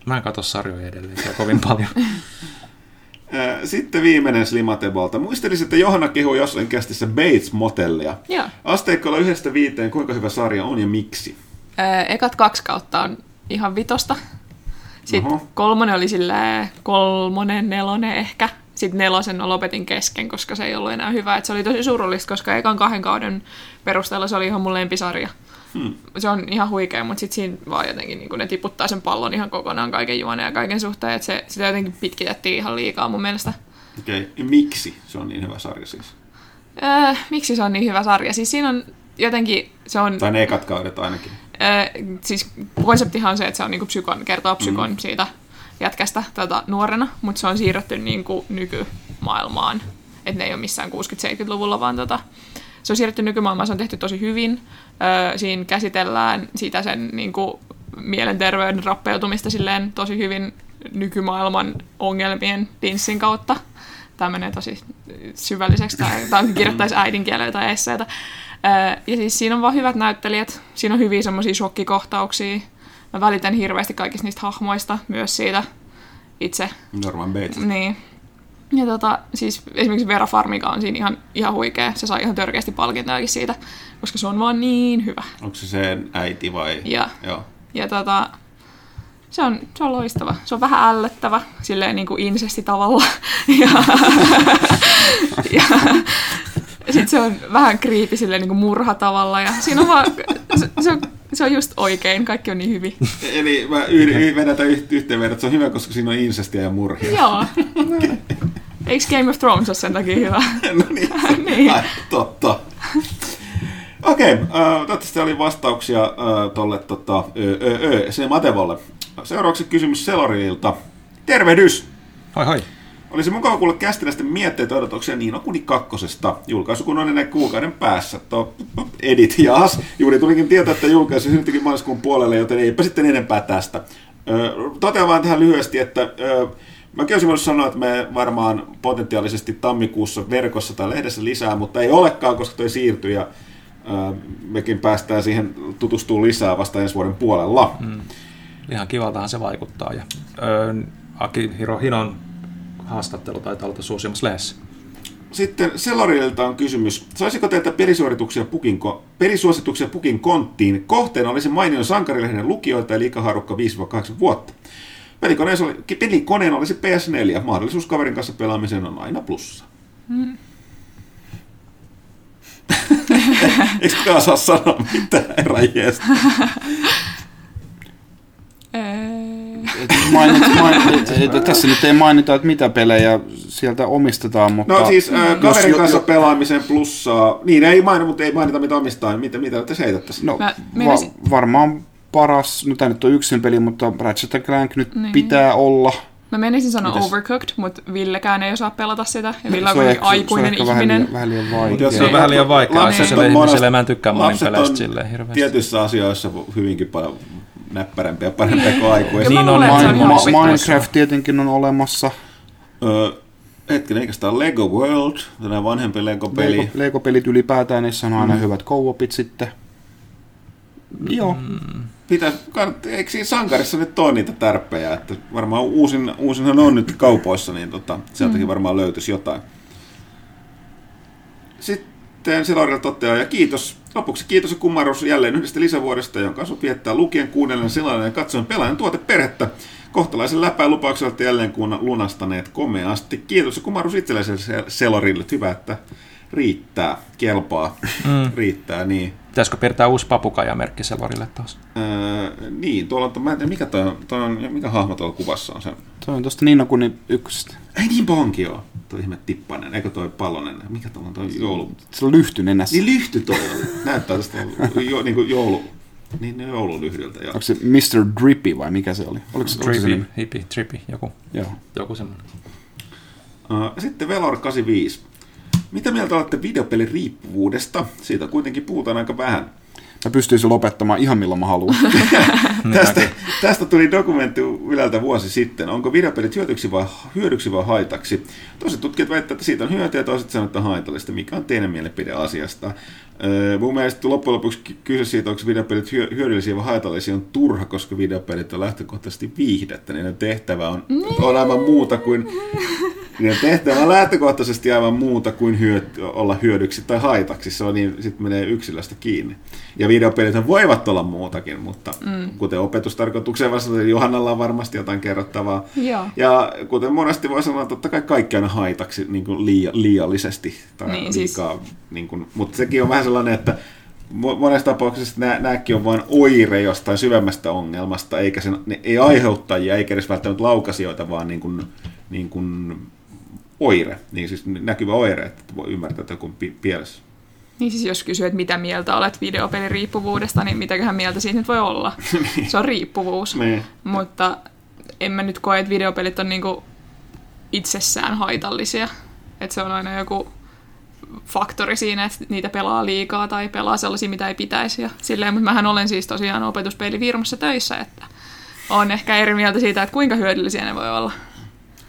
Mä en katso sarjoja edelleen, se on kovin paljon. Sitten viimeinen Slimatebolta. Muistelisin, että Johanna kehuu jossain kästissä Bates Motellia. Joo. Asteikolla yhdestä viiteen, kuinka hyvä sarja on ja miksi? Ää, Ekat kaksi kautta on ihan vitosta. Sitten Oho. kolmonen oli silleen kolmonen, nelonen ehkä. Sitten nelosen lopetin kesken, koska se ei ollut enää hyvä. Et se oli tosi surullista, koska ekan kahden kauden perusteella se oli ihan mun lempisarja. Hmm. Se on ihan huikea, mutta sitten siinä vaan jotenkin niin ne tiputtaa sen pallon ihan kokonaan kaiken juoneen ja kaiken suhteen. Että se, sitä jotenkin pitkitettiin ihan liikaa mun mielestä. Okei, okay. miksi se on niin hyvä sarja siis? Öö, miksi se on niin hyvä sarja? Siis siinä on jotenkin, se on Tai ne ekat kaudet ainakin. Ö, siis konseptihan on se, että se on niinku psykon, kertoo psykon mm. siitä jätkästä tota, nuorena, mutta se on siirretty niinku nykymaailmaan. Että ne ei ole missään 60-70-luvulla, vaan tota, se on siirretty nykymaailmaan, se on tehty tosi hyvin. Siinä käsitellään sitä sen niinku, mielenterveyden rappeutumista silleen tosi hyvin nykymaailman ongelmien linssin kautta. Tämä menee tosi syvälliseksi, tai, tai kirjoittaisi äidinkielellä tai esseitä. Ja siis siinä on vaan hyvät näyttelijät, siinä on hyviä semmoisia shokkikohtauksia. Mä välitän hirveästi kaikista niistä hahmoista, myös siitä itse. Norman Bates. Niin. Ja tota, siis esimerkiksi Vera Farmiga on siinä ihan, ihan huikea. Se sai ihan törkeästi palkintojakin siitä, koska se on vaan niin hyvä. Onko se sen äiti vai? Ja, Joo. ja tota, se on, se on loistava. Se on vähän ällöttävä, silleen niin kuin insesti tavalla. Ja, ja sitten se on vähän kriipi silleen niin kuin murha tavalla. Ja siinä on vaan, se, se, on, se on just oikein, kaikki on niin hyvin. Eli mä yhden, yhden vedetään yht- yhteenvedon, että se on hyvä, koska siinä on insestiä ja murhia. Joo. Eikö Game of Thrones ole sen takia hyvä? no niin, Niin. Ai, totta. Okei, okay, uh, toivottavasti oli vastauksia uh, tolle tota, sinne Matevolle. Seuraavaksi kysymys Selorilta. Tervehdys! Hoi hoi. Olisi mukava kuulla kästiläisten mietteitä odotuksia Niino Kuni kakkosesta. Julkaisu kun on enää kuukauden päässä. To, edit jaas. Juuri tulikin tietää, että julkaisu syntyikin maaliskuun puolelle, joten eipä sitten enempää tästä. Totean vaan tähän lyhyesti, että ö, Mäkin olisin voinut sanoa, että me varmaan potentiaalisesti tammikuussa verkossa tai lehdessä lisää, mutta ei olekaan, koska toi siirtyi ja ö, mekin päästään siihen tutustumaan lisää vasta ensi vuoden puolella. Mm. Ihan kivaltahan se vaikuttaa. Ja, ö, Akihiro Hinon haastattelu taitaa olla tässä uusimmassa lehdessä. Sitten Selorilta on kysymys. Saisiko teiltä perisuorituksia pukin, ko- perisuosituksia pukin konttiin? Kohteena olisi mainion sankarilehden lukijoita eli ikähaarukka 5-8 vuotta. Pelikoneen, oli, pelikoneen olisi PS4. Mahdollisuus kaverin kanssa pelaamiseen on aina plussa. Mm. Eikö kukaan saa sanoa mitään, herra jees? Et Mainit, mainit, et, tässä nyt ei mainita, että mitä pelejä sieltä omistetaan, mutta... No siis äh, kaverin kanssa jo- pelaamiseen plussaa. Niin, ei mainita, mutta ei mainita mitä omistaa. Mitä, mitä te heitätte? No, Mä va- varmaan paras, no tämä nyt on yksin peli, mutta Ratchet Clank nyt Niin. pitää olla. Mä menisin sanoa Mites? Overcooked, mutta Villekään ei osaa pelata sitä. Ja Ville on Se on kuitenkin ehkä- se on aikuinen ehkä vähän ihminen. liian- Vähän liian vaikea. Se on vähän liian vaikeaa, Lapset sille on monesti- mä en tykkää monin peleistä on silleen hirveästi. Tietyissä asioissa hyvinkin paljon näppärämpiä ja parempia kuin aikuisia. Niin on, se on Ma- vittu. Minecraft tietenkin on olemassa. Öö, hetkinen, eikä sitä ole Lego World, tämä vanhempi Lego-peli. Lego, Lego-pelit ylipäätään, niissä on aina Mm. hyvät co-opit sitten. Joo. Pitää, kannat, eikö siinä sankarissa nyt ole niitä tärppejä, että varmaan uusin, uusinhan on nyt kaupoissa, niin tota, sieltäkin varmaan löytyisi jotain. Sitten Silorilla toteaa, ja kiitos, lopuksi kiitos ja kumarus jälleen yhdestä lisävuodesta, jonka asuu viettää lukien, kuunnellen, sellainen ja katsoen pelaajan tuoteperhettä. Kohtalaisen läpää lupaukselta jälleen kun lunastaneet komeasti. Kiitos ja kumarus itselleen Selorille. Hyvä, että riittää, kelpaa, Mm. riittää, niin. Pitäisikö piirtää uusi papukajamerkki Selvarille taas? Öö, niin, tuolla on, mä en tiedä mikä, toi on, toi on, mikä hahmo tuolla kuvassa on se. Se on tosta Niina Kunin ykkösestä. Ei niin bonki oo. Toi ihme tippanen, eikö toi pallonen, mikä tuolla on toi joulu? Se on lyhty nenässä. Niin lyhty toi oli. Näyttää tästä jo, niin kuin joulu, niin ne joululyhdyltä. Joo. Onko se Mr. Drippy vai mikä se oli? Oliko, se- oliko Trippy, nimi? hippie, trippy, joku, Joo. joku semmoinen. Uh, Sitten Velor 85. Mitä mieltä olette videopelin riippuvuudesta? Siitä kuitenkin puhutaan aika vähän. Mä pystyisin lopettamaan ihan milloin mä haluan. Tästä, tästä tuli dokumentti Yleltä vuosi sitten. Onko videopelit hyödyksi vai, hyödyksi vai haitaksi? Toiset tutkijat väittävät, että siitä on hyötyä ja toiset sanovat, että haitallista. Mikä on teidän mielipide asiasta? Öö, mun mielestä loppujen lopuksi ky- kyse siitä, onko videopelit hyö- hyödyllisiä vai haitallisia, on turha, koska videopelit on lähtökohtaisesti viihdettä. Niiden tehtävä on, on aivan muuta kuin... Niiden tehtävä on lähtökohtaisesti aivan muuta kuin hyö, olla hyödyksi tai haitaksi. Se on niin, sitten menee yksilöstä kiinni. Ja videopelit voivat olla muutakin, mutta mm. kuten opetustarkoitukseen vastata, Johannalla on varmasti jotain kerrottavaa. Joo. Ja kuten monesti voi sanoa, totta kai kaikki on haitaksi niin kuin liia, liiallisesti tai Niin, niin, siis- liikaa. Niin kuin, mutta sekin on vähän sellainen, että mo- monessa tapauksessa nämä, nämäkin on vain oire jostain syvemmästä ongelmasta, eikä sen, ne, ei aiheuttajia, eikä edes välttämättä laukasijoita, vaan niin kuin, niin kuin oire, niin siis näkyvä oire, että voi ymmärtää, että joku on pi- pielessä. Niin siis jos kysyy, että mitä mieltä olet videopelin riippuvuudesta, niin mitäköhän mieltä siitä nyt voi olla? Se on riippuvuus. Niin. Mutta en mä nyt koe, että videopelit on niinku itsessään haitallisia. Että se on aina joku faktori siinä, että niitä pelaa liikaa tai pelaa sellaisia, mitä ei pitäisi. Ja silleen, mutta mähän olen siis tosiaan opetuspeilifirmassa töissä, että on ehkä eri mieltä siitä, että kuinka hyödyllisiä ne voi olla.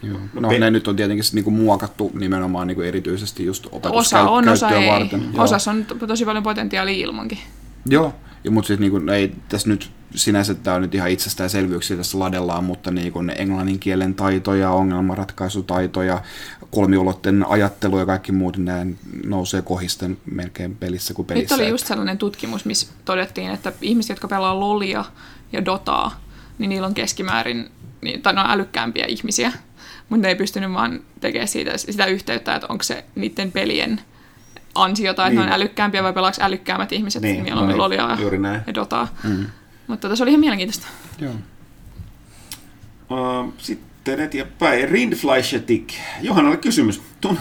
Joo. No No, pe- ne nyt on tietenkin sit niinku muokattu nimenomaan niinku erityisesti just Osa on, osa ei. opetuskäyttöä varten. Joo. Osassa on to- tosi paljon potentiaalia ilmankin. Joo, ja, mutta siis niinku, ei tässä nyt sinänsä tämä on nyt ihan itsestäänselvyyksiä tässä ladellaan, mutta niinku ne englannin kielen taitoja, ongelmanratkaisutaitoja, kolmiulotteinen ajattelu ja kaikki muut, nämä nousee kohisten melkein pelissä kuin pelissä. Nyt oli just sellainen tutkimus, missä todettiin, että ihmiset, jotka pelaa lolia ja dotaa, niin niillä on keskimäärin, niin- tai ne on älykkäämpiä ihmisiä, mutta ne ei pystynyt vaan tekemään siitä, sitä yhteyttä, että onko se niiden pelien ansiota, että niin. ne Niin. on älykkäämpiä vai pelaako älykkäämmät ihmiset Niin, niin, mieluummin no niin, lolia ja, juuri näin. ja dotaa. Mm. Mutta tässä oli ihan mielenkiintoista. Joo. Uh, sitten eteenpäin. Rindfleischetik. Johannalle kysymys. Tun...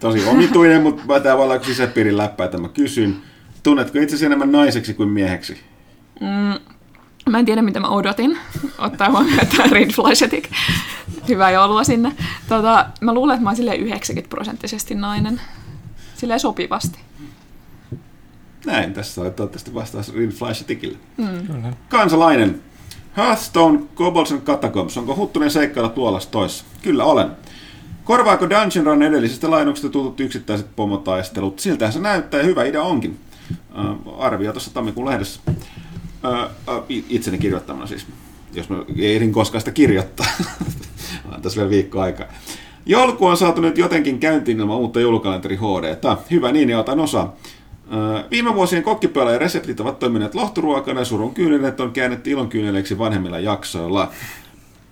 Tosi omituinen, mutta mä tää voi olla yksi sisäpiirin läppä, että mä kysyn. Tunnetko itsesi enemmän naiseksi kuin mieheksi? Mä en tiedä, mitä mä odotin, ottaa huomioon, että Rindfleischetik. Hyvää joulua sinne. Tota, mä luulen, että mä oon silleen 90 prosenttisesti nainen. Silleen sopivasti. Näin, tässä oli toivottavasti vastaus Rindfleischetikille. Kyllä. Kansalainen. Hearthstone, Kobolds and Catacombs. Onko huttunen seikkailla tuolla toissa? Kyllä olen. Korvaako Dungeon Run edellisestä lainoksesta tutut yksittäiset pomotaistelut? Siltähän se näyttää ja hyvä idea onkin. Uh, arvio tuossa tammikuun lehdessä. Itseni kirjoittamana siis. Jos mä ehdin koskaan sitä kirjoittaa. on tässä vielä viikko aikaa. Jouluku on saatu nyt jotenkin käyntiin ilman uutta joulukalenteri HD. Hyvä niin, ja otan osaa. Ö, Viime vuosien kokkipöylä reseptit ovat toimineet lohturuokana ja surun kyynelet on käännetty ilonkyyneleiksi vanhemmilla jaksoilla.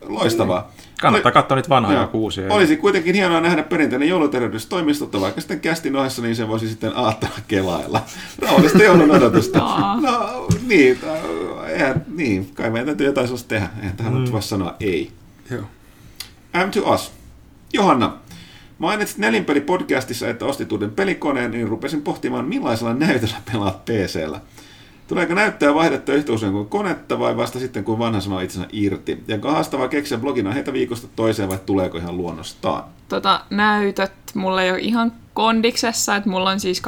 Loistavaa. Kannattaa katsoa niitä vanhoja Joo. kuusia. Olisi kuitenkin hienoa nähdä perinteinen joulutervehdystoimistotta, vaikka sitten kästin ohessa, niin se voisi sitten aattona kelailla. Rauhallista joulun odotusta. Aa. No niin, äh, eihän, niin, kai meidän täytyy jotain sellaista tehdä. Eihän tähän mm. voi sanoa ei. Joo. M to Us. Johanna, mainitsit nelinpeli-podcastissa, että ostit uuden pelikoneen, niin rupesin pohtimaan, millaisella näytöllä pelaat PCllä. Tuleeko näyttää vaihdetta yhtä usein kuin konetta vai vasta sitten, kun vanha sanoo itsensä irti? Ja onko haastavaa keksiä blogin aiheita viikosta toiseen vai tuleeko ihan luonnostaan? Tota, näytöt mulla ei ole ihan kondiksessa, että mulla on siis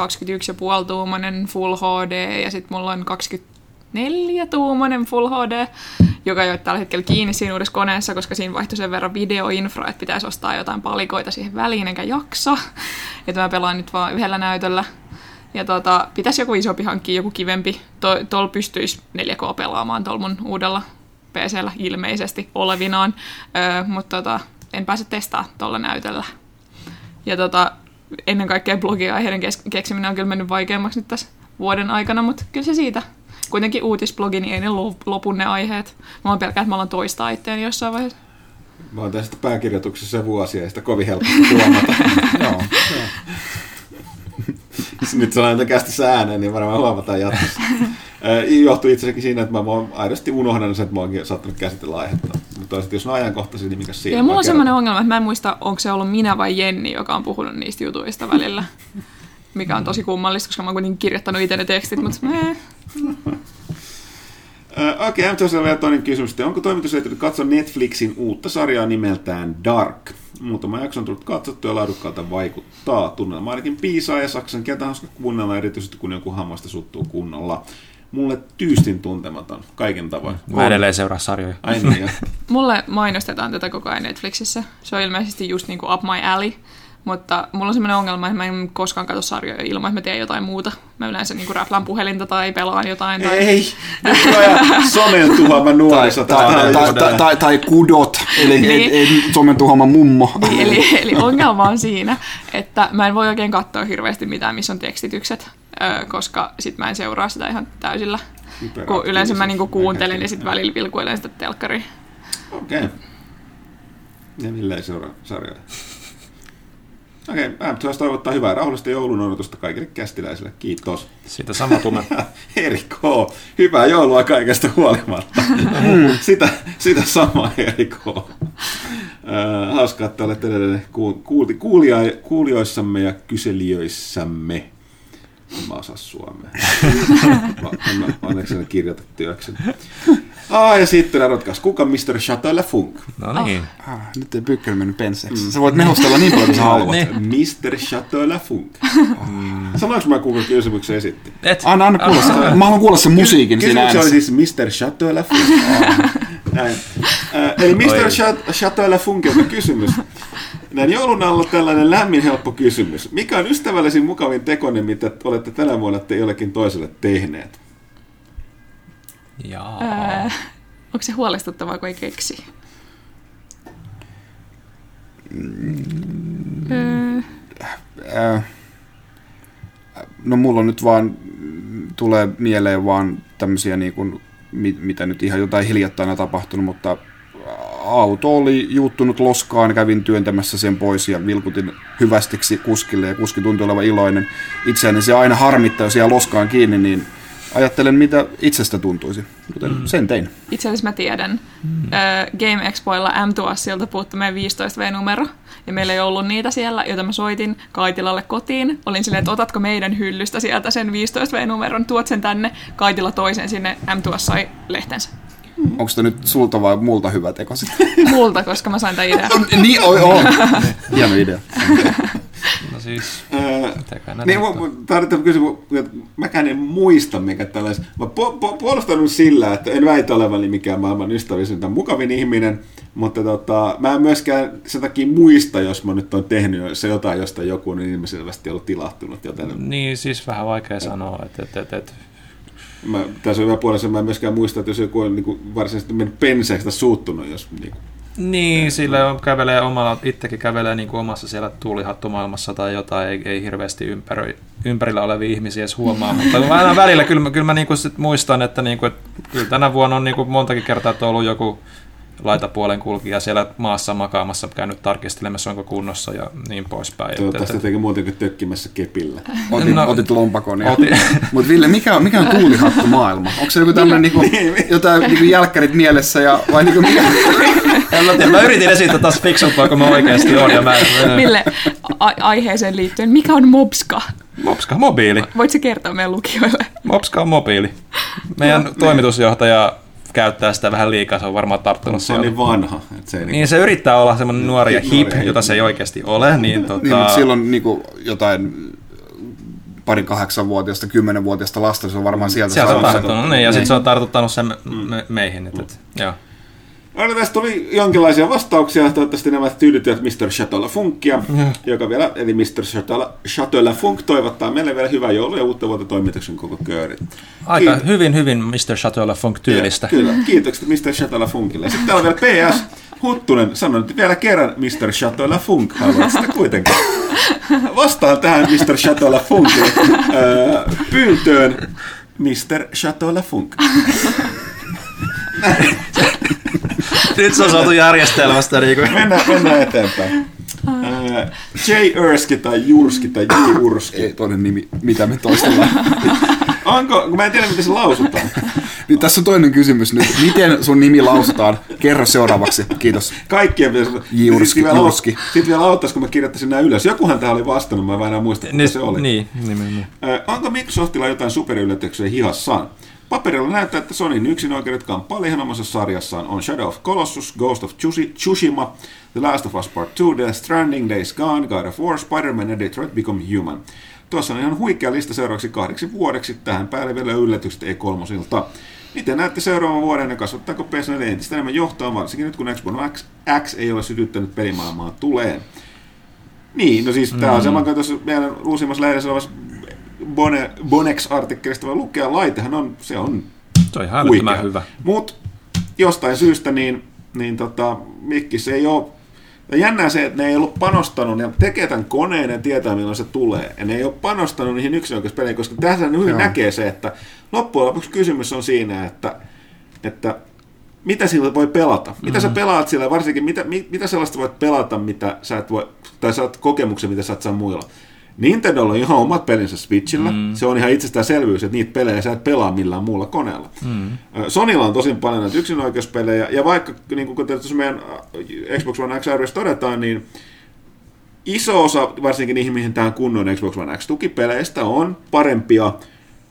21,5 tuumainen Full HD ja sitten mulla on 24 tuumainen Full HD, joka ei ole tällä hetkellä kiinni siinä uudessa koneessa, koska siinä vaihtui sen verran videoinfra, että pitäisi ostaa jotain palikoita siihen väliin, enkä jaksa. Että mä pelaan nyt vaan yhdellä näytöllä. Ja tota, pitäisi joku isompi hankkia, joku kivempi. To, tuolla pystyisi 4K pelaamaan tuolla mun uudella PCllä ilmeisesti olevinaan, öö, mutta tota, en pääse testaa tuolla näytöllä. Ja tota, ennen kaikkea blogiaiheiden kes- keksiminen on kyllä mennyt vaikeammaksi nyt tässä vuoden aikana, mutta kyllä se siitä. Kuitenkin uutisblogi, niin ei ne lo- lopu ne aiheet. Mä oon pelkää, että mä alan toistaa itseäni jossain vaiheessa. Mä oon tästä pääkirjoituksessa vuosia ja sitä kovin helppo huomata. Joo. Nyt sanon kästissä ääneen, niin varmaan huomataan jatkossa. Johtuu itse asiassa siinä, että mä oon aidosti unohdan sen, että mä oonkin saattanut käsitellä aihetta. Mutta toisaalta, jos on ajankohtaisia, niin mikä siinä? Ja mulla on semmoinen ongelma, että mä en muista, onko se ollut minä vai Jenni, joka on puhunut niistä jutuista välillä. Mikä on tosi kummallista, koska mä oon kuitenkin kirjoittanut itse ne tekstit, mutta eh. Okei, okay, tosiaan vielä toinen kysymys. sitten. Onko toimitusjohtaja katsoa Netflixin uutta sarjaa nimeltään Dark? Muutama jakso on tullut katsottua ja laadukkaalta vaikuttaa. Tunnelma ainakin piisaa ja saksan kieltä on hauska kuunnella erityisesti kun joku hammaista suttuu kunnolla. Mulle tyystin tuntematon kaiken tavoin. Mä edelleen seuraa sarjoja. Ai niin, mulle mainostetaan tätä koko ajan Netflixissä. Se on ilmeisesti just niinku up my alley. Mutta mulla on semmoinen ongelma, että mä en koskaan katso sarjoja ilman, että mä teen jotain muuta. Mä yleensä niinku räplään puhelinta tai pelaan jotain. Tai... Ei, somen tuhoama nuoriso. Tai, tai, tai, tai, tai, tai kudot, eli Niin. ei, ei somen tuhoama mummo. Eli, eli ongelma on siinä, että mä en voi oikein katsoa hirveästi mitään, missä on tekstitykset, koska sit mä en seuraa sitä ihan täysillä. Kun yleensä mä niinku kuuntelen ja sitten välillä vilkuilen sitä telkkariin. Okei. Okay. Ja millä ei seuraa sarjoja. Okei, okay, M2 toivottaa hyvää rauhallista joulun odotusta kaikille kästiläisille. Kiitos. Siitä sama tunne. Erik K. Hyvää joulua kaikesta huolimatta. sitä, sitä samaa Erik K. Äh, Hauskaa, että olette edelleen kuul- kuulija, kuulijoissamme ja kyselijöissämme. En mä osaa suomea. Mä- mä- Onneksi en kirjoita työkseni. Ah, ja sitten ratkaisi, kuka Mr. Chateau Funk? No niin. Ah, nyt ei pyykkönen mennyt penseeksi. Sä voit mehustella niin paljon kuin sä haluat. Niin. Mr. Chateau Funk. Sanoinko mä kuinka kysymyksen esitti? Et, Anna, anna kuulla se. Mä haluan kuulla sen musiikin siinä Kysymys oli äänessä. siis Mr. Chateau Funk. Näin. Äh, Eli Mr. Chateau Funkilta kysymys. Näin joulun alla tällainen lämmin helppo kysymys. Mikä on ystävällisin mukavin tekonne, mitä olette tänä vuonna te jollekin toiselle tehneet? Jaa. Öö, onko se huolestuttavaa, kun ei keksi? Öö, Äh, no mulla on nyt vaan, mm, tulee mieleen vaan tämmöisiä niin kuin, mit- mitä nyt ihan jotain hiljattain on tapahtunut, mutta auto oli juuttunut loskaan, kävin työntämässä sen pois ja vilkutin hyvästiksi kuskille ja kuski tuntui olevan iloinen. Itseäni se aina harmittaa, jos jää loskaan kiinni, niin ajattelen mitä itsestä tuntuisi, joten Mm. sen tein. itse asiassa mä tiedän. Öö, Game Expoilla M2Silta puuttui meidän 15V-numero. Ja meillä ei ollut niitä siellä, joita mä soitin Kaitilalle kotiin. Olin silleen, että otatko meidän hyllystä sieltä sen 15V-numeron, tuot sen tänne. Kaitila toisen sinne, M2 sai lehtensä. Onko tämä nyt sulta vai multa hyvä teko sitten? Multa, koska mä sain tämän idean. niin, oi, oi. Hieno idea. No siis, Niin, mun tarvitsee kysyä, että mäkään en muista, mikä tällaisen. Mä po, po, puolustanut sillä, että en väitä olevani mikään maailman ystävällisin tai mukavin ihminen, mutta tota, mä en myöskään sen takia muista, jos mä nyt on tehnyt se jotain, josta joku on ilmiselvästi ollut tilahtunut, joten Niin, siis vähän vaikea sanoa, että et, et, et. mä, tässä on hyvä puolessa, mä en myöskään muista, että jos joku on niin kuin, varsinaisesti mennyt penseeksi tai suuttunut, jos niin kuin, Niin, sillä on, kävelee omalla, itsekin kävelee niin kuin omassa siellä tuulihattumaailmassa tai jotain, ei, ei hirveästi ympäröi, ympärillä olevia ihmisiä edes huomaa, mutta aina välillä kyllä, mä- kyllä mä niin kuin sit muistan, että, niin kuin, että kyllä tänä vuonna on niin kuin montakin kertaa, että on ollut joku laitapuolen kulkija siellä maassa makaamassa, käynyt tarkistelemassa, onko kunnossa ja niin poispäin. Että- toivottavasti että- jotenkin muutenkin tökkimässä kepillä. Otit, No- otit lompakon. Otin. Mutta Ville, mikä on, mikä on tuulihattu maailma? Onko se joku tämmöinen niinku, jotain niinku jälkkärit mielessä ja, vai niinku mikä? En mä, tiedä, mä yritin esittää taas fiksumpaa kuin mä oikeasti on. Ja mä, Mille a- aiheeseen liittyen, mikä on mobska? Mopska mobiili. Voitko kertoa meidän lukijoille? Mopska on mobiili. Meidän toimitusjohtaja käyttää sitä vähän liikaa, se on varmaan tarttunut Se on niin vanha. Että se ei Niin se yrittää olla semmoinen nuori ja Hip, nuori jota hip. se ei oikeasti ole. Niin, tota, Niin, mutta silloin niin kuin jotain pari kahdeksanvuotiaista, kymmenenvuotiaista lasta, se on varmaan sieltä Sieltä se on saanut sen- tarttunut, niin, ja sitten Niin. se on tartuttanut sen me, me, meihin. Et, et, joo. No, tästä tuli jonkinlaisia vastauksia, toivottavasti nämä tyydyttivät Mr. Chateau Funkia, joka vielä, eli Mr. Chateau, Chateau Funk toivottaa meille vielä hyvää joulua ja uutta vuotta toimituksen koko kööri. Aika Kiit- hyvin, hyvin Mr. Chateau Funk tyylistä. Kyllä, kiitokset Mr. Chateau Funkille. Sitten täällä on vielä PS. Huttunen sanoi nyt vielä kerran Mr. Chateau Funk, haluat sitä kuitenkin. Vastaan tähän Mr. Chateau Funkin öö, pyyntöön Mr. Chateau Funk. Nyt se on saatu järjestelmästä. Niin kuin. Mennään, mennään eteenpäin. J. Urski tai Jurski tai J. Urski. Ei toinen nimi, mitä me toistellaan. Onko, kun mä en tiedä miten se lausutaan. niin tässä on toinen kysymys nyt. Miten sun nimi lausutaan? Kerro seuraavaksi. Kiitos. Kaikkien pitäisi... Jurski, Sitten vielä, Jurski. Sitten vielä auttaisi, kun mä kirjoittaisin nämä ylös. Jokuhan tää oli vastannut, mä en enää muista, mitä Nyt, se oli. Niin, nimenomaan. Onko Microsoftilla jotain superyllätyksiä hihassaan? Paperilla näyttää, että Sonyn yksinoikeudet kamppailee ihan omassa sarjassaan on Shadow of Colossus, Ghost of Tsushi- Tsushima, The Last of Us Part 2, Death Stranding, Days Gone, God of War, Spider-Man ja Detroit Become Human. Tuossa on ihan huikea lista seuraavaksi kahdeksi vuodeksi, tähän päälle vielä yllätykset E3. Miten näette seuraavan vuoden ja kasvattaako PS4 entistä enemmän johtoa, varsinkin nyt kun Xbox X, X ei ole sytyttänyt pelimaailmaa tuleen? Niin, no siis tämä on sama kuin tuossa meidän uusimmassa lehdessä olevassa Bone, Bonex-artikkelista voi lukea. Laitehan on, se on Se on ihan älyttömän hyvä. Mutta jostain syystä niin, niin tota, Mikkis ei ole ja jännää se, että ne ei ollut panostanut, ne tekee tämän koneen ja tietää milloin se tulee. Ja ne ei ole panostanut niihin yksioikeuspeleihin, koska tässä hyvin Joo. näkee se, että loppujen lopuksi kysymys on siinä, että, että mitä sillä voi pelata? Mitä sä pelaat sillä, varsinkin mitä, mi, mitä sellaista voit pelata, mitä sä et voi, tai saat kokemuksen, mitä sä et saa muilla. Nintendolla on ihan omat pelinsä Switchillä. Mm. Se on ihan itsestäänselvyys, että niitä pelejä sä et pelaa millään muulla koneella. Mm. Sonylla on tosin paljon näitä yksinoikeuspelejä, ja vaikka, niin kuin tuossa meidän Xbox One X todetaan, niin iso osa, varsinkin niihin, mihin tähän kunnon Xbox One X-tukipeleistä on parempia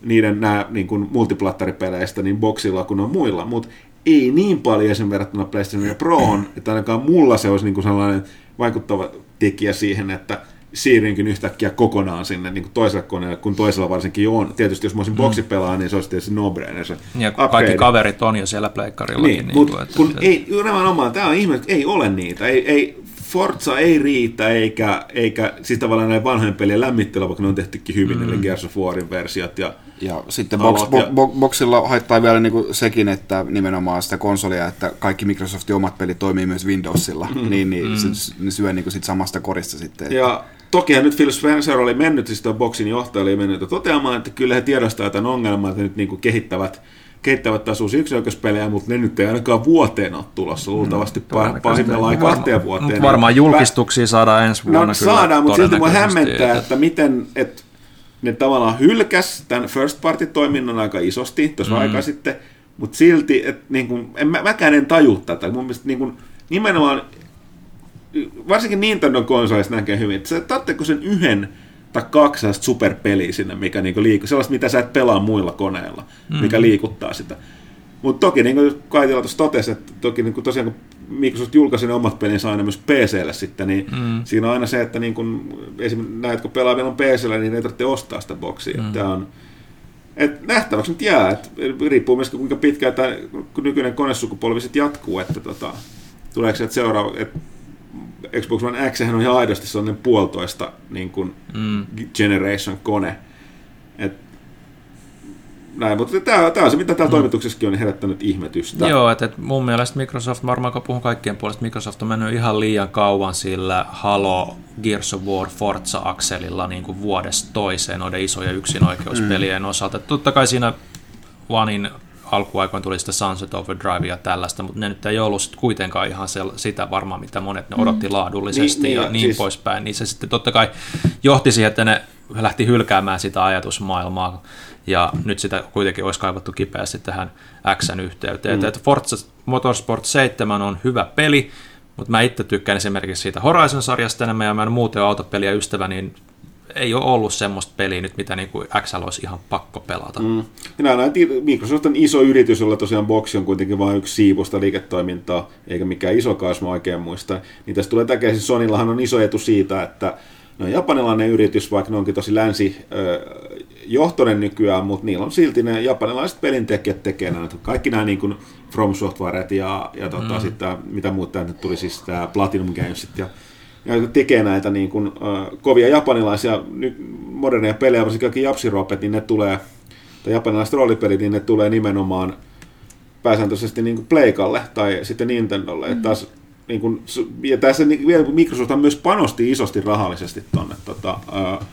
niiden nämä niin kuin multiplattaripeleistä niin boxilla kuin on muilla, mutta ei niin paljon esimerkiksi verrattuna PlayStation Proon, että ainakaan mulla se olisi niin kuin sellainen vaikuttava tekijä siihen, että siirrynkin yhtäkkiä kokonaan sinne niin kuin toiselle koneelle, kun toisella varsinkin on. Tietysti jos mä olisin boksipelaa, niin se olisi tietysti no-brainer se Ja upgrade. kaikki kaverit on jo siellä pleikkarillakin. Niin, niin mutta kuin, että- kun että- ei, nimenomaan, tämä on ihme, että ei ole niitä. Ei, ei, Forza ei riitä, eikä, eikä siis tavallaan näin vanhojen pelien lämmittelyä, vaikka ne on tehtykin hyvin, mm. eli Gears of Warin versiot. Ja, Ja sitten box, ja- bo, bo, boxilla haittaa vielä niinku sekin, että nimenomaan sitä konsolia, että kaikki Microsoftin omat pelit toimii myös Windowsilla, mm. niin, niin mm. se, ne syö niinku sit samasta korista sitten. että- ja tokihan nyt Phil Spencer oli mennyt, siis boksin johtaja oli mennyt toteamaan, että kyllä he tiedostavat tämän ongelman, että nyt niin kuin kehittävät, kehittävät taas uusia yksioikeuspelejä, mutta ne nyt ei ainakaan vuoteen ole tulossa, luultavasti mm, pahimmillaan kahteen vuoteen. Mut varmaan julkistuksia saadaan ensi vuonna No kyllä saadaan, mutta silti mua todennäköisesti, hämmentää, että miten, että ne tavallaan hylkäs tämän first party toiminnon aika isosti tuossa mm. aikaa sitten, mutta silti, että niin kuin, en, mä, mäkään en taju tätä. Mun mielestä niin kuin, nimenomaan, varsinkin Nintendon konsoleista näkee hyvin, että sä tarvitsetko sen yhden tai kaksi sellaista superpeliä sinne, mikä niinku liikkuu, sellaista, mitä sä et pelaa muilla koneilla, mm. mikä liikuttaa sitä. Mutta toki, niin kuin Kaitila tuossa totesi, että toki niin kuin tosiaan kun Microsoft julkaisi ne omat pelinsä aina myös PClle sitten, niin mm. siinä on aina se, että niin kun, esimerkiksi näet, kun pelaa vielä PCllä, niin ei tarvitse ostaa sitä boksia. Mm. Tämä on, et nähtäväksi nyt jää, että riippuu myös kuinka pitkään tämä nykyinen konesukupolvi sitten jatkuu, että tota, tuleeko se seuraava, että Xbox One X on ihan aidosti sellainen puolitoista niin kuin Mm. generation kone. Et, näin, mutta tämä, tämä on se, mitä täällä toimituksessakin on herättänyt ihmetystä. Joo, että et mun mielestä Microsoft, varmaan kun puhun kaikkien puolesta, Microsoft on mennyt ihan liian kauan sillä Halo, Gears of War, Forza-akselilla niin kuin vuodesta toiseen noiden isojen yksinoikeuspelien mm. osalta. Et totta kai siinä Onein alkuaikoin tuli sitä Sunset Overdrive ja tällaista, mutta ne nyt ei ollut sit kuitenkaan ihan sel- sitä varmaan, mitä monet ne odotti laadullisesti Niin, niin, ja ja niin siis- poispäin. Niin se sitten totta kai johti siihen, että ne lähti hylkäämään sitä ajatusmaailmaa ja nyt sitä kuitenkin olisi kaivattu kipeästi tähän Xn yhteyteen. Mm. Että Forza Motorsport 7 on hyvä peli, mutta mä itse tykkään esimerkiksi siitä Horizon-sarjasta enemmän ja mä en muuten autopeliä ystävä, niin ei ole ollut semmoista peliä nyt, mitä niin kuin XL olisi ihan pakko pelata. Mm. Minä näen, että Microsoft on iso yritys, jolla tosiaan boksi on kuitenkin vain yksi siivusta liiketoimintaa, eikä mikään iso kasvu oikein muista. Niin tästä tulee täkäisin, Sonillahan on iso etu siitä, että no japanilainen yritys, vaikka ne onkin tosi länsi johtoinen nykyään, mutta niillä on silti ne japanilaiset pelintekijät tekee näitä. Kaikki nämä niin kuin From Softwaret ja, ja tota, mm. sitten mitä muuta tänne tuli, siis tämä Platinum Gamesit ja, ja tekee näitä niin kuin, uh, kovia japanilaisia moderneja pelejä, varsinkin kaikki japsiropet, niin ne tulee, tai japanilaiset roolipelit, niin ne tulee nimenomaan pääsääntöisesti niin kuin Playkalle tai sitten Nintendolle. Mm. Että taas, niin kuin, ja tässä niin, vielä Microsoft myös panosti isosti rahallisesti tuonne tota, uh,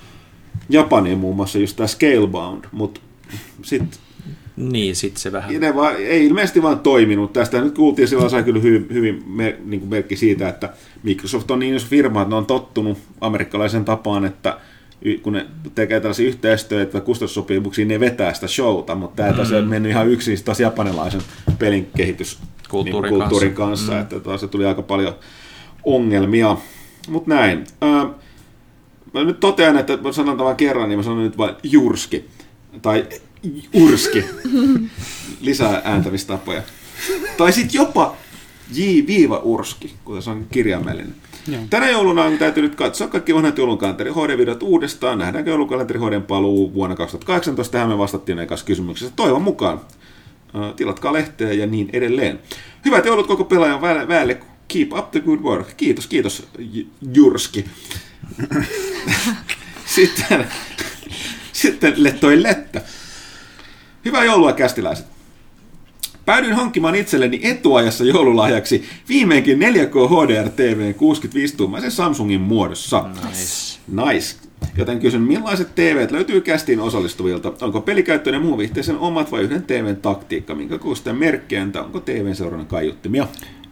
Japaniin muun muassa just tämä Scalebound, mutta sitten niin, sitten se vähän. Ne vaan, ei ilmeisesti vaan toiminut. Tästä nyt kuultiin silloin sai kyllä hyvin, hyvin mer, niin merkki siitä, että Microsoft on niin iso firma, että ne on tottunut amerikkalaisen tapaan, että kun ne tekee tällaisia yhteistyötä tai kustannussopimuksia, ne vetää sitä showta, mutta tämä mm. on mennyt ihan yksin taas japanilaisen pelin kehitys kulttuurin, niin kulttuurin kanssa, kanssa mm. että taas se tuli aika paljon ongelmia. Mutta näin. Äh, mä nyt totean, että mä sanon tämän kerran, niin mä sanon nyt vain jurski. Tai urski. Lisää ääntämistapoja. Tai sitten jopa J-urski, kuten se on kirjaimellinen. Joo. Tänä jouluna on täytynyt katsoa kaikki vanhat joulunkalenteri HD-videot uudestaan. Nähdäänkö joulunkalenteri HDn paluu vuonna 2018? Tähän me vastattiin ekassa kysymyksessä. Toivon mukaan. Tilatkaa lehteä ja niin edelleen. Hyvät joulut koko pelaajan väelle. Keep up the good work. Kiitos, kiitos Jurski. sitten, sitten toi Lettä. Hyvää joulua kästiläiset. Päädyin hankkimaan itselleni etuajassa joululahjaksi viimeinkin 4K HDR TV 65-tuumaisen Samsungin muodossa. Nice. Nice. Joten kysyn, millaiset TVt löytyy kästiin osallistuvilta? Onko pelikäyttöinen muu vihteisen omat vai yhden TVn taktiikka? Minkä kuusten merkkejä, onko TVn seuraavan kaiuttimia?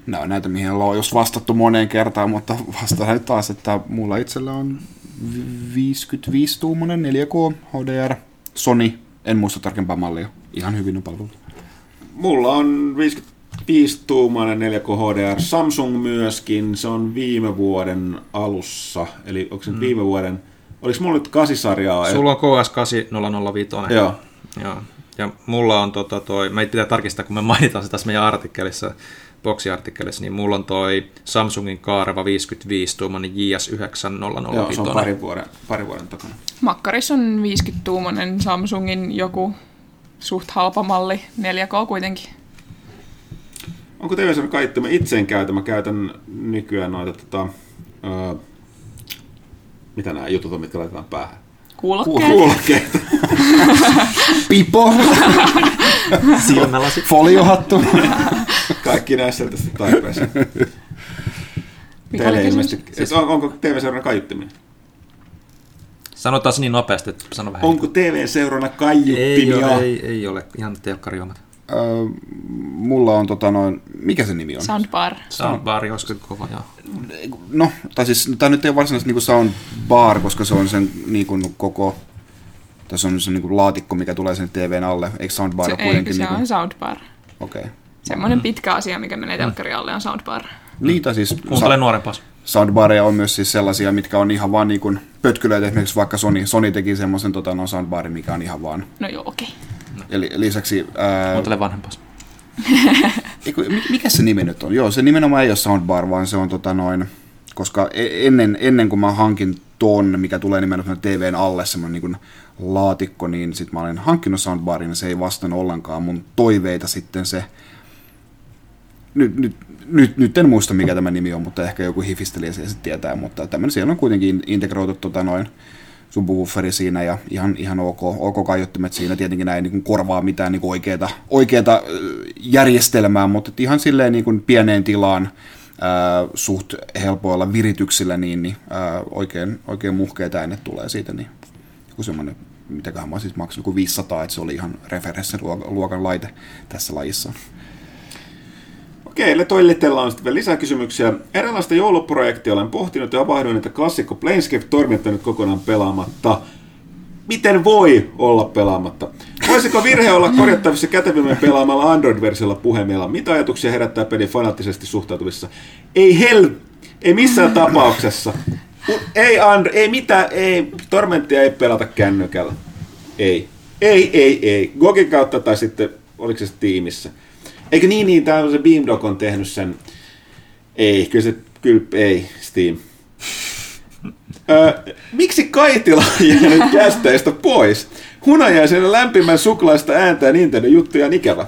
No näitä, mihin ollaan jos vastattu moneen kertaan, mutta vastaan nyt taas, että mulla itsellä on 55-tuumainen 4K HDR Sony, en muista tarkempaa mallia, ihan hyvin on palvelut. Mulla on 55-tuumainen 4K HDR, Samsung myöskin, se on viime vuoden alussa, eli onko se mm. viime vuoden, oliko mulla nyt kasisarjaa? Sulla on KS 8005. Joo. Joo. Ja mulla on tota toi, mä pitää tarkistaa, kun me mainitaan se tässä meidän artikkelissa, boksiartikkelissa, niin mulla on toi Samsungin Kaareva 55 tuumainen JS9005. Joo, se on pari vuoden, pari vuoden takana. Makkaris on 50 tuumainen Samsungin joku suht halpa malli, 4K kuitenkin. Onko kaikki? Mä itse en käytä, mä käytän nykyään noita tota, öö, mitä nämä jutut on, mitkä laitetaan päähän? Kuulokkeet. Kuulokkeet. Pipo. Silmälasi. Foliohattu. Kaikki näissä tästä tarpeeseen. Teille ilmeisesti. Siis... On, onko TV-seurana Sanotaan niin nopeasti, että sano vähän. Onko TV-seurana kaiuttimia? Ei ole, ei, ei ole. ihan telkkariomat. Öö, mulla on tota noin, mikä se nimi on? Soundbar. Soundbar, joskus kova, joo. No, tai siis tämä nyt ei ole varsinaisesti niin soundbar, koska se on sen niin kuin koko, tässä on se niin kuin laatikko, mikä tulee sen TVn alle. Eikö soundbar se, ole kuitenkin? Ei, se niin kuin... on soundbar. Okei. Okay. Semmoinen pitkä asia, mikä menee telkkarin alle, on soundbar. Niin, tai siis... Kuuntele nuorempaas. Soundbareja on myös siis sellaisia, mitkä on ihan vaan niin kuin pötkylöitä. Esimerkiksi vaikka Sony, Sony teki semmoisen tota, no soundbarin, mikä on ihan vaan... No joo, okei. Okay. Eli lisäksi... Ää... Kuuntele vanhempas. Eiku, mikä se nimi nyt on? Joo, se nimenomaan ei ole soundbar, vaan se on tota noin... Koska e- ennen, ennen kuin mä hankin ton, mikä tulee nimenomaan TVn alle, semmoinen niin laatikko, niin sitten mä olin hankkinut soundbarin, ja se ei vastannut ollenkaan mun toiveita sitten se nyt, nyt, nyt, nyt en muista mikä tämä nimi on, mutta ehkä joku hifistelijä se sitten tietää, mutta tämmöinen siellä on kuitenkin integroitu tota noin subwooferi siinä ja ihan, ihan ok, ok kaiuttimet siinä. Tietenkin näin niin korvaa mitään niin oikeaa, oikeata järjestelmää, mutta ihan silleen niin pieneen tilaan ää, suht helpoilla virityksillä, niin, niin ää, oikein, oikein muhkeita äänet tulee siitä. Niin joku semmoinen, mitäköhän mä siis maksanut, kuin 500, että se oli ihan referenssiluokan laite tässä lajissa. Okei, Toilitella on sitten vielä lisää kysymyksiä. Erilaista jouluprojektia olen pohtinut ja havahduin, että klassikko Planescape tormittanut kokonaan pelaamatta. Miten voi olla pelaamatta? Voisiko virhe olla korjattavissa kätevimmin pelaamalla Android-versiolla puhelimella? Mitä ajatuksia herättää peli fanaattisesti suhtautuvissa? Ei hel... Ei missään tapauksessa. Ei, Andre, ei mitään, ei, Tormenttia ei pelata kännykällä. Ei. Ei, ei, ei. Gogin kautta tai sitten, oliko se tiimissä. Eikö niin, niin, tämä se Beamdog on tehnyt sen. Ei, kyllä se, kyllä ei, Steam. Öö, miksi Kaitila on jäänyt kästeistä pois? Hunajaisen lämpimän suklaista ääntä ja Nintendo-juttuja on ikävä.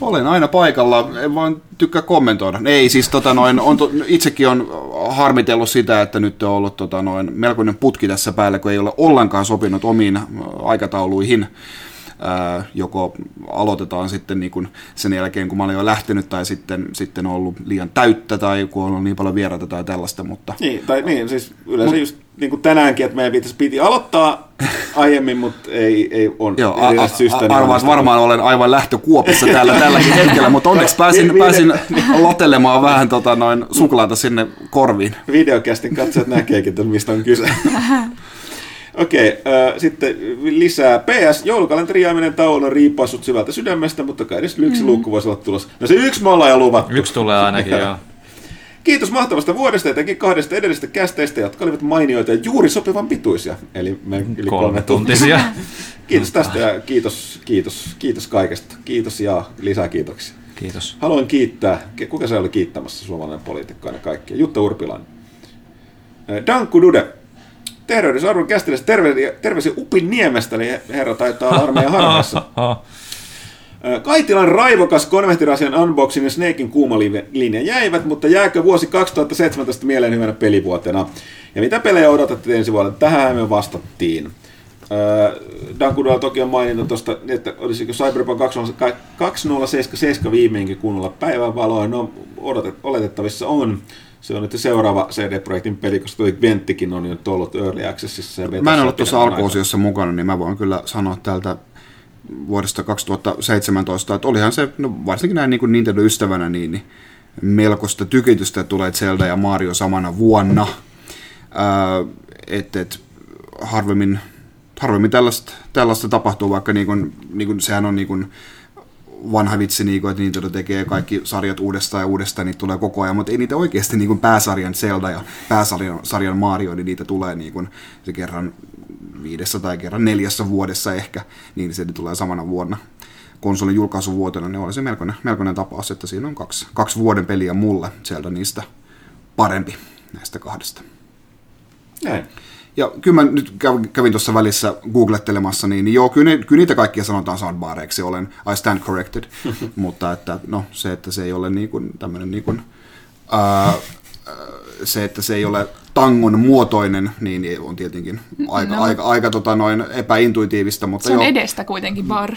Olen aina paikalla, en vaan tykkää kommentoida. Ei, siis tota noin, on to, itsekin on harmitellut sitä, että nyt on ollut tota noin, melkoinen putki tässä päällä, kun ei ole ollenkaan sopinut omiin aikatauluihin joko aloitetaan sitten niin kuin sen jälkeen, kun mä olen jo lähtenyt, tai sitten, sitten on ollut liian täyttä, tai kun on ollut niin paljon vieraita tai tällaista. Mutta... Niin, tai niin, siis yleensä Mut, just niin kuin tänäänkin, että meidän piti aloittaa aiemmin, mutta ei, ei on Joo, a, a, syystä. Niin arvaat varmaan olen aivan lähtökuopissa täällä tälläkin hetkellä, mutta onneksi pääsin, pääsin lotelemaan vähän tota, noin suklaata sinne korviin. Videokästin katsojat näkeekin, että mistä on kyse. Okei, okay, äh, sitten lisää. PS, joulukalenteri jääminen taulun riippuu sut syvältä sydämestä, mutta kai edes yksi mm. luukku voisi olla tulossa. No se yksi me ollaan jo luvattu. Yksi tulee ainakin, joo. Kiitos mahtavasta vuodesta etenkin kahdesta edellisestä kästeistä, jotka olivat mainioita ja juuri sopivan pituisia. Eli me yli kolme tuntisia. kiitos tästä ja kiitos, kiitos, kiitos kaikesta. Kiitos ja lisää kiitoksia. Kiitos. Haluan kiittää, kuka se oli kiittämässä suomalainen poliitikko ja kaikkia? Jutta Urpilainen. Dankku Dude, Tervehdys arvon kästilässä. Terve, terveisiä Upin Niemestä, eli herra taitaa olla armeijan harvassa. Kaitilan raivokas konvehtirasian unboxing ja Snakein kuuma linja jäivät, mutta jääkö vuosi 2017 mieleen hyvänä pelivuotena? Ja mitä pelejä odotatte ensi vuonna? Tähän me vastattiin. Dankudalla toki on maininta tuosta, että olisiko Cyberpunk 2077 viimeinkin kunnolla päivänvaloa. No, odotet, oletettavissa on se on nyt seuraava CD-projektin peli, koska tuo Venttikin on nyt ollut Early Accessissa. Ja mä en ollut tuossa alkuosiossa mukana, niin mä voin kyllä sanoa täältä vuodesta 2017, että olihan se, no varsinkin näin niin kuin Nintendo-ystävänä, niin, niin melkoista tykitystä tulee Zelda ja Mario samana vuonna. että et, harvemmin, harvemmin tällaista, tällaista tapahtuu, vaikka niin kuin, niin kuin, sehän on niin kuin, vanha vitsi, niin kuin, että Nintendo tekee kaikki sarjat uudestaan ja uudestaan, niitä tulee koko ajan, mutta ei niitä oikeasti niin kuin pääsarjan Zelda ja pääsarjan sarjan Mario, niin niitä tulee niin kuin, se kerran viidessä tai kerran neljässä vuodessa ehkä, niin se tulee samana vuonna konsolin julkaisuvuotena, niin oli se melkoinen, melkoinen tapaus, että siinä on kaksi, kaksi vuoden peliä mulle sieltä niistä parempi näistä kahdesta. Näin. Ja kyllä mä nyt kävin tuossa välissä googlettelemassa, niin, niin joo, kyllä, ne, kyllä niitä kaikkia sanotaan soundbareiksi, olen I stand corrected, mutta että no, se, että se ei ole niin kuin, tämmöinen niin kuin, ää, se, että se ei ole tangon muotoinen, niin on tietenkin aika, no. aika, aika tota noin epäintuitiivista. Mutta se on jo, edestä kuitenkin bar.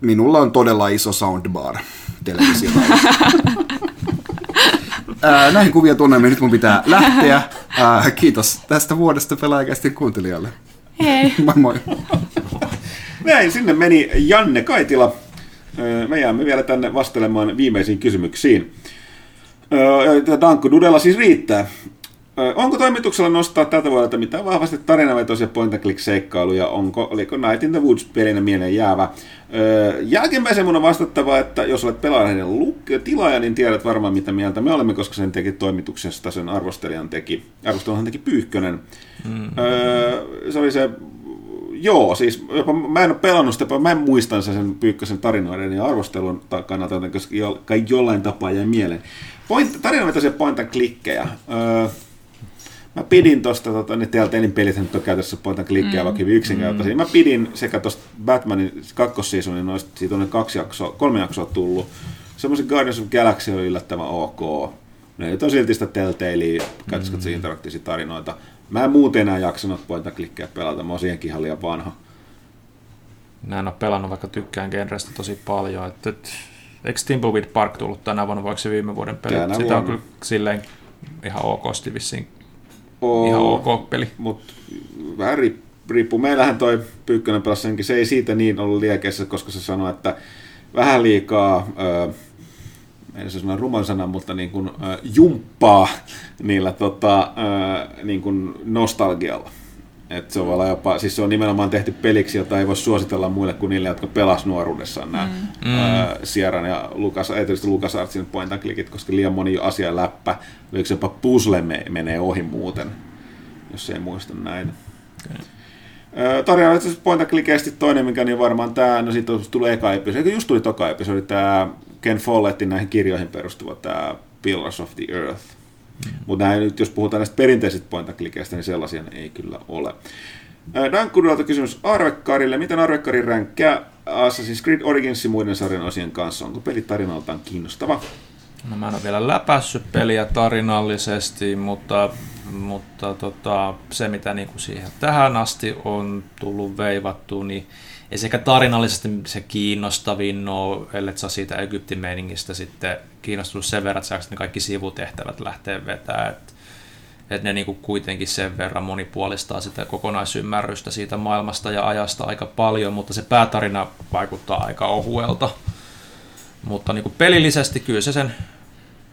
Minulla on todella iso soundbar televisiolla. Ää, näihin kuvia tunnelmiin nyt mun pitää lähteä. Ää, kiitos tästä vuodesta pelaajakästi kuuntelijalle. Hei. moi moi. Näin, sinne meni Janne Kaitila. Me jäämme vielä tänne vastelemaan viimeisiin kysymyksiin. Dankku Dudella siis riittää. Onko toimituksella nostaa tältä vuodelta mitään vahvasti tarinavetoisia point and click seikkailuja? Onko, oliko Night in the Woods pelinä mieleen jäävä? Jälkimmäisen mun on vastattava, että jos olet pelaajan tilaaja, niin tiedät varmaan mitä mieltä me olemme, koska sen teki toimituksesta, sen arvostelijan teki, arvostelunhan teki Pyyhkönen. Mm. Se oli se joo, siis jopa, mä en ole pelannut sitä, mä en muistan sen Pyykkösen tarinoiden ja arvostelun kannalta, koska jo, kai jollain tapaa jäi mieleen. Point, tarinavetoisia point and clickejä. Öö, Mä pidin tosta, tota, ne Telltalein pelit nyt on käytössä point and clickia, mm. vaikka yksinkertaisia. Mm. Mä pidin sekä tosta Batmanin kakkossiisonin, noista, siitä on kaksi jaksoa, kolme jaksoa tullut. Semmoisen Guardians of Galaxy oli yllättävän ok. Ne nyt on silti sitä Telltalea, katsotaan mm. interaktiivisia tarinoita. Mä en muuten enää jaksanut point and clickia pelata, mä oon siihenkin ihan liian vanha. Mä en ole pelannut, vaikka tykkään genrestä tosi paljon. Että, et, eikö Timbleweed Park tullut tänä vuonna, vaikka se viime vuoden peli? Tänä Sitä vuonna. on kyllä silleen ihan okosti vissiin Oo, ihan ok peli. Mutta vähän riippuu. Meillähän toi Pyykkönen pelasi senkin, se ei siitä niin ollut liekeissä, koska se sanoi, että vähän liikaa, ö, en se sanoa ruman sana, mutta niin kuin, ö, jumppaa niillä tota, ö, niin kuin nostalgialla. Et se, on jopa, siis se on nimenomaan tehty peliksi, jota ei voi suositella muille kuin niille, jotka pelas nuoruudessaan nämä mm. ää, Sierran ja Lukas, erityisesti Lukas Artsin point and clickit, koska liian moni asia läppä, yksi jopa puzzle me, menee ohi muuten. jos ei muista näin. Okay. Tarina itse pointa klikeesti toinen, mikä niin varmaan tämä, no siitä tuli eka episodi, just tuli toka episodi, tämä Ken Follettin näihin kirjoihin perustuva tämä Pillars of the Earth. Mutta nyt, jos puhutaan näistä perinteisistä pointaklikeistä, niin sellaisia ei kyllä ole. Dankurulta kysymys Arvekkarille. Miten Arvekkari ränkkää Assassin's Creed Originsin muiden sarjan osien kanssa? Onko peli tarinaltaan kiinnostava? No mä en ole vielä läpässyt peliä tarinallisesti, mutta, mutta tota, se mitä niinku siihen tähän asti on tullut veivattu, niin ei sekä tarinallisesti se kiinnostavin ole, ellei saa siitä Egyptin meiningistä sitten kiinnostunut sen verran, että ne kaikki sivutehtävät lähtee vetämään. Että et ne niinku kuitenkin sen verran monipuolistaa sitä kokonaisymmärrystä siitä maailmasta ja ajasta aika paljon, mutta se päätarina vaikuttaa aika ohuelta. Mutta niinku pelillisesti kyllä se sen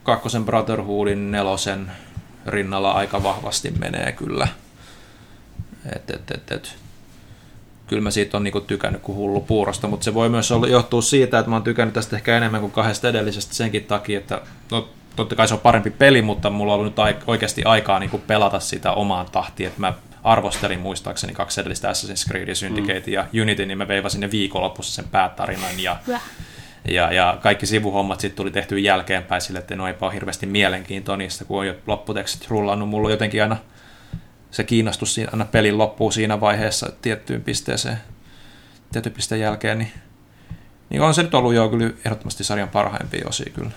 kakkosen Brotherhoodin nelosen rinnalla aika vahvasti menee kyllä. Et, et, et, et. Kyllä mä siitä on niinku tykännyt kuin hullu puurosta, mutta se voi myös olla, johtua siitä, että mä oon tykännyt tästä ehkä enemmän kuin kahdesta edellisestä senkin takia, että no, totta kai se on parempi peli, mutta mulla on ollut nyt oikeasti aikaa niinku pelata sitä omaan tahtiin, että mä arvostelin muistaakseni kaksi edellistä Assassin's Creed, Syndicate mm. ja Unity, niin mä veivasin ne viikonlopussa sen päätarinan ja ja, ja kaikki sivuhommat sitten tuli tehty jälkeenpäin sille, että no eipä ole hirveästi mielenkiintoa niistä, kun on jo lopputekstit rullannut. Mulla on jotenkin aina se kiinnostus siinä, aina pelin loppuu siinä vaiheessa tiettyyn pisteeseen, tietyn pisteen jälkeen, niin, niin on se nyt ollut jo kyllä ehdottomasti sarjan parhaimpia osia kyllä.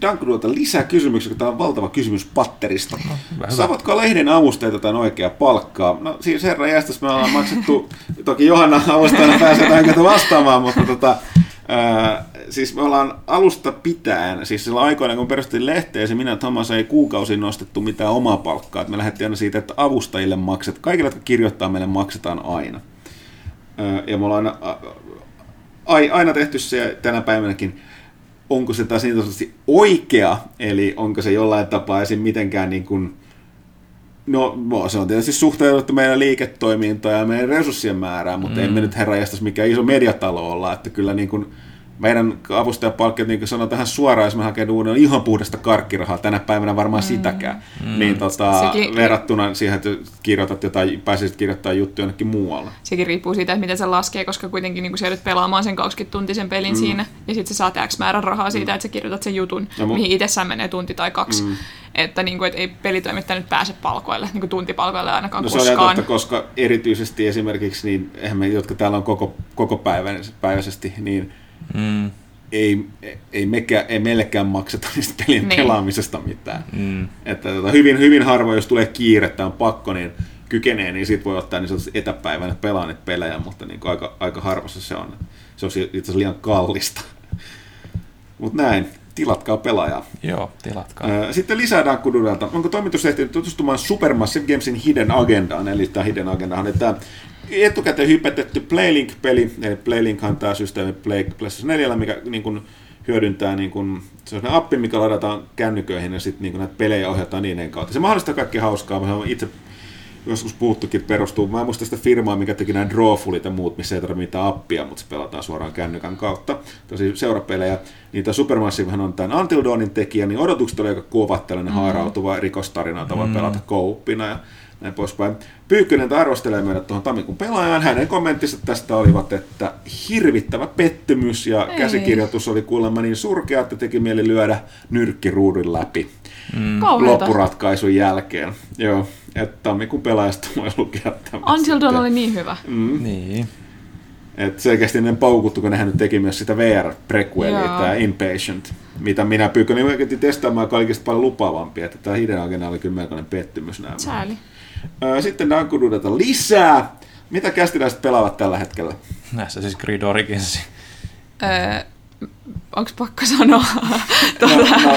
Dankruolta lisää kysymyksiä, tämä on valtava kysymys patterista. No, Saavatko lehden avustajat jotain oikeaa palkkaa? No siis herra jästäs me ollaan maksettu, toki Johanna avustajana pääsee jotain vastaamaan, mutta tota, siis me ollaan alusta pitäen, siis sillä aikoina kun perustettiin lehteä, se minä Thomas ei kuukausi nostettu mitään omaa palkkaa. me lähdettiin aina siitä, että avustajille makset, kaikille, jotka kirjoittaa meille maksetaan aina. Ja me ollaan aina, aina tehty se tänä päivänäkin onko se taas niin oikea, eli onko se jollain tapaa esim. mitenkään niin kuin, no, se on tietysti suhteutettu meidän liiketoimintaan ja meidän resurssien määrään, mutta mm. emme nyt herra mikä iso mediatalo olla, että kyllä niin kuin, meidän avustajapalkkiot, niin kuin sanoin tähän suoraan, jos mä haken uuden, on ihan puhdasta karkkirahaa, tänä päivänä varmaan mm. sitäkään, mm. niin tota, Sekin... verrattuna siihen, että kirjoitat jotain, pääsisit kirjoittamaan juttuja jonnekin muualle. Sekin riippuu siitä, että miten se laskee, koska kuitenkin niin sä pelaamaan sen 20-tuntisen pelin mm. siinä, ja sitten sä saat X määrän rahaa siitä, mm. että sä kirjoitat sen jutun, ja mu- mihin itsessään menee tunti tai kaksi. Mm. Että, niin kuin, että ei pelitoimittaja nyt pääse palkoille, niin kuin tuntipalkoille ainakaan no, koskaan. Se on totta, koska erityisesti esimerkiksi, niin me, jotka täällä on koko, koko päiväisesti, niin mm. ei, ei, mekään, ei meillekään makseta niistä pelien niin. pelaamisesta mitään. Mm. Että tota, hyvin, hyvin harvoin, jos tulee kiirettä, on pakko, niin kykenee, niin sitten voi ottaa niin etäpäivänä pelaa niitä pelejä, mutta niin aika, aika harvassa se on. Se on itse asiassa liian kallista. Mutta näin, tilatkaa pelaajaa. Joo, tilatkaa. Sitten lisää Dankuduralta. Onko toimitus ehtinyt tutustumaan Supermassive Gamesin Hidden Agendaan? Eli tämä Hidden Agenda on että etukäteen hypetetty Playlink-peli, eli Playlink on tämä systeemi Play, PlayStation 4, mikä niin kuin, hyödyntää niin kuin, se on appi, mikä ladataan kännyköihin ja sitten niin näitä pelejä ohjataan niiden kautta. Se mahdollistaa kaikki hauskaa. Mä itse joskus puhuttukin perustuu. Mä en muista sitä firmaa, mikä teki nämä Drawfulit ja muut, missä ei tarvitse mitään appia, mutta se pelataan suoraan kännykän kautta. Tosi seurapelejä. Niitä Supermassivehan on tämän Until Dawnin tekijä, niin odotukset oli aika kovat, tällainen mm-hmm. haarautuva rikostarina, jota voi mm-hmm. pelata kouppina. Ja näin poispäin. Pyykkönen arvostelee meidät tuohon tammikuun pelaajaan. Hänen kommenttinsa tästä olivat, että hirvittävä pettymys ja Ei. käsikirjoitus oli kuulemma niin surkea, että teki mieli lyödä nyrkkiruudun läpi mm. loppuratkaisun jälkeen. Joo, että tammikuun pelaajasta voi lukea tämä. Until Dawn oli niin hyvä. Mm. Niin. Et selkeästi ne paukuttu, kun nehän nyt teki myös sitä VR-prequelia, tämä Impatient, mitä minä pyykkönen niin testaamaan, joka oli paljon lupaavampi, että tämä Hidden Agenda oli kyllä melkoinen pettymys nämä. Sääli. Sitten Dankududata lisää. Mitä kästiläiset pelaavat tällä hetkellä? Näissä siis Creed Origins. Öö, onko pakko sanoa? tuota, no, no,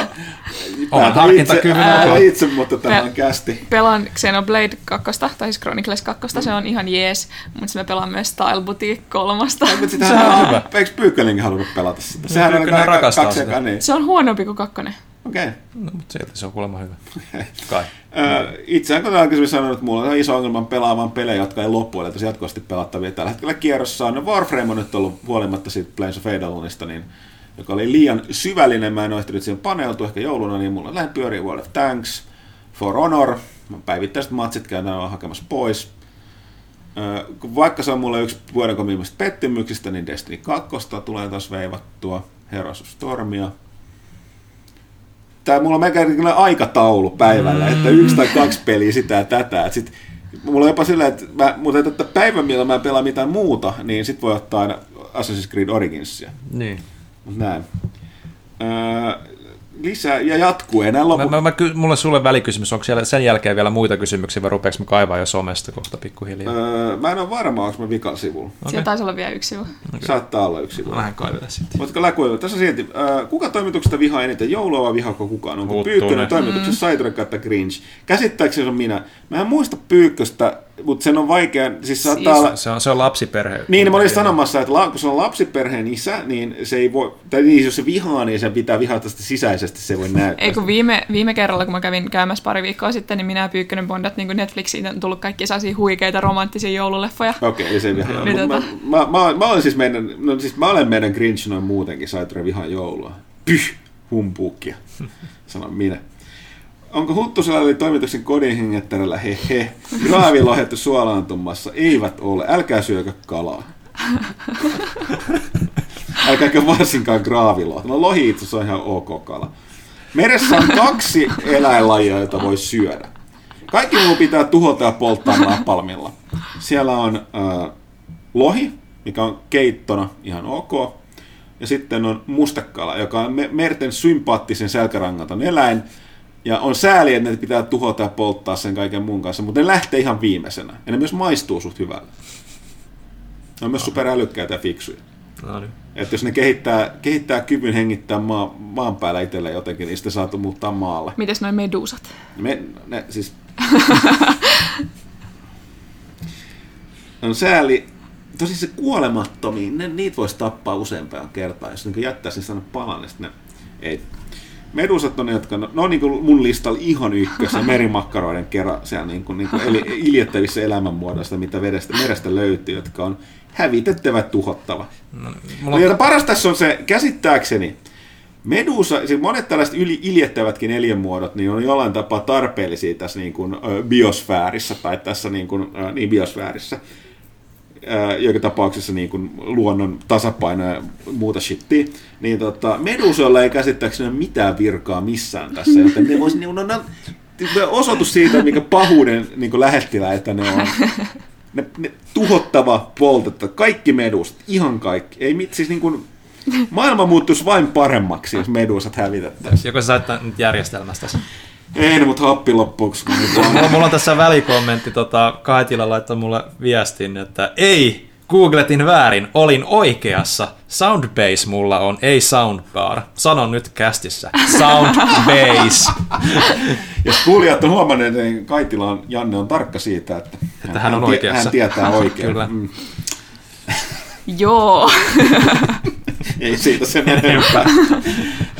on harkintakyvyn itse, itse, mutta tämä on kästi. Pelaan Xenoblade 2, tai siis Chronicles 2, mm. se on ihan jees, mutta me pelaan myös Style Boutique 3. se on hyvä. Eikö Pyykkölinkin halunnut pelata sitä? Sehän on rakastaa sitä. Niin. Se on huonompi kuin kakkonen. Okei. Okay. No, mutta sieltä se on kuulemma hyvä. Kai. Itse asiassa aikaisemmin sanonut, että mulla on iso ongelma pelaamaan pelejä, jotka ei loppu, eli tosi jatkuvasti pelattavia. Tällä hetkellä kierrossa on Warframe on nyt ollut huolimatta siitä Planes of Eidolonista, niin joka oli liian syvällinen, mä en ole ehtinyt siihen paneutua ehkä jouluna, niin mulla lähden pyörii World of Tanks, For Honor, päivittäiset matsit käydään hakemassa pois. Ö, kun vaikka se on mulle yksi vuoden komimmista pettymyksistä, niin Destiny 2 tulee taas veivattua, Heroes of Stormia. Tää mulla on melkein aikataulu päivällä, että yksi tai kaksi peliä sitä ja tätä. Et sit, mulla on jopa silleen, että mä, mutta että päivän millä mä en pelaa mitään muuta, niin sit voi ottaa aina Assassin's Creed Originsia. Niin. Mut näin. Öö, lisää ja jatkuu enää lopu. Mä, mä, mä, ky- mulle sulle välikysymys, onko siellä sen jälkeen vielä muita kysymyksiä vai rupeeko mä kaivaa jo somesta kohta pikkuhiljaa? Öö, mä en ole varma, onko mä vikalla sivulla. Okay. Siellä taisi olla vielä yksi sivu. Okay. Saattaa olla yksi sivu. Mä lähden kaivella sitten. Mutta läkuilla, tässä on silti, äh, kuka toimituksesta vihaa eniten joulua vai vihaako kukaan? Onko. Pyykkönen toimituksessa mm. Kautta Grinch? Käsittääkseni se on minä. Mä en muista Pyykköstä, mutta sen on vaikea, siis saattaa olla... Se on, se on lapsiperhe. Niin, mä olin sanomassa, että la- kun se on lapsiperheen isä, niin se ei voi, tai niin, jos se vihaa, niin se pitää vihata sitä sisäisesti, se voi näyttää. Ei kun viime, viime kerralla, kun mä kävin käymässä pari viikkoa sitten, niin minä ja Pyykkönen Bondat niin Netflixiin on tullut kaikki sellaisia huikeita romanttisia joululeffoja. Okei, okay, se vihaa. Niin tota- mä, mä, mä, mä, olen siis meidän, no siis mä olen meidän Grinch noin muutenkin, Saiture vihaa joulua. Pyh, humpuukia, sanon minä. Onko Huttusella eli toimituksen kodin hengettärällä hehe? Graavilohettu suolaantumassa? Eivät ole. Älkää syökö kalaa. Älkääkö varsinkaan graavilohta. No lohi itse asiassa on ihan ok kala. Meressä on kaksi eläinlajia, joita voi syödä. Kaikki muu pitää tuhota ja polttaa napalmilla. Siellä on äh, lohi, mikä on keittona ihan ok. Ja sitten on mustekala, joka on me- merten sympaattisen selkärangaton eläin. Ja on sääli, että ne pitää tuhota ja polttaa sen kaiken muun kanssa, mutta ne lähtee ihan viimeisenä. Ja ne myös maistuu suht hyvälle. Ne on myös superälykkäitä ja fiksuja. No niin. Että jos ne kehittää, kehittää kyvyn hengittää maa, maan päällä itselleen jotenkin, niin sitten saatu muuttaa maalle. Mites noin medusat? Me, ne, siis... on sääli, tosi se kuolemattomiin, ne, niitä voisi tappaa useampaan kertaan, jos niin jättäisi ne sanoa palan, niin sitten ne ei. Medusat on ne, jotka, ne on niin kuin mun listalla ihan ykkös, ja merimakkaroiden kerran siellä niin kuin, niin kuin eli, iljettävissä elämänmuodoista, mitä vedestä, merestä löytyy, jotka on hävitettävä tuhottava. No, Mulla paras tässä on se, käsittääkseni, Medusa, siis monet tällaiset yli, iljettävätkin eliönmuodot, niin on jollain tapaa tarpeellisia tässä niin kuin, ö, biosfäärissä, tai tässä niin, kuin, ö, niin biosfäärissä, ö, joka tapauksessa niin kuin luonnon tasapaino ja muuta shittiä, niin tota, Medusoilla ei käsittääkseni ole mitään virkaa missään tässä, joten ne voisi, niin, no, no, osoitus siitä, mikä pahuuden niin lähettilä, että ne on. Ne, ne tuhottava, poltettava, kaikki medusat, ihan kaikki. Ei mit, siis niin kuin, maailma muuttuisi vain paremmaksi, jos medusat hävitettäisiin. joko sä nyt järjestelmästä. Ei mutta happi loppuksi. On. Mulla, mulla on tässä välikommentti, tota, Kaitila laittoi mulle viestin, että ei, googletin väärin, olin oikeassa. Soundbase mulla on, ei soundbar. Sanon nyt kästissä. Soundbase. Jos kuulijat on huomanneet, niin Kaitila on, Janne on tarkka siitä, että, Että hän on tie- oikeassa. Hän tietää oikein. Kyllä. Mm. Joo. Ei siitä sen enempää.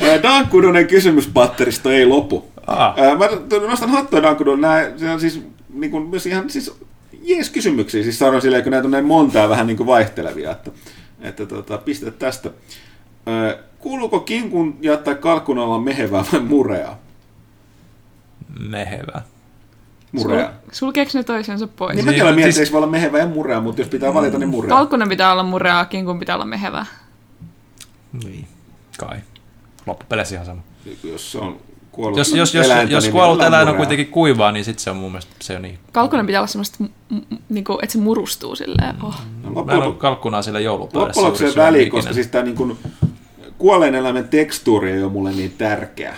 Ää, Dankudonen kysymyspatteristo ei lopu. Ah. Mä nostan hattua Dankudonen. Nämä se on siis, niin kuin, myös ihan siis jees kysymyksiä. Siis sanon silleen, kun näitä on näin monta ja vähän niin kuin vaihtelevia. Että, että tota, pistä tästä. Kuuluuko kinkun ja tai kalkkun olla mehevää vai mureaa? Mehevä. Mureaa. Sulkeeko ne toisensa pois? Niin Niin, mäkin olen miettinyt, siis- siis... voi olla mehevä ja murea, mutta jos pitää valita, niin murea. Kalkkunen pitää olla murea, kinkun pitää olla mehevää. Niin. Kai. Loppupeleissä ihan sama. Jos se on kuollut Jos, jos, jos, eläintä, jos niin kuollut eläin on kuitenkin kuivaa, niin sitten se on mun mielestä se on niin. Kalkkunen pitää olla semmoista, m- niinku, että se murustuu silleen. Oh. No, Mä en kalkkunaa sillä joulupöydässä. Loppujen se väli, koska siis tämä niin kuin, kuolleen eläimen tekstuuri ei ole mulle niin tärkeä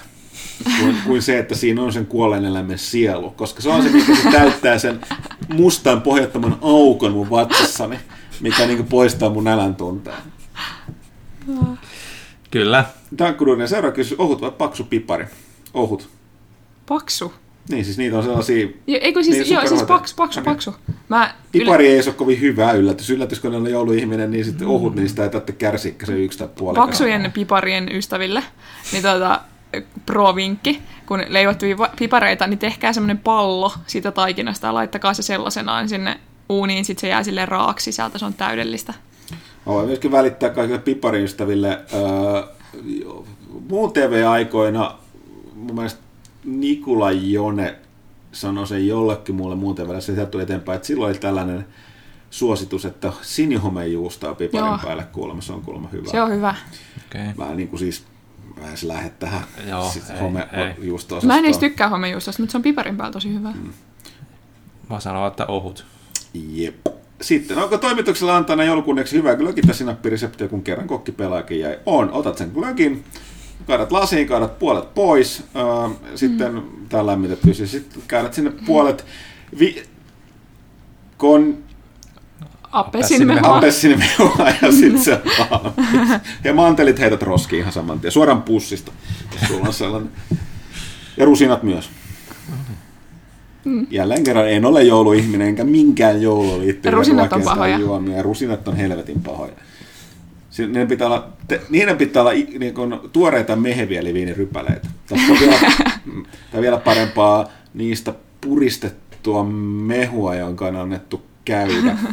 kuin, kuin se, että siinä on sen kuolleen eläimen sielu, koska se on se, mikä se täyttää sen mustan pohjattoman aukon mun vatsassani, mikä niin kuin poistaa mun nälän tunteen. Kyllä. Dankkuduinen seuraava kysymys, ohut vai paksu pipari? Ohut. Paksu. Niin, siis niitä on sellaisia... Jo, eikö siis, Niin, joo, siis paksu, paksu, Okei. paksu. Mä Pipari ei se ole kovin hyvä yllätys. Yllätys, kun on jouluihminen, niin sitten ohut, niin sitä ei tarvitse kärsiä, se yksi tai puoli. paksujen piparien ystäville, niin tota, pro-vinkki, kun leivotte pipa- pipareita, niin tehkää semmoinen pallo siitä taikinasta ja laittakaa se sellaisenaan sinne uuniin, sit se jää sille raaksi sisältä, se on täydellistä. Mä voin myöskin välittää kaikille pipariystäville. Öö, muun TV-aikoina mun mielestä Nikula Jone sanoi sen jollekin muulle muuten välillä, se tuli eteenpäin, että silloin oli tällainen suositus, että sinihomejuustoa piparin Joo. päälle kuulemma, se on kuulemma hyvä. Se on hyvä. Okay. Vähän niin kuin siis, vähän se lähde tähän Joo, sit ei, homejuustoa. Mä en edes tykkää homejuustosta, mutta se on piparin päällä tosi hyvä. Mm. Mä sanon, että ohut. Jep. Sitten, onko toimituksella antaa näin joulukunniaksi hyvää glögitä sinappireseptiä, kun kerran kokki pelaakin jäi? On, otat sen glögin, kaadat lasiin, kaadat puolet pois, äh, sitten mm. tää on lämmitetty, siis sitten kaadat sinne puolet vi- kon, Appelsiinimehua. appelsiinimehua ja sitten se valmis. Ja mantelit heität roskiin ihan saman tien, suoraan pussista, jos sulla on sellainen. Ja rusinat myös. Jälleen kerran en ole jouluihminen, enkä minkään joulu liittyy Rusinat on pahoja. juomia. Rusinat on helvetin pahoja. Niiden pitää olla, te, niiden pitää olla niin kuin tuoreita mehevieliviinirypäleitä. Tai, vielä, tai vielä parempaa niistä puristettua mehua, jonka on annettu käydä.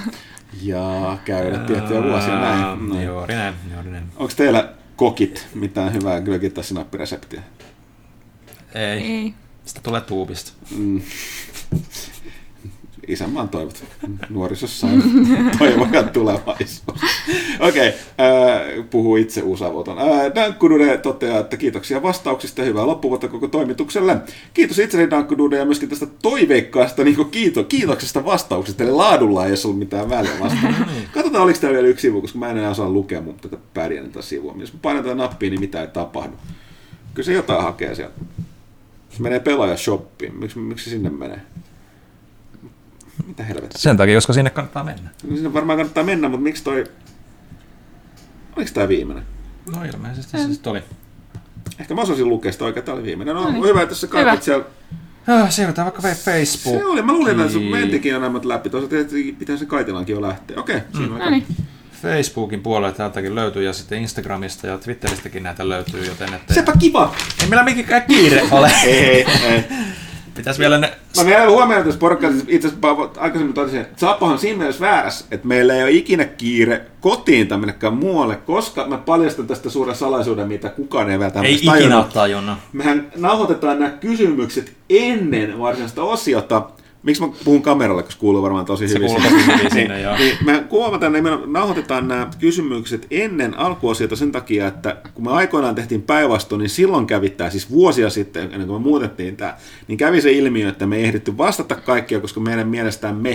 Ja käydä tiettyjä vuosia näin. Näin. Juuri näin, juuri näin. Onko teillä kokit mitään hyvää glögit sinappireseptiä? Ei. Ei. Sitä tulee tuubista. Mm. Isänmaan toivot. Nuorisossa on toivoja tulevaisuus. Okei, okay, äh, puhuu itse usavoton. Äh, Dankkudude toteaa, että kiitoksia vastauksista ja hyvää loppuvuotta koko toimitukselle. Kiitos itselleni Dankkudude ja myöskin tästä toiveikkaasta niin kiito, kiitoksesta vastauksesta, eli laadulla ei ole ollut mitään väliä vastaan. Katsotaan, oliko täällä vielä yksi sivu, koska mä en enää osaa lukea mun tätä pärjännyt tätä sivua. Jos mä painan tätä nappia, niin mitä ei tapahdu. Kyllä se jotain hakee sieltä. Se menee pelaaja shoppiin. Miksi, miksi sinne menee? Mitä helvettiä? Sen takia, koska sinne kannattaa mennä. No sinne varmaan kannattaa mennä, mutta miksi toi... Oliko tämä viimeinen? No ilmeisesti se sitten oli. Ehkä mä osasin lukea sitä oikein, tämä oli viimeinen. No, niin. hyvä, että sä kaikit Hyvä. siellä. Ah, siirrytään vaikka Facebook. Se oli, mä luulin, että sun mentikin nämä läpi. Toisaalta tietysti pitää se kaitilankin jo lähteä. Okei, siinä on No aika- niin. Facebookin puolella täältäkin löytyy ja sitten Instagramista ja Twitteristäkin näitä löytyy, joten että Sepä kiva! ei meillä mikään kiire ole. ei, ei. Pitäisi vielä ne... Mä vielä huomioon tässä porukassa, itse asiassa aikaisemmin totesin, että on siinä mielessä väärässä, että meillä ei ole ikinä kiire kotiin tai minnekään muualle, koska mä paljastan tästä suuren salaisuuden, mitä kukaan ei vielä Ei ikinä tajunnut. ole tajunnut. Mehän nauhoitetaan nämä kysymykset ennen varsinaista osiota. Miksi mä puhun kameralle, koska kuuluu varmaan tosi Se hyvin. kuuluu sinne. tosi hyvin sinne, joo. niin, me huomataan, että me nauhoitetaan nämä kysymykset ennen alkuosiota sen takia, että kun me aikoinaan tehtiin päinvastoin, niin silloin kävi tämä, siis vuosia sitten, ennen kuin me muutettiin tämä, niin kävi se ilmiö, että me ei ehditty vastata kaikkia, koska meidän mielestään me,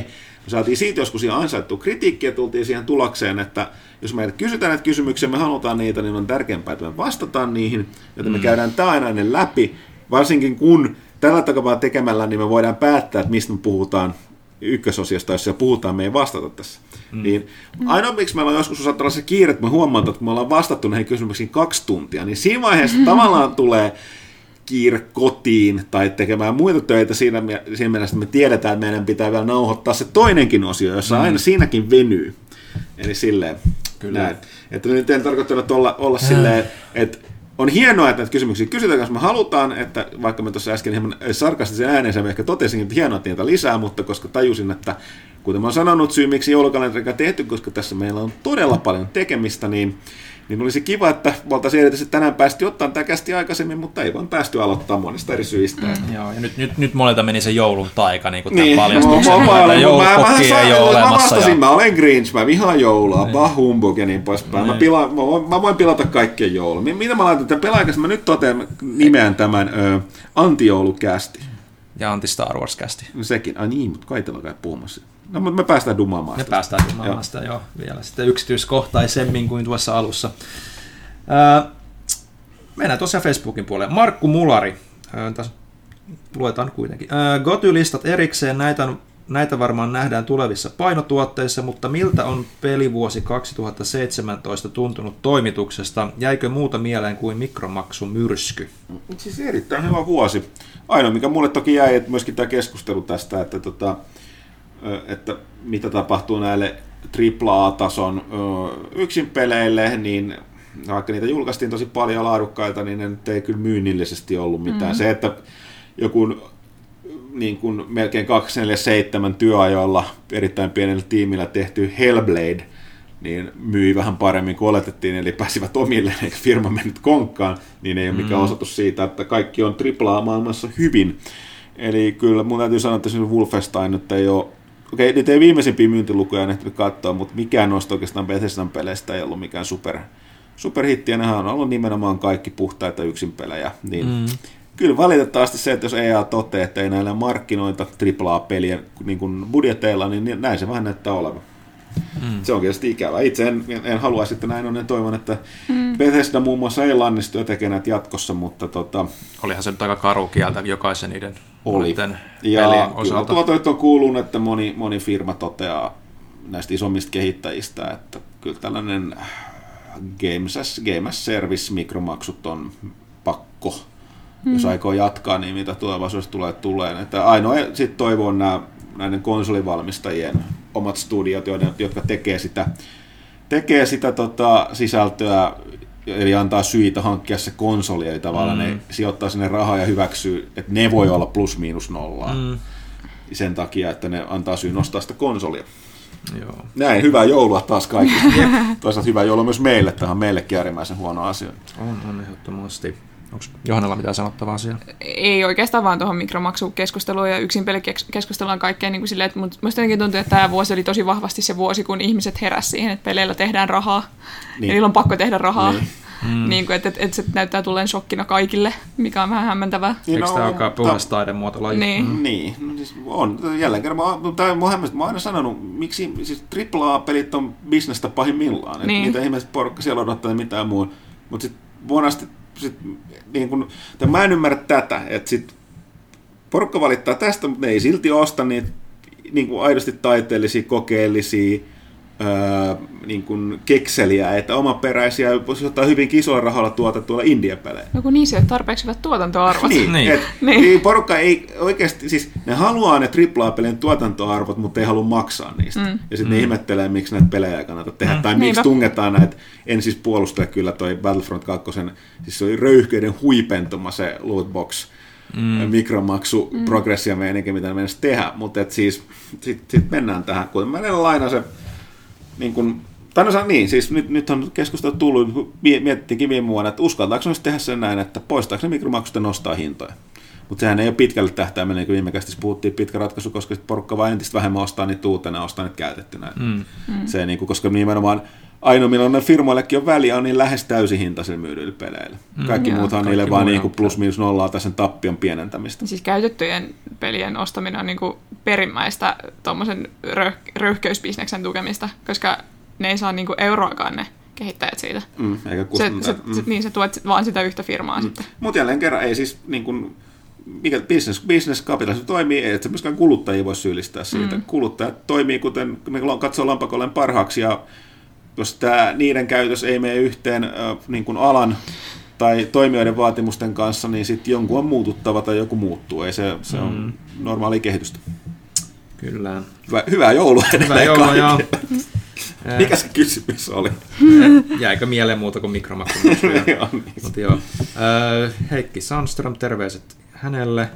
me saatiin siitä joskus jo ansaittua kritiikkiä, tultiin siihen tulokseen, että jos meidät kysytään näitä kysymyksiä, me halutaan niitä, niin on tärkeämpää, että me vastataan niihin, joten me käydään tämä aina ennen läpi, varsinkin kun tällä tavalla tekemällä, niin me voidaan päättää, että mistä me puhutaan ykkösosiasta, jos siellä puhutaan, me ei vastata tässä. Mm. Niin ainoa, miksi meillä on joskus saattaa olla se kiire, että me huomataan, että kun me ollaan vastattu näihin kysymyksiin kaksi tuntia, niin siinä vaiheessa tavallaan tulee kiire kotiin tai tekemään muita töitä siinä, siinä mielessä, että me tiedetään, että meidän pitää vielä nauhoittaa se toinenkin osio, jossa mm. aina siinäkin venyy. Eli silleen, Kyllä. näin. Että nyt en tarkoittanut olla, olla silleen, että on hienoa, että näitä kysymyksiä kysytään, koska me halutaan, että vaikka mä tuossa äsken hieman sarkastisen äänensä ehkä totesin, että hienoa, niitä lisää, mutta koska tajusin, että kuten mä oon sanonut, syy miksi joulukalenteri on tehty, koska tässä meillä on todella paljon tekemistä, niin, niin olisi kiva, että me oltaisiin erityisesti tänään päästy ottaa tämä kästi aikaisemmin, mutta ei vaan päästy aloittaa monista eri syistä. Mm. Joo, ja nyt, nyt, nyt monelta meni se joulun taika niin kuin tämän Niin, paljastuksen mä, mä, mä, mä, mä, ei mä, ole mä vastasin, Ja... mä olen Grinch, mä vihaan joulua, niin. bah humbug ja niin poispäin. Mä, Niin. pila, mä, voin, mä voin pilata kaikkien joulun. Mi- Mitä mä laitan tämän pelaajakas? Mä nyt totean, nimeän tämän ö, antijoulukästi. ja anti Star Wars kästi. Sekin, ai niin, mutta kaitella kai puhumassa. No, mutta me päästään dumaamaan Me sitä. päästään ilmaamaan sitä jo vielä sitten yksityiskohtaisemmin kuin tuossa alussa. Ää, mennään tosiaan Facebookin puolelle. Markku Mulari, ää, tässä luetaan kuitenkin. Ää, Goty-listat erikseen, näitä, näitä varmaan nähdään tulevissa painotuotteissa, mutta miltä on pelivuosi 2017 tuntunut toimituksesta? Jäikö muuta mieleen kuin mikromaksumyrsky? Siis erittäin hyvä vuosi. Ainoa, mikä mulle toki jäi, että myöskin tämä keskustelu tästä, että, tota, että mitä tapahtuu näille AAA-tason yksin peleille, niin vaikka niitä julkaistiin tosi paljon laadukkaita, niin ne nyt ei kyllä myynnillisesti ollut mitään. Mm-hmm. Se, että joku niin kuin melkein 247 työajoilla erittäin pienellä tiimillä tehty Hellblade, niin myi vähän paremmin kuin oletettiin, eli pääsivät omille, eikä firma mennyt konkkaan, niin ei ole mikään osoitus siitä, että kaikki on AAA-maailmassa hyvin. Eli kyllä mun täytyy sanoa, että se Wolfenstein nyt ei ole Okei, nyt ei viimeisimpiä myyntilukuja ehtinyt katsoa, mutta mikään noista oikeastaan Bethesdan peleistä ei ollut mikään super, superhitti, ja nehän on ollut nimenomaan kaikki puhtaita yksin pelejä. Niin mm. Kyllä valitettavasti se, että jos EA toteaa, että ei näillä markkinoita AAA-pelien niin kuin budjeteilla, niin näin se vähän näyttää olevan. Mm. Se on tietysti ikävä. Itse en, en haluaisi, että näin on, ja toivon, että mm. Bethesda muun muassa ei lannistu ja tekee näitä jatkossa, mutta tota... Olihan se nyt aika karu kieltä jokaisen niiden oli. Ja osalta. Tuota on kuulunut, että moni, moni firma toteaa näistä isommista kehittäjistä, että kyllä tällainen Games as, Game as Service mikromaksut on pakko. Mm. Jos aikoo jatkaa, niin mitä tulevaisuudessa tulee tulee. Että ainoa sitten toivoo nämä näiden konsolivalmistajien omat studiot, joiden, jotka tekee sitä, tekee sitä tota, sisältöä, eli antaa syitä hankkia se konsoli, eli tavallaan mm. ne sijoittaa sinne rahaa ja hyväksyy, että ne voi olla plus miinus nollaa. Mm. Sen takia, että ne antaa syyn nostaa sitä konsolia. Joo. Näin, hyvää joulua taas kaikille. Toisaalta hyvää joulua myös meille, tähän meillekin äärimmäisen huono asia. On, on ehdottomasti. Onko Johannella mitään sanottavaa asiaa? Ei oikeastaan vaan tuohon mikromaksukeskusteluun ja yksin pelikeskustellaan kaikkea niin kuin silleen, että musta jotenkin tuntuu, että tämä vuosi oli tosi vahvasti se vuosi, kun ihmiset heräsivät siihen, että peleillä tehdään rahaa. Niin. Ja niillä on pakko tehdä rahaa. Niin. Mm. Niin kuin, että, että, että se näyttää tulleen shokkina kaikille, mikä on vähän hämmentävää. Niin, Eikö no, tämä olekaan puhdas taidemuotolaji? Niin. Mm. niin. No, siis on. Jälleen kerran, mä, tai mä oon aina sanonut, miksi siis AAA-pelit on bisnestä pahimmillaan. Niin. Niitä ihmiset porukka siellä odottaa mitään muuta. Mutta sitten monesti sit, niin kun, mä en ymmärrä tätä, että sit porukka valittaa tästä, mutta ne ei silti osta niitä niin kuin aidosti taiteellisia, kokeellisia, öö, niin kuin kekseliä, että omaperäisiä, voisi ottaa hyvin kisoilla rahalla tuotettuilla indie-pelejä. No kun niissä ei ole tarpeeksi hyvät tuotantoarvot. niin, niin. Et, niin. niin. porukka ei oikeasti, siis ne haluaa ne AAA-pelien tuotantoarvot, mutta ei halua maksaa niistä. Mm. Ja sitten mm. ne ihmettelee, miksi näitä pelejä ei kannata tehdä, mm. tai miksi Niinpä. tungetaan näitä, en siis puolusta kyllä toi Battlefront 2, siis se oli röyhkeiden huipentuma se lootbox, mm. mikromaksu, mm. progressia meininki, mitä ne mennessä tehdä, mutta siis sitten sit mennään tähän, kun mä laina se niin kuin, tai no niin, siis nyt, nyt on keskustelu tullut, mietittiinkin viime vuonna, että uskaltaako ne tehdä sen näin, että poistaako ne mikromaksut ja nostaa hintoja. Mutta sehän ei ole pitkälle tähtäimellä, niin kuin viime kästissä puhuttiin, pitkä ratkaisu, koska porukka vain entistä vähemmän ostaa niitä uutena, ostaa niitä käytettynä. Mm. Se, niin kuin, koska nimenomaan ainoa, milloin firmoillekin on väliä, on niin lähes täysihintaisilla myydyillä peleillä. Mm. Kaikki mm, muuthan niille vaan niin plus minus nollaa tai sen tappion pienentämistä. Siis käytettyjen pelien ostaminen on niin kuin perimmäistä tuommoisen röh- röyhkeysbisneksen tukemista, koska ne ei saa niin kuin euroakaan ne kehittäjät siitä. Mm, eikä se, se, mm. se, niin, se tuet vaan sitä yhtä firmaa mm. sitten. Mutta jälleen kerran ei siis niin kuin, mikä business, business capitalism toimii, ei, että myöskään kuluttajia voi syyllistää siitä. Mm. Kuluttajat toimii, kuten me katsoo lampakolleen parhaaksi, ja jos tämä, niiden käytös ei mene yhteen äh, niin kuin alan tai toimijoiden vaatimusten kanssa, niin sitten jonkun on muututtava tai joku muuttuu. Ei se, se on mm. normaali kehitystä. Kyllä. Hyvä, hyvää joulua Hyvää joulua, joo. Mikä se kysymys oli? Jäikö mieleen muuta kuin mikromaksun joo. Heikki Sandström, terveiset hänelle.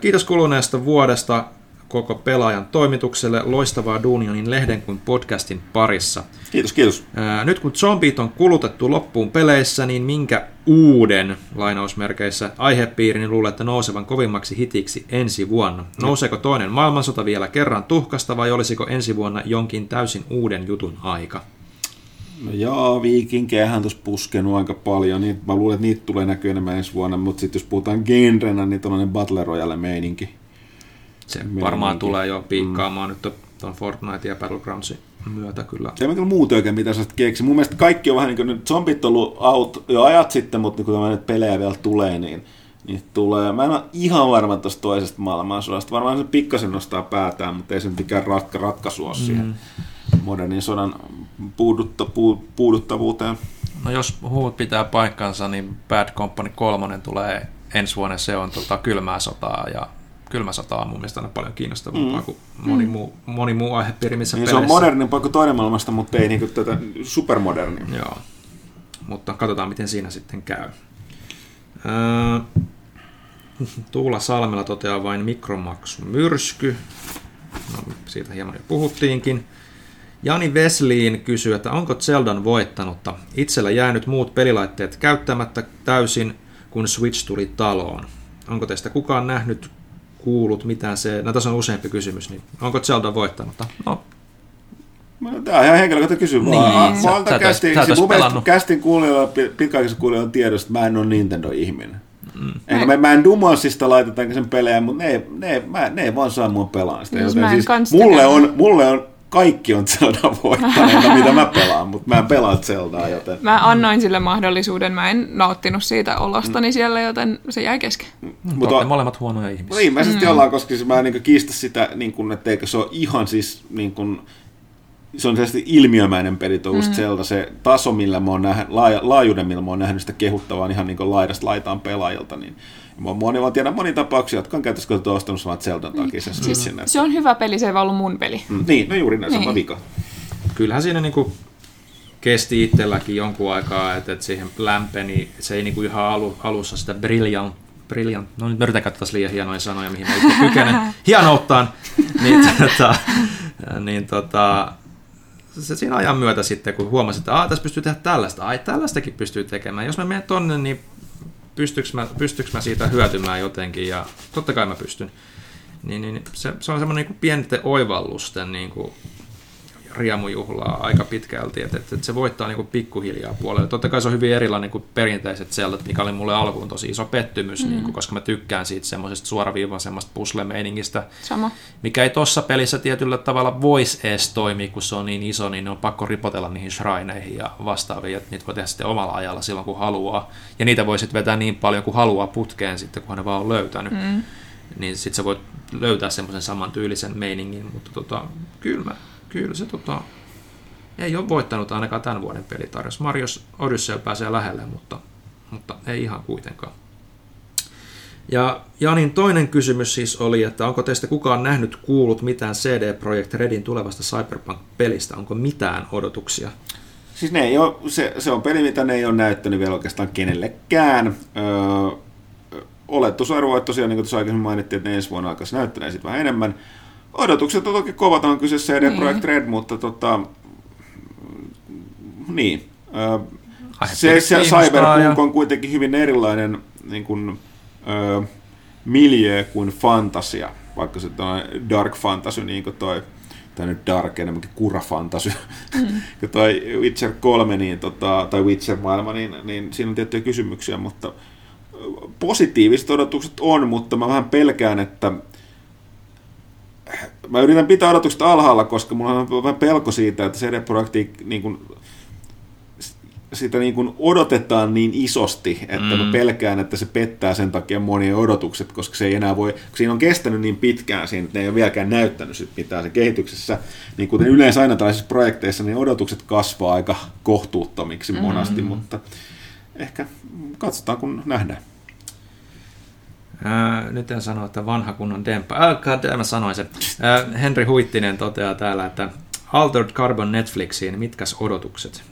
Kiitos kuluneesta vuodesta koko pelaajan toimitukselle loistavaa duunia niin lehden kuin podcastin parissa. Kiitos, kiitos. nyt kun zombit on kulutettu loppuun peleissä, niin minkä uuden lainausmerkeissä aihepiirin luulette nousevan kovimmaksi hitiksi ensi vuonna? Nouseeko toinen maailmansota vielä kerran tuhkasta vai olisiko ensi vuonna jonkin täysin uuden jutun aika? No joo, viikinkejähän tuossa puskenut aika paljon, niin mä luulen, että niitä tulee näkyä enemmän ensi vuonna, mutta sitten jos puhutaan genrenä, niin tällainen Battle Royale meininki se varmaan tulee jo piikkaamaan mm. nyt tuon Fortnite ja Battlegroundsin myötä kyllä. Ei mä muuta oikein mitä sä keksi. Mun mielestä kaikki on vähän niin kuin nyt zombit on ollut out jo ajat sitten, mutta kun tämä nyt pelejä vielä tulee, niin, niin tulee. Mä en ole ihan varma tuosta toisesta maailmansodasta. Varmaan se pikkasen nostaa päätään, mutta ei se mikään ratka, ratkaisu ole mm. siihen modernin sodan puudutta, pu, puuduttavuuteen. No jos huut pitää paikkansa, niin Bad Company 3 tulee ensi vuonna, se on tota kylmää sotaa ja kylmä sota on mun mielestä aina paljon kiinnostavampaa mm. kuin moni mm. muu, moni muu aihepiiri, missä niin Se on modernimpaa kuin toinen maailmasta, mutta ei niin tätä supermodernia. Joo, mutta katsotaan miten siinä sitten käy. Ää, Tuula Salmela toteaa vain mikromaksu myrsky. No, siitä hieman jo puhuttiinkin. Jani Vesliin kysyy, että onko Zeldan voittanutta? Itsellä jäänyt muut pelilaitteet käyttämättä täysin, kun Switch tuli taloon. Onko teistä kukaan nähnyt kuullut mitään se, no tässä on useampi kysymys, niin onko Zelda voittanut? No, Tämä on ihan henkilökohtainen kysymys. Niin. Mä, mä, et kästin, siis mun mielestä kästin kuulijoilla, pi- pitkäaikaisilla kuulijoilla tiedosta, että mä en ole Nintendo-ihminen. Mm. Enkä mä, mä en dumansista laitetaanko sen pelejä, mutta ne, ne, mä, ne ei vaan saa mua pelaan sitä. Siis Joten mä en siis mulle, on, mulle on kaikki on Zelda voittaneita, mitä mä pelaan, mutta mä en pelaa Zeldaa, joten... Mä annoin sille mahdollisuuden, mä en nauttinut siitä olostani siellä, joten se jäi kesken. mutta olette molemmat huonoja ihmisiä. No ilmeisesti mm. ollaan, koska siis mä en niin kiistä sitä, niin kuin, että eikö se ole ihan siis niin kuin, se on sellaisesti ilmiömäinen peli tuo mm. Zelda, se taso, millä mä oon nähnyt, laaja, laajuuden, millä mä oon nähnyt sitä kehuttavaa ihan niin kuin laidasta laitaan pelaajilta, niin mä, moni, mä tiedän moni tapauksia, jotka on käytössä kohdassa ostanut vaan Zeldan takia sen Siis Switchin. se on hyvä peli, se ei vaan ollut mun peli. Mm, niin, no juuri näin, sama Niin. vika. Kyllähän siinä niinku kesti itselläkin jonkun aikaa, että, että siihen lämpeni, se ei niinku ihan alu, alussa sitä brilliant, brilliant, no nyt mä yritän käyttää taas liian hienoja sanoja, mihin mä itse kykenen, hienouttaan, niin, tota, niin tota, se siinä ajan myötä sitten, kun huomasin, että tässä pystyy tehdä tällaista, ai tällaistakin pystyy tekemään. Jos mä menen tonne, niin pystyykö mä, pystyykö mä siitä hyötymään jotenkin, ja totta kai mä pystyn. Niin, niin se, se on semmoinen niin pienten oivallusten niin kuin riemujuhlaa aika pitkälti, että, että, että se voittaa niin kuin pikkuhiljaa puolelle. Totta kai se on hyvin erilainen kuin perinteiset Zeldat, mikä oli mulle alkuun tosi iso pettymys, mm. niin kuin, koska mä tykkään siitä semmoisesta suoraviivaisemmasta puzzle-meiningistä, Sama. mikä ei tuossa pelissä tietyllä tavalla voisi edes toimia, kun se on niin iso, niin ne on pakko ripotella niihin shrineihin ja vastaaviin, että niitä voi tehdä sitten omalla ajalla silloin, kun haluaa. Ja niitä voi sitten vetää niin paljon kuin haluaa putkeen sitten, kun ne vaan on löytänyt. Mm. Niin sitten sä voit löytää semmoisen saman tyylisen meiningin, mutta tota, kyllä, mä, kyllä se tota, ei ole voittanut ainakaan tämän vuoden pelitarjous. Marios Odyssey pääsee lähelle, mutta, mutta ei ihan kuitenkaan. Ja Janin toinen kysymys siis oli, että onko teistä kukaan nähnyt, kuullut mitään CD Projekt Redin tulevasta Cyberpunk-pelistä? Onko mitään odotuksia? Siis ne ei ole, se, se on peli, mitä ne ei ole näyttänyt vielä oikeastaan kenellekään. Öö, oletusarvo, että tosiaan niin kuin tuossa aikaisemmin mainittiin, että ne ensi vuonna alkaisi näyttää sitten vähän enemmän. Odotukset on toki kovat, on kyse CD Niin. Projekt Red, mutta tota, niin. Öö, se, se Cyberpunk on kuitenkin hyvin erilainen niin kuin, öö, miljö kuin fantasia, vaikka se on dark fantasy, niin kuin toi, tai nyt dark, enemmänkin kura fantasy, mm. toi Witcher 3, niin, tota, tai Witcher-maailma, niin, niin siinä on tiettyjä kysymyksiä, mutta ö, positiiviset odotukset on, mutta mä vähän pelkään, että mä yritän pitää odotukset alhaalla, koska mulla on vähän pelko siitä, että CD Projekti niin kuin, sitä niin kuin odotetaan niin isosti, että mm. mä pelkään, että se pettää sen takia monien odotukset, koska se ei enää voi, kun siinä on kestänyt niin pitkään siinä, että ne ei ole vieläkään näyttänyt sit mitään se kehityksessä, niin kuten yleensä aina tällaisissa projekteissa, niin odotukset kasvaa aika kohtuuttomiksi monasti, mutta ehkä katsotaan kun nähdään. Ää, nyt en sano, että vanha kunnon demppa. God, mä sanoin sen. Ää, Henri Huittinen toteaa täällä, että Altered Carbon Netflixiin, mitkäs odotukset?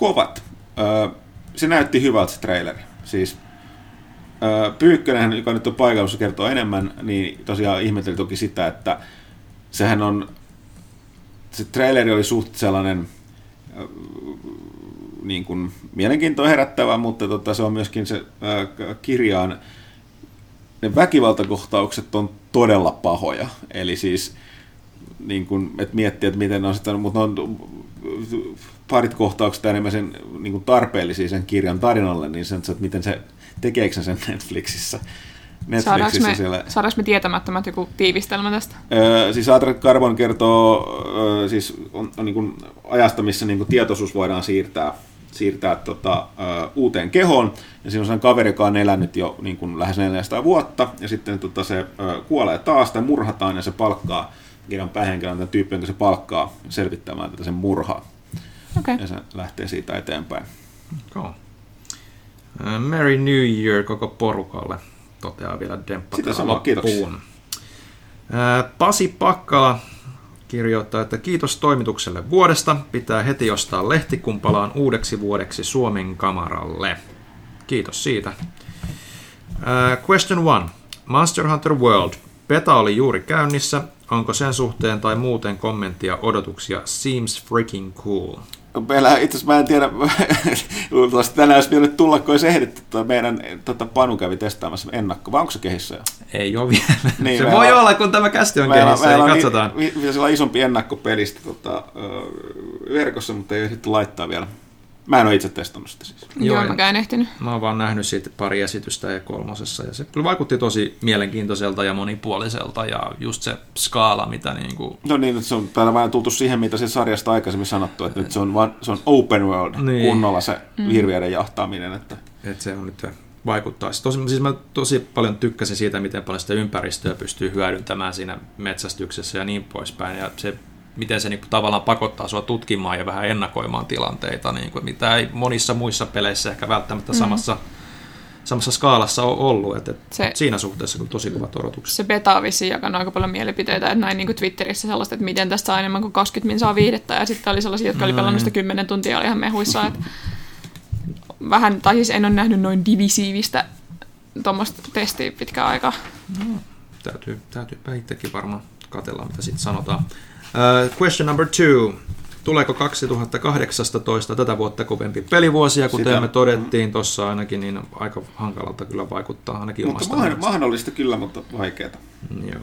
kovat. Öö, se näytti hyvältä se traileri. Siis Pyykkönen, joka nyt on paikalla, se kertoo enemmän, niin tosiaan ihmetteli toki sitä, että sehän on, se traileri oli suht sellainen öö, niin kuin mielenkiintoa herättävä, mutta tota, se on myöskin se öö, kirjaan, ne väkivaltakohtaukset on todella pahoja. Eli siis niin kuin, että miettiä, että miten ne on sitä, mutta ne on parit kohtaukset enemmän sen niin kuin tarpeellisia sen kirjan tarinalle, niin sen, että miten se, tekeekö se sen Netflixissä. Saadaanko Netflixissä me, siellä. saadaanko me tietämättömät joku tiivistelmä tästä? Öö, siis Altered Carbon kertoo öö, siis on, on niin kuin ajasta, missä niin kuin tietoisuus voidaan siirtää, siirtää tota, öö, uuteen kehoon. Ja siinä on sellainen kaveri, joka on elänyt jo niin kuin lähes 400 vuotta, ja sitten tota, se öö, kuolee taas, tai murhataan, ja se palkkaa kirjan päähenkilön, tämän tyyppi, jonka se palkkaa selvittämään tätä sen murhaa. Okei. Ja se lähtee siitä eteenpäin. Cool. Ää, Merry New Year koko porukalle, toteaa vielä Demppa Sitä samaa, kiitoksia. Pasi Pakkala kirjoittaa, että kiitos toimitukselle vuodesta. Pitää heti ostaa lehti, kun palaan uudeksi vuodeksi Suomen kamaralle. Kiitos siitä. Ää, question one. Monster Hunter World. Beta oli juuri käynnissä. Onko sen suhteen tai muuten kommenttia odotuksia? Seems freaking cool. Meillä itse asiassa mä en tiedä, luultavasti tänään olisi pitänyt tulla, kun olisi ehditty, tota meidän tota, Panu kävi testaamassa ennakko, vai onko se kehissä jo? Ei ole vielä. Niin, se voi on- olla, kun tämä kästi on Meillä, kehissä, meillä katsotaan. Vi, vi, vi, isompi ennakko pelistä tota, verkossa, mutta ei sitten laittaa vielä. Mä en ole itse testannut sitä siis. Joo, Joo, en- mäkään en ehtinyt. Mä oon vaan nähnyt siitä pari esitystä E3, ja se kyllä vaikutti tosi mielenkiintoiselta ja monipuoliselta, ja just se skaala, mitä niin kuin, No niin, että se on täällä vähän tultu siihen, mitä se sarjasta aikaisemmin sanottu, että nyt se on, vaan, se on open world Niin. kunnolla se hirviöiden jahtaaminen. Että, että se on nyt vaikuttaa. Siis, tosi, siis mä tosi paljon tykkäsin siitä, miten paljon sitä ympäristöä pystyy hyödyntämään siinä metsästyksessä ja niin poispäin, ja se miten se niin kuin, tavallaan pakottaa sua tutkimaan ja vähän ennakoimaan tilanteita, niin kuin, mitä ei monissa muissa peleissä ehkä välttämättä samassa, samassa skaalassa ole ollut. Et, et Se- siinä suhteessa kyllä tosi kovat odotukset. Se beta on vissiin jakanut aika paljon mielipiteitä, että näin niin kuin Twitterissä sellaista, että miten tästä saa enemmän kuin 20 min saa viihdettä, ja sitten oli sellaisia, jotka oli pelannut sitä 10 tuntia, oli ihan mehuissa, että vähän, tai siis en ole nähnyt noin divisiivistä tuommoista testiä pitkään aikaa. Täytyy, täytyypä itsekin varmaan katella, mitä sitten sanotaan. Uh, question number two. Tuleeko 2018 tätä vuotta kovempi pelivuosia, kuten Sitä- me todettiin tuossa ainakin, niin aika hankalalta kyllä vaikuttaa ainakin mutta omasta mah- mielestä. mahdollista kyllä, mutta vaikeaa. Joo.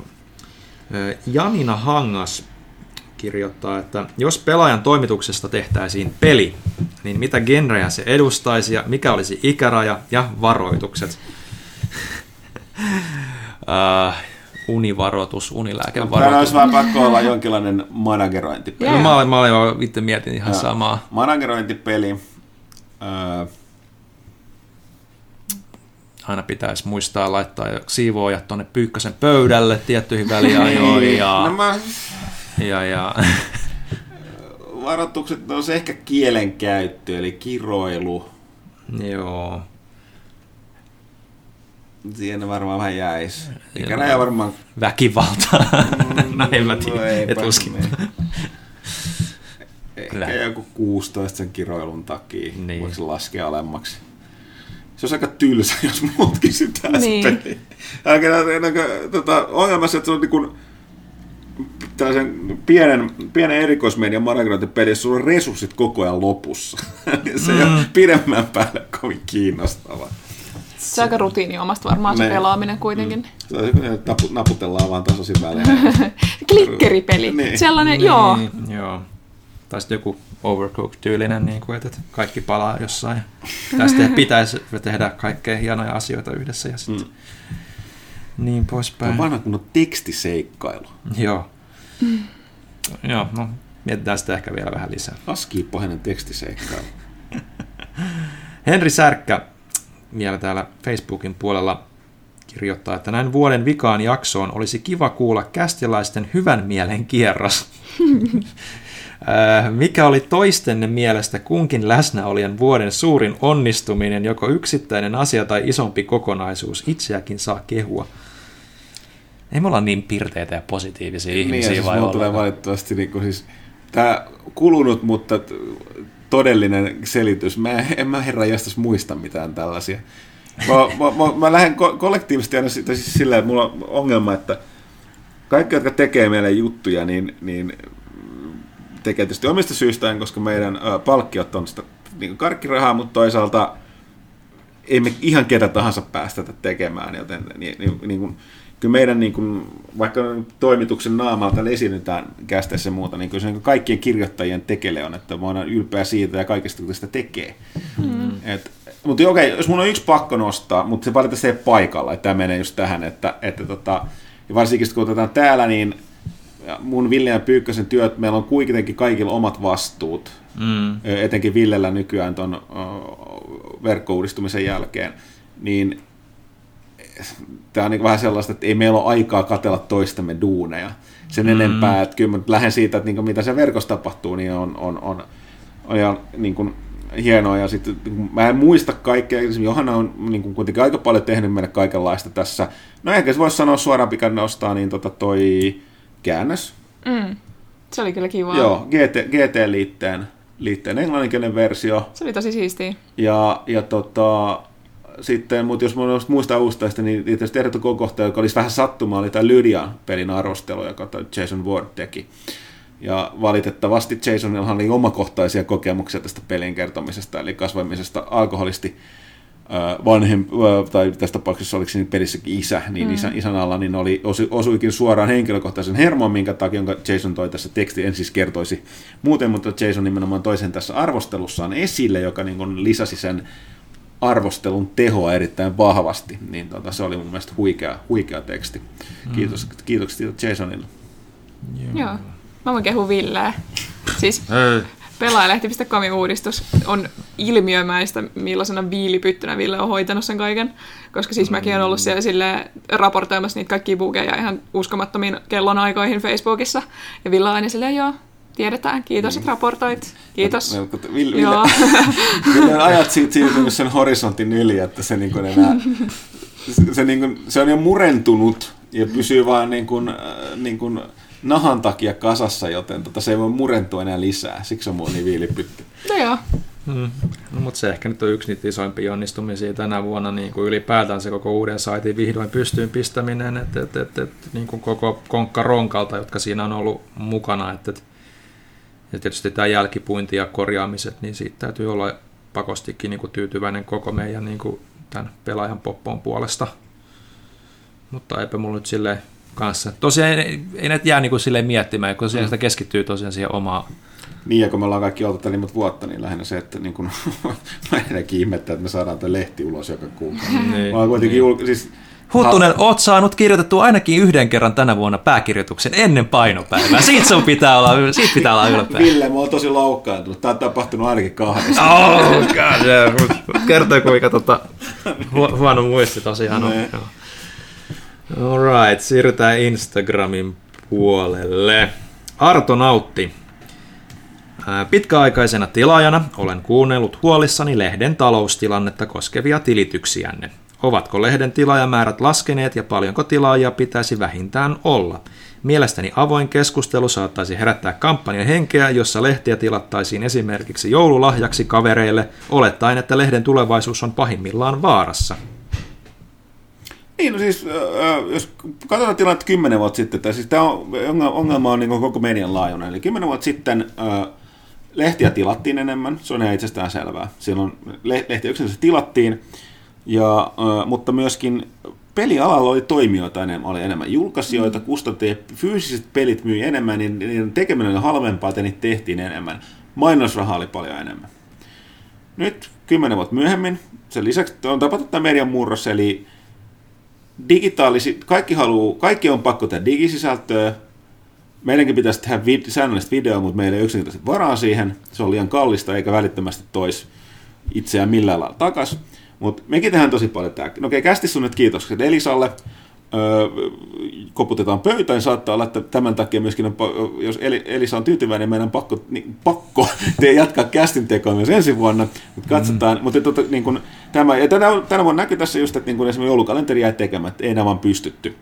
Ö, Janina Hangas kirjoittaa, että jos pelaajan toimituksesta tehtäisiin peli, niin mitä genrejä se edustaisi ja mikä olisi ikäraja ja varoitukset? uh, univaroitus, unilääkevaroitus. olisi vähän pakko olla jonkinlainen managerointipeli. No, mä, olin, mä olin jo itse mietin ihan Joo. samaa. Managerointipeli. Öö, Aina pitäisi muistaa laittaa siivoojat tuonne pyykkösen pöydälle tiettyihin väliajoihin ja, no mä, ja, ja varoitukset, no se ehkä kielenkäyttö, eli kiroilu. joo. Siinä varmaan vähän jäisi. Eikä Joo. näin varmaan... Väkivalta. no en mä No tiedä, eipä, et uskin. niin. Ehkä Kyllä. joku 16 sen kiroilun takia. Niin. Niin. Voisi laskea alemmaksi. Se olisi aika tylsä, jos muutkin sitä Niin. se peli. Aika, aika, tota, ongelma se, että se on niin kuin, tällaisen pienen, pienen erikoismedian managerointipeli, jossa sulla on resurssit koko ajan lopussa. se ei Mm. ole pidemmän päälle kovin kiinnostava. Se on aika rutiiniomasta varmaan se Ne. pelaaminen kuitenkin. On se, kun napu, naputellaan vaan tasaisin välein. Klikkeripeli. Niin. Sellainen, joo. Niin, joo. Tai sitten joku Overcooked-tyylinen, niin kuin, että kaikki palaa jossain. Tästä pitäisi tehdä kaikkea hienoja asioita yhdessä ja sitten Mm. niin Se on poispäin. vanha kunnon tekstiseikkailu. Joo. Joo, no mietitään sitä ehkä vielä vähän lisää. Askiipohjainen tekstiseikkailu. Henri Särkkä vielä täällä Facebookin puolella kirjoittaa, että näin vuoden vikaan jaksoon olisi kiva kuulla kästilaisten hyvän mielen kierros. Äh, Mikä oli toistenne mielestä kunkin läsnäolijan vuoden suurin onnistuminen, joko yksittäinen asia tai isompi kokonaisuus? Itseäkin saa kehua. Ei me olla niin pirteitä ja positiivisia Niin, ja ihmisiä siis vai tulee valitettavasti niin kuin siis, tämä kulunut, mutta todellinen selitys. Mä en, en mä herra jästäs muista mitään tällaisia. Mä, mä, mä, mä lähden ko- kollektiivisesti aina sitä siis silleen, että mulla on ongelma, että kaikki, jotka tekee meille juttuja, niin, niin tekee tietysti omista syistään, koska meidän ö, palkkiot on sitä niin karkkirahaa, mutta toisaalta ei me ihan ketä tahansa päästetä tekemään, joten niin, niin, niin kuin, kyllä meidän niin kuin, vaikka toimituksen naamalta esiinnytään kästeessä ja muuta, niin kyllä se niin kaikkien kirjoittajien tekele on, että mä oon ylpeä siitä ja kaikesta, kun sitä tekee. Mm. Et, mutta okei, jos mun on yksi pakko nostaa, mutta se valitettavasti ei paikalla, että tämä menee just tähän, että, että tota, ja varsinkin kun otetaan täällä, niin mun Ville ja Pyykkösen työt, meillä on kuitenkin kaikilla omat vastuut, Mm. Etenkin Villellä nykyään tuon verkkouudistumisen jälkeen, niin tämä on niin vähän sellaista, että ei meillä ole aikaa katella toistemme duuneja sen mm. enempää, että kyllä mä lähden siitä, että niin mitä se verkossa tapahtuu, niin on, on, on, on ihan niin kuin hienoa, ja sitten niin mä en muista kaikkea, esimerkiksi Johanna on niin kuin kuitenkin aika paljon tehnyt meille kaikenlaista tässä, no ehkä se voisi sanoa suoraan pikan nostaa, niin tota toi käännös, Mm. Se oli kyllä kiva. Joo, GT, GT-liitteen liitteen englanninkielinen versio. Se oli tosi siistiä. Ja, ja tota, sitten, mutta jos muista avustajista, niin tietysti Erto kohta, joka olisi vähän sattumaa, oli tämä Lydian pelin arvostelu, joka Jason Ward teki. Ja valitettavasti Jasonilla oli omakohtaisia kokemuksia tästä pelin kertomisesta, eli kasvamisesta alkoholisti vanhem, tai tässä tapauksessa oliko siinä pelissäkin isä, niin mm. isän, isän alla, niin oli, osu, osuikin suoraan henkilökohtaisen hermoon, minkä takia jonka Jason toi tässä teksti, en siis kertoisi muuten, mutta Jason nimenomaan toisen tässä arvostelussaan esille, joka niin kuin lisäsi sen arvostelun tehoa erittäin vahvasti, niin tota, se oli mun mielestä huikea, huikea teksti. Kiitos, mm. kiitokset Jasonille. Joo. Joo. Mä voin kehua Villeä. Siis pelaajalehti.comin uudistus on ilmiömäistä, millaisena viilipyttynä Ville on hoitanut sen kaiken. Koska siis mäkin olen ollut siellä sille raportoimassa niitä kaikkia bugeja ihan uskomattomiin kellonaikoihin Facebookissa. Ja Ville on aina silleen, joo, tiedetään, kiitos, että raportoit. Kiitos. Ville, Joo. Ville ajat siitä siirtynyt sen horisontin yli, että se, niin enää, se, niin kuin, se on jo murentunut ja pysyy vaan niin kuin, äh, niin kuin nahan takia kasassa, joten tota, se ei voi murentua enää lisää. Siksi on mun niin viilipytty. No joo. Hmm. No, mutta se ehkä nyt on yksi niitä isoimpia onnistumisia tänä vuonna niin kuin ylipäätään se koko uuden saitin vihdoin pystyyn pistäminen, että et, et, et, niin kuin koko konkka ronkalta, jotka siinä on ollut mukana. Että, et, ja tietysti tämä jälkipuinti ja korjaamiset, niin siitä täytyy olla pakostikin niin kuin tyytyväinen koko meidän niin kuin tämän pelaajan poppoon puolesta. Mutta eipä mulla nyt silleen kanssa. Tosiaan ei, ei näitä jää niin kuin silleen miettimään, kun tosiaan mm. sitä keskittyy tosiaan siihen omaan niin, ja kun me ollaan kaikki oltu niin vuotta, niin lähinnä se, että niin kun, mä ihmettää, että me saadaan tämä lehti ulos joka kuukausi. niin, mä kuitenkin niin. Jul... siis, Huttunen, ha- oot saanut kirjoitettua ainakin yhden kerran tänä vuonna pääkirjoituksen ennen painopäivää. Siitä sun pitää olla, siitä pitää olla ylpeä. Ville, mä oon tosi loukkaantunut. Tää on tapahtunut ainakin kahdessa. Oh, God, Kertoo kuinka tota, hu- huono muisti tosiaan on. Ne. Alright, siirrytään Instagramin puolelle. Arto Nautti. Pitkäaikaisena tilaajana olen kuunnellut huolissani lehden taloustilannetta koskevia tilityksiänne. Ovatko lehden tilaajamäärät laskeneet ja paljonko tilaajia pitäisi vähintään olla? Mielestäni avoin keskustelu saattaisi herättää kampanjan henkeä, jossa lehtiä tilattaisiin esimerkiksi joululahjaksi kavereille, olettaen, että lehden tulevaisuus on pahimmillaan vaarassa. Niin, no siis, jos katsotaan tilannetta kymmenen vuotta sitten, tai siis tämä ongelma on niin koko median laajuinen, eli kymmenen vuotta sitten lehtiä tilattiin enemmän, se on ihan itsestään selvää. Silloin lehtiä yksinkertaisesti tilattiin, ja, mutta myöskin pelialalla oli toimijoita enemmän, oli enemmän julkaisijoita, kustantajia, fyysiset pelit myi enemmän, niin niiden tekeminen oli halvempaa, että niitä tehtiin enemmän. Mainosrahaa oli paljon enemmän. Nyt, kymmenen vuotta myöhemmin, sen lisäksi on tapahtunut tämä median murros, eli digitaalisi, kaikki, haluu, kaikki on pakko tehdä digisisältöä, meidänkin pitäisi tehdä vid- säännöllistä videoa, mutta meillä ei yksinkertaisesti varaa siihen. Se on liian kallista eikä välittömästi tois itseään millään lailla takaisin. Mutta mekin tehdään tosi paljon tämä. No okei, kästi sun nyt kiitokset Elisalle. Öö, koputetaan pöytään, niin saattaa olla, että tämän takia myöskin, on, jos Elisa on tyytyväinen, niin meidän pakko, niin, pakko te jatkaa kästin tekoa myös ensi vuonna. Mutta katsotaan, mm. mutta tota, niin tämä, ja tänä, tänä vuonna näkyy tässä just, että niin kun esimerkiksi joulukalenteri jäi tekemättä, ei enää vaan pystytty.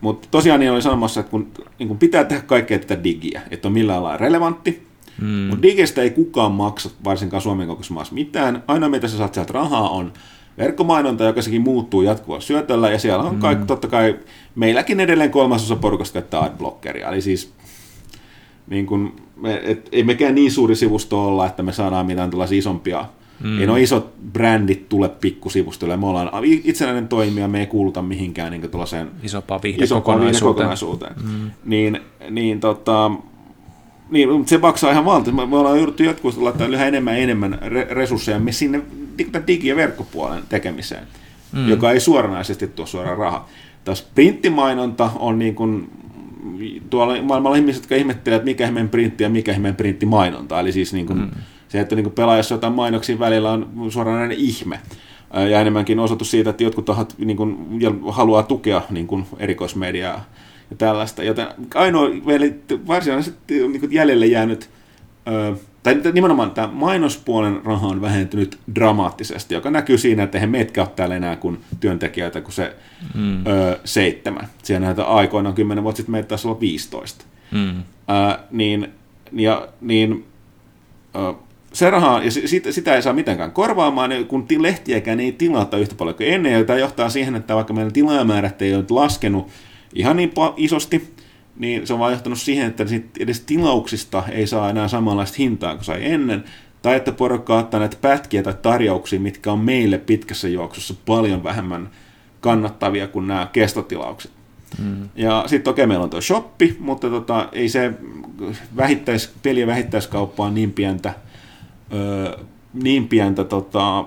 Mutta tosiaan niin oli sanomassa, että kun, niin kun pitää tehdä kaikkea tätä digiä, että on millään lailla relevantti, mm. mutta digistä ei kukaan maksa, varsinkaan Suomen kokoisessa maassa mitään. Ainoa mitä sä saat sieltä rahaa on verkkomainonta, joka sekin muuttuu jatkuvalla syötöllä, ja siellä on mm. kaikki, totta kai meilläkin edelleen kolmasosa porukasta käyttää adblockeria, eli siis niin kun, me, et, ei mekään niin suuri sivusto olla, että me saadaan mitään tällaisia isompia Mm. Ei nuo isot brändit tule pikkusivustolle. Me ollaan itsenäinen toimija, me ei kuuluta mihinkään niin tuollaiseen isompaan viihdekokonaisuuteen. Mm. Niin, niin, tota, niin, se maksaa ihan valtavasti. Me ollaan jouduttu jatkuvasti laittaa yhä enemmän ja enemmän resursseja me sinne digi- ja verkkopuolen tekemiseen, mm. joka ei suoranaisesti tuo suoraan rahaa. Tässä printtimainonta on niin kuin, tuolla maailmalla ihmiset, jotka ihmettelevät, että mikä ihmeen printti ja mikä ihmeen printtimainonta. Eli siis niin kuin, mm se, että niin pelaajassa jotain mainoksia välillä on suoranainen ihme. Ja enemmänkin osoitus siitä, että jotkut tahot niin kuin, haluaa tukea niin kuin, erikoismediaa ja tällaista. Joten ainoa varsinaisesti niin kuin jäljelle jäänyt, tai nimenomaan tämä mainospuolen raha on vähentynyt dramaattisesti, joka näkyy siinä, että eihän meitä ole täällä enää kuin työntekijöitä kuin se mm. ö, seitsemän. Siellä näitä aikoina kymmenen vuotta sitten meitä taisi olla 15. Mm. Ö, niin, ja, niin ö, se raha, ja sitä, sitä ei saa mitenkään korvaamaan, niin kun lehtiäkään ei tilata yhtä paljon kuin ennen, ja tämä johtaa siihen, että vaikka meidän tilaajamäärät ei ole laskenut ihan niin isosti, niin se on vaan johtanut siihen, että edes tilauksista ei saa enää samanlaista hintaa kuin sai ennen, tai että porukka ottaa näitä pätkiä tai tarjouksia, mitkä on meille pitkässä juoksussa paljon vähemmän kannattavia kuin nämä kestotilaukset. Mm. Ja sitten okei, okay, meillä on tuo shoppi, mutta tota, ei se vähittäis, peli- ja vähittäiskauppa on niin pientä, öö, niin pientä tota,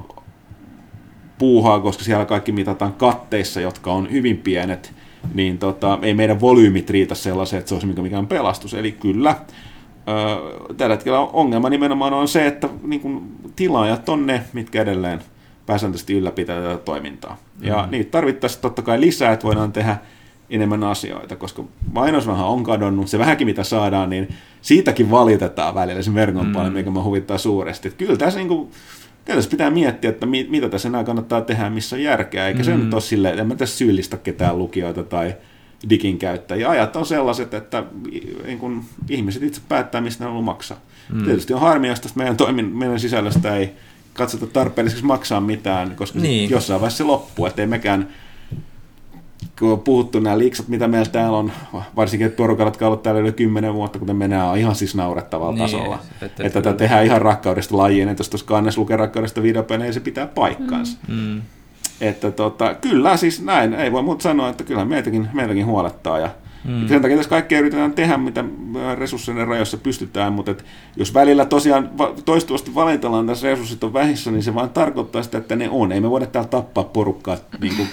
puuhaa, koska siellä kaikki mitataan katteissa, jotka on hyvin pienet, niin tota, ei meidän volyymit riitä sellaiseen, että se olisi mikään pelastus. Eli kyllä, tällä hetkellä ongelma nimenomaan on se, että niin kun, tilaajat on ne, mitkä edelleen pääsääntöisesti ylläpitää tätä toimintaa. Ja mm. niitä tarvittaisiin totta kai lisää, että voidaan tehdä enemmän asioita, koska mainosraha on kadonnut, se vähänkin mitä saadaan, niin siitäkin valitetaan välillä se verkon mm. paljon, mikä mä huvittaa suuresti. Että kyllä tässä, niin kuin, tässä pitää miettiä, että mi, mitä tässä enää kannattaa tehdä, missä on järkeä, eikä mm. se nyt ole silleen, että en mä tässä syyllistä ketään lukijoita tai digin käyttäjiä. Ajat on sellaiset, että niin kun, ihmiset itse päättää, mistä ne on maksaa. Mm. Tietysti on harmi, jos tästä meidän, toimin, meidän sisällöstä ei katsota tarpeelliseksi maksaa mitään, koska niin. jossain vaiheessa se loppuu, ettei mekään kun on puhuttu nämä liiksat, mitä meillä täällä on, varsinkin että porukalla, jotka ollut täällä yli kymmenen vuotta, kuten mennään ihan siis naurettavalla niin, tasolla. Että, että, että tätä tehdään ihan rakkaudesta lajiin, että jos tuossa kannes lukee rakkaudesta videopelejä, se pitää paikkaansa. Mm. mm. Että tota, kyllä siis näin, ei voi muuta sanoa, että kyllä meitäkin, meitäkin huolettaa ja Mm. Sen takia tässä kaikkea yritetään tehdä, mitä resurssien rajoissa pystytään, mutta et jos välillä tosiaan toistuvasti valitellaan tässä resurssit on vähissä, niin se vaan tarkoittaa sitä, että ne on. Ei me voida täällä tappaa porukkaa niin kuin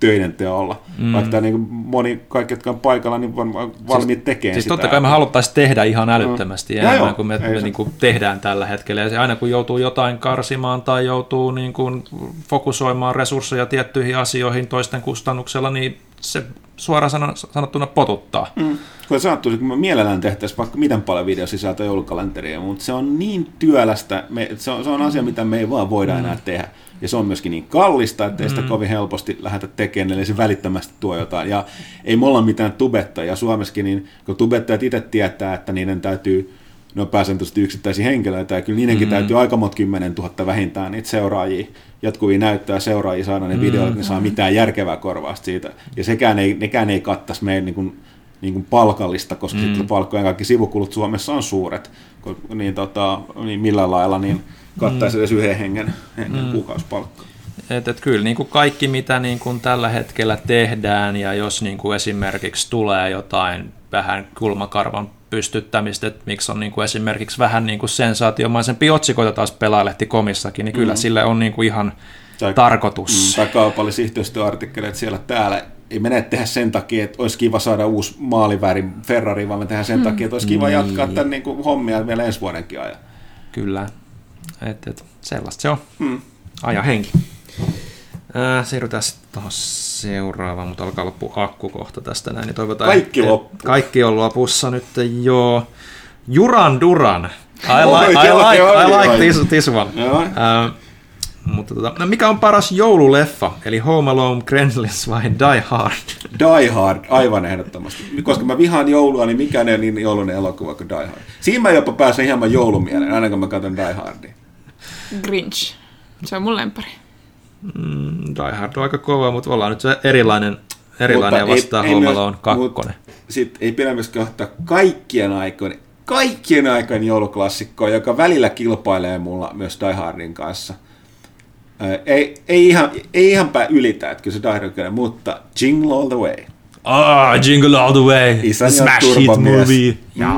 töiden teolla. Mm. Vaikka tämä niin moni, kaikki, jotka on paikalla, niin on valmiit siis, tekemään siis sitä. totta kai me haluttaisiin tehdä ihan älyttömästi mm. enemmän kuin me, me niin kuin tehdään tällä hetkellä. Ja aina kun joutuu jotain karsimaan tai joutuu niin kuin fokusoimaan resursseja tiettyihin asioihin toisten kustannuksella, niin se suoraan sanottuna potuttaa. Mm. Kun sanottu, kun me mielellään tehtäisiin vaikka miten paljon videosisältöä joulukalenteria, mutta se on niin työlästä, me, se, on, se on asia, mitä me ei vaan voida mm. enää tehdä. Ja se on myöskin niin kallista, että ei sitä mm. kovin helposti lähdetä tekemään, eli se välittömästi tuo jotain. Ja ei me olla mitään tubettajia Suomessakin, niin kun tubettajat itse tietää, että niiden täytyy ne on pääsääntöisesti yksittäisiä henkilöitä, ja kyllä niidenkin mm. täytyy aika monta kymmenen tuhatta vähintään niitä seuraajia, jatkuvia näyttöä seuraajia saada ne mm. videoille, että ne saa mitään järkevää korvausta siitä. Ja sekään ei, nekään ei kattaisi meidän niin kuin, niin kuin palkallista, koska mm. sitten palkkojen kaikki sivukulut Suomessa on suuret, niin, tota, niin millä lailla niin kattaisi mm. edes yhden hengen, hengen mm. kuukausipalkkaa. Et, et kyllä niin kuin kaikki, mitä niin kuin tällä hetkellä tehdään, ja jos niin kuin esimerkiksi tulee jotain vähän kulmakarvan pystyttämistä, että miksi on niin kuin esimerkiksi vähän niin kuin sensaatiomaisempi otsikoita taas pelaalehti-komissakin, niin kyllä mm. sille on niin kuin ihan tai, tarkoitus. Mm, tai kaupallisia yhteistyöartikkeleita siellä täällä. Ei mene tehdä sen takia, että olisi kiva saada uusi maaliväri Ferrari, vaan me tehdään sen mm. takia, että olisi kiva niin. jatkaa tämän niin kuin hommia vielä ensi vuodenkin ajan. Kyllä, et, et, sellaista se on. Mm. Aja henki. Äh, siirrytään sitten tuohon seuraavaan, mutta alkaa loppu akku kohta tästä näin. Niin toivotaan, kaikki loppu. Kaikki on lopussa nyt jo. Juran Duran. I, like, I like, I like this, this one. Äh, mutta tota, no mikä on paras joululeffa? Eli Home Alone, Gremlins vai Die Hard? Die Hard, aivan ehdottomasti. Koska mä vihaan joulua, niin mikään ei niin joulunen elokuva kuin Die Hard. Siinä mä jopa pääsen hieman joulumieleen, aina kun mä katson Die Hardia. Grinch. Se on mun lempari. Mm, Die Hard on aika kova, mutta ollaan nyt se erilainen, erilainen mutta vastaan ei, Home Alone 2. Sitten ei pidä myös kahtaa kaikkien aikojen, kaikkien aikojen jouluklassikkoa, joka välillä kilpailee mulla myös Die Hardin kanssa. ei, ei, ihan, ei ihan pää ylitä, että kyllä se Die Hard mutta Jingle All The Way. Ah, Jingle All The Way. Isän Smash Hit Movie. Ja,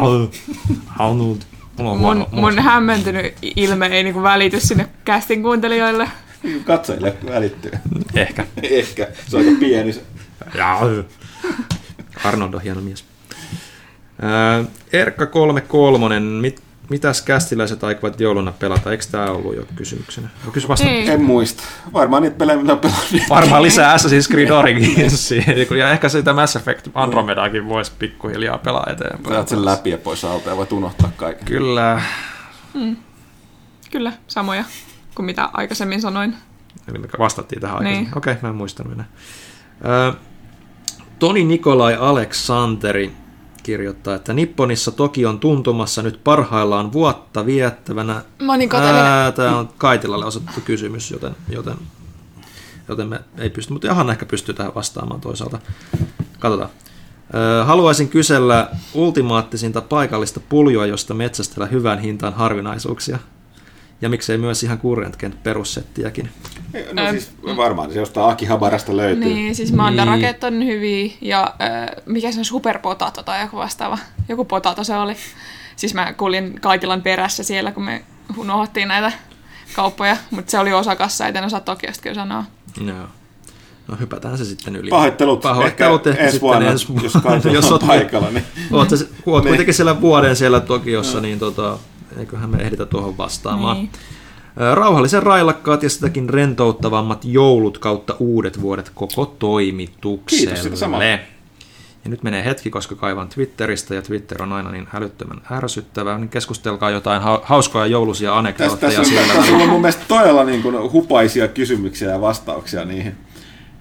Arnold. Mun, mun hämmentynyt ilme ei niinku välity sinne casting kuuntelijoille. Katsojille välittyy. Ehkä. Ehkä. Se on aika pieni se. Arnold on hieno mies. Äh, Erkka 33, mit, mitäs kästiläiset aikovat jouluna pelata? Eikö tämä ollut jo kysymyksenä? Kysy vasta. En muista. Varmaan niitä pelejä, mitä pelannut. Varmaan lisää Assassin's Creed Origins. ja ehkä sitä Mass Effect Andromedakin voisi pikkuhiljaa pelaa eteenpäin. Saat sen läpi ja pois alta ja voit unohtaa kaiken. Kyllä. Mm. Kyllä, samoja kuin mitä aikaisemmin sanoin. Eli me vastattiin tähän aikaisemmin. Niin. Okei, okay, mä en muistanut enää. Toni Nikolai Aleksanteri. kirjoittaa, että Nipponissa toki on tuntumassa nyt parhaillaan vuotta viettävänä. Mä niin. Tämä on Kaitilalle osoitettu kysymys, joten, joten, joten me ei pysty, mutta Johanna ehkä pystyy tähän vastaamaan toisaalta. Katsotaan. Ö, Haluaisin kysellä ultimaattisinta paikallista puljoa, josta metsästellä hyvään hintaan harvinaisuuksia. Ja miksei myös ihan Current perussettiäkin. No siis varmaan se jostain Akihabarasta löytyy. Niin, siis Manda Niin. On hyviä ja äh, mikä se on superpotato tai joku vastaava. Joku potato se oli. Siis mä kuulin Kaitilan perässä siellä, kun me unohdettiin näitä kauppoja, mutta se oli Osakassa, et en osaa Tokiosta kyllä sanoa. Joo. No hypätään se sitten yli. Pahoittelut. Pahoittelut Ehkä ehkä, ensi sitten vuonna, ensi vuonna. jos Kaitila on oot- paikalla, niin- Oot, sä- oot Niin. kuitenkin siellä vuoden siellä Tokiossa, niin tota, eiköhän me ehditä tuohon vastaamaan. Niin. Rauhallisen railakkaat ja sitäkin rentouttavammat joulut kautta uudet vuodet koko toimitukselle. Kiitos. Ja nyt menee hetki, koska kaivan Twitteristä ja Twitter on aina niin älyttömän ärsyttävää, niin keskustelkaa jotain hau- hauskoja joulusia Tässä, anekdootteja tässä, on, siellä. tässä on mun mielestä todella niin kuin hupaisia kysymyksiä ja vastauksia niihin.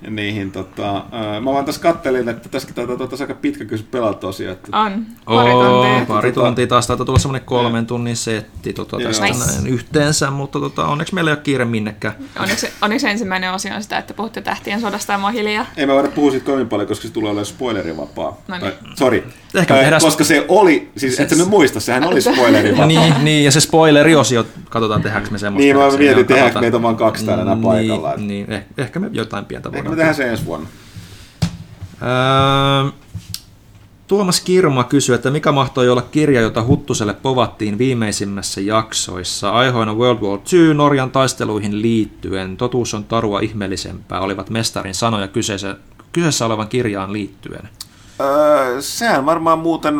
Niihin tota, ää, mä vaan tässä kattelin, että tässäkin taitaa olla aika pitkä kysy pelata tosiaan. Että, On. Pari tuntia. pari Tota- tuntia taas taitaa tulla semmoinen kolmen tunnin setti tota, tästä Nice. näin yhteensä, mutta tota, onneksi meillä ei ole kiire minnekään. Onneksi, onneksi ensimmäinen osio on sitä, että puhutte tähtien sodasta ja mä oon hiljaa. ei mä voida puhua siitä kovin paljon, koska se tulee olemaan spoilerivapaa. No niin. Tai, Sori. Ehkä Ää, tehdään- koska se oli, siis et sä nyt muista, sehän oli spoilerivapaa. niin, niin, ja se spoileriosio, katsotaan tehdäänkö me semmoista. Niin, mä se mietin, tehdäänkö meitä vaan kaksi täällä enää paikalla. Niin, niin eh, ehkä me jotain pientä Ehkä voidaan me tehdään se ensi vuonna. Öö, Tuomas Kirma kysyy, että mikä mahtoi olla kirja, jota Huttuselle povattiin viimeisimmässä jaksoissa. Aiheena World War II Norjan taisteluihin liittyen. Totuus on tarua ihmeellisempää, olivat mestarin sanoja kyseessä, kyseessä olevan kirjaan liittyen. Öö, sehän varmaan muuten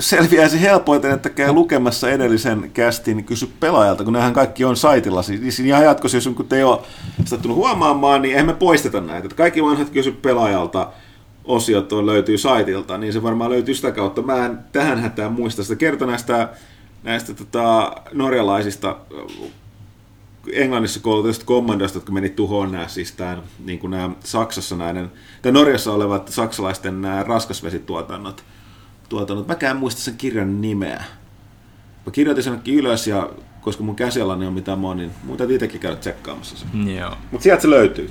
selviäisi helpoiten, että käy lukemassa edellisen kästin kysy pelaajalta, kun nämähän kaikki on saitilla. Siis ihan jatkossa, jos kun te ei ole sattunut huomaamaan, niin eihän me poisteta näitä. Kaikki vanhat kysy pelaajalta osiot on, löytyy saitilta, niin se varmaan löytyy sitä kautta. Mä en tähän hätään muista sitä. Kerto näistä, näistä tota, norjalaisista Englannissa koulutetusta kommandoista, jotka meni tuhoon nämä, siis tämän, niin kuin nämä Saksassa näiden, tai Norjassa olevat saksalaisten nämä raskasvesituotannot. Tuotannot. Mäkään en muista sen kirjan nimeä. Mä kirjoitin sen ylös ja koska mun käsialani on mitä mä oon, niin mun täytyy itsekin käydä tsekkaamassa se. Joo. Mutta sieltä se löytyy.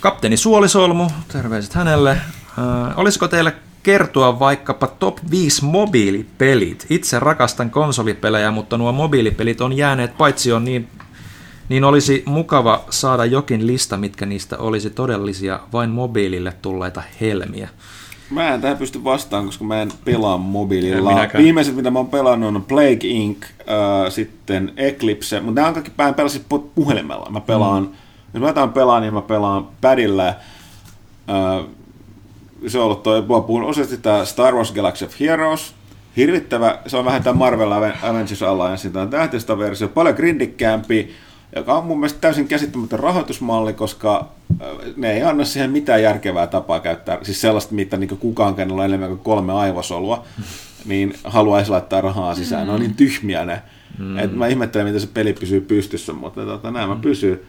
Kapteeni Suolisolmu, terveiset hänelle. Äh, olisiko teille kertoa vaikkapa top 5 mobiilipelit? Itse rakastan konsolipelejä, mutta nuo mobiilipelit on jääneet paitsi on niin, niin olisi mukava saada jokin lista, mitkä niistä olisi todellisia vain mobiilille tulleita helmiä. Mä en tähän pysty vastaan, koska mä en pelaa mobiililla. En minäkään. Viimeiset, mitä mä oon pelannut, on Plague Inc., äh, sitten Eclipse, mutta nämä on kaikki, mä en pelaa siis pu- puhelimella. Mä pelaan, mm. jos mä jotain pelaan, niin mä pelaan padilla. Äh, se on ollut toi, mä puhun useasti tämä Star Wars Galaxy of Heroes, hirvittävä, se on vähän tämä Marvel Aven- Avengers Alliance, tämä tähtistä versio, paljon grindikkäämpi, joka on mun mielestä täysin käsittämätön rahoitusmalli, koska ne ei anna siihen mitään järkevää tapaa käyttää, siis sellaista, mitä niin kukaan, kenellä on enemmän kuin kolme aivosolua, niin haluaisi laittaa rahaa sisään. Ne on niin tyhmiä ne. Mm. Et mä ihmettelen, miten se peli pysyy pystyssä, mutta tota, näin mä pysyy.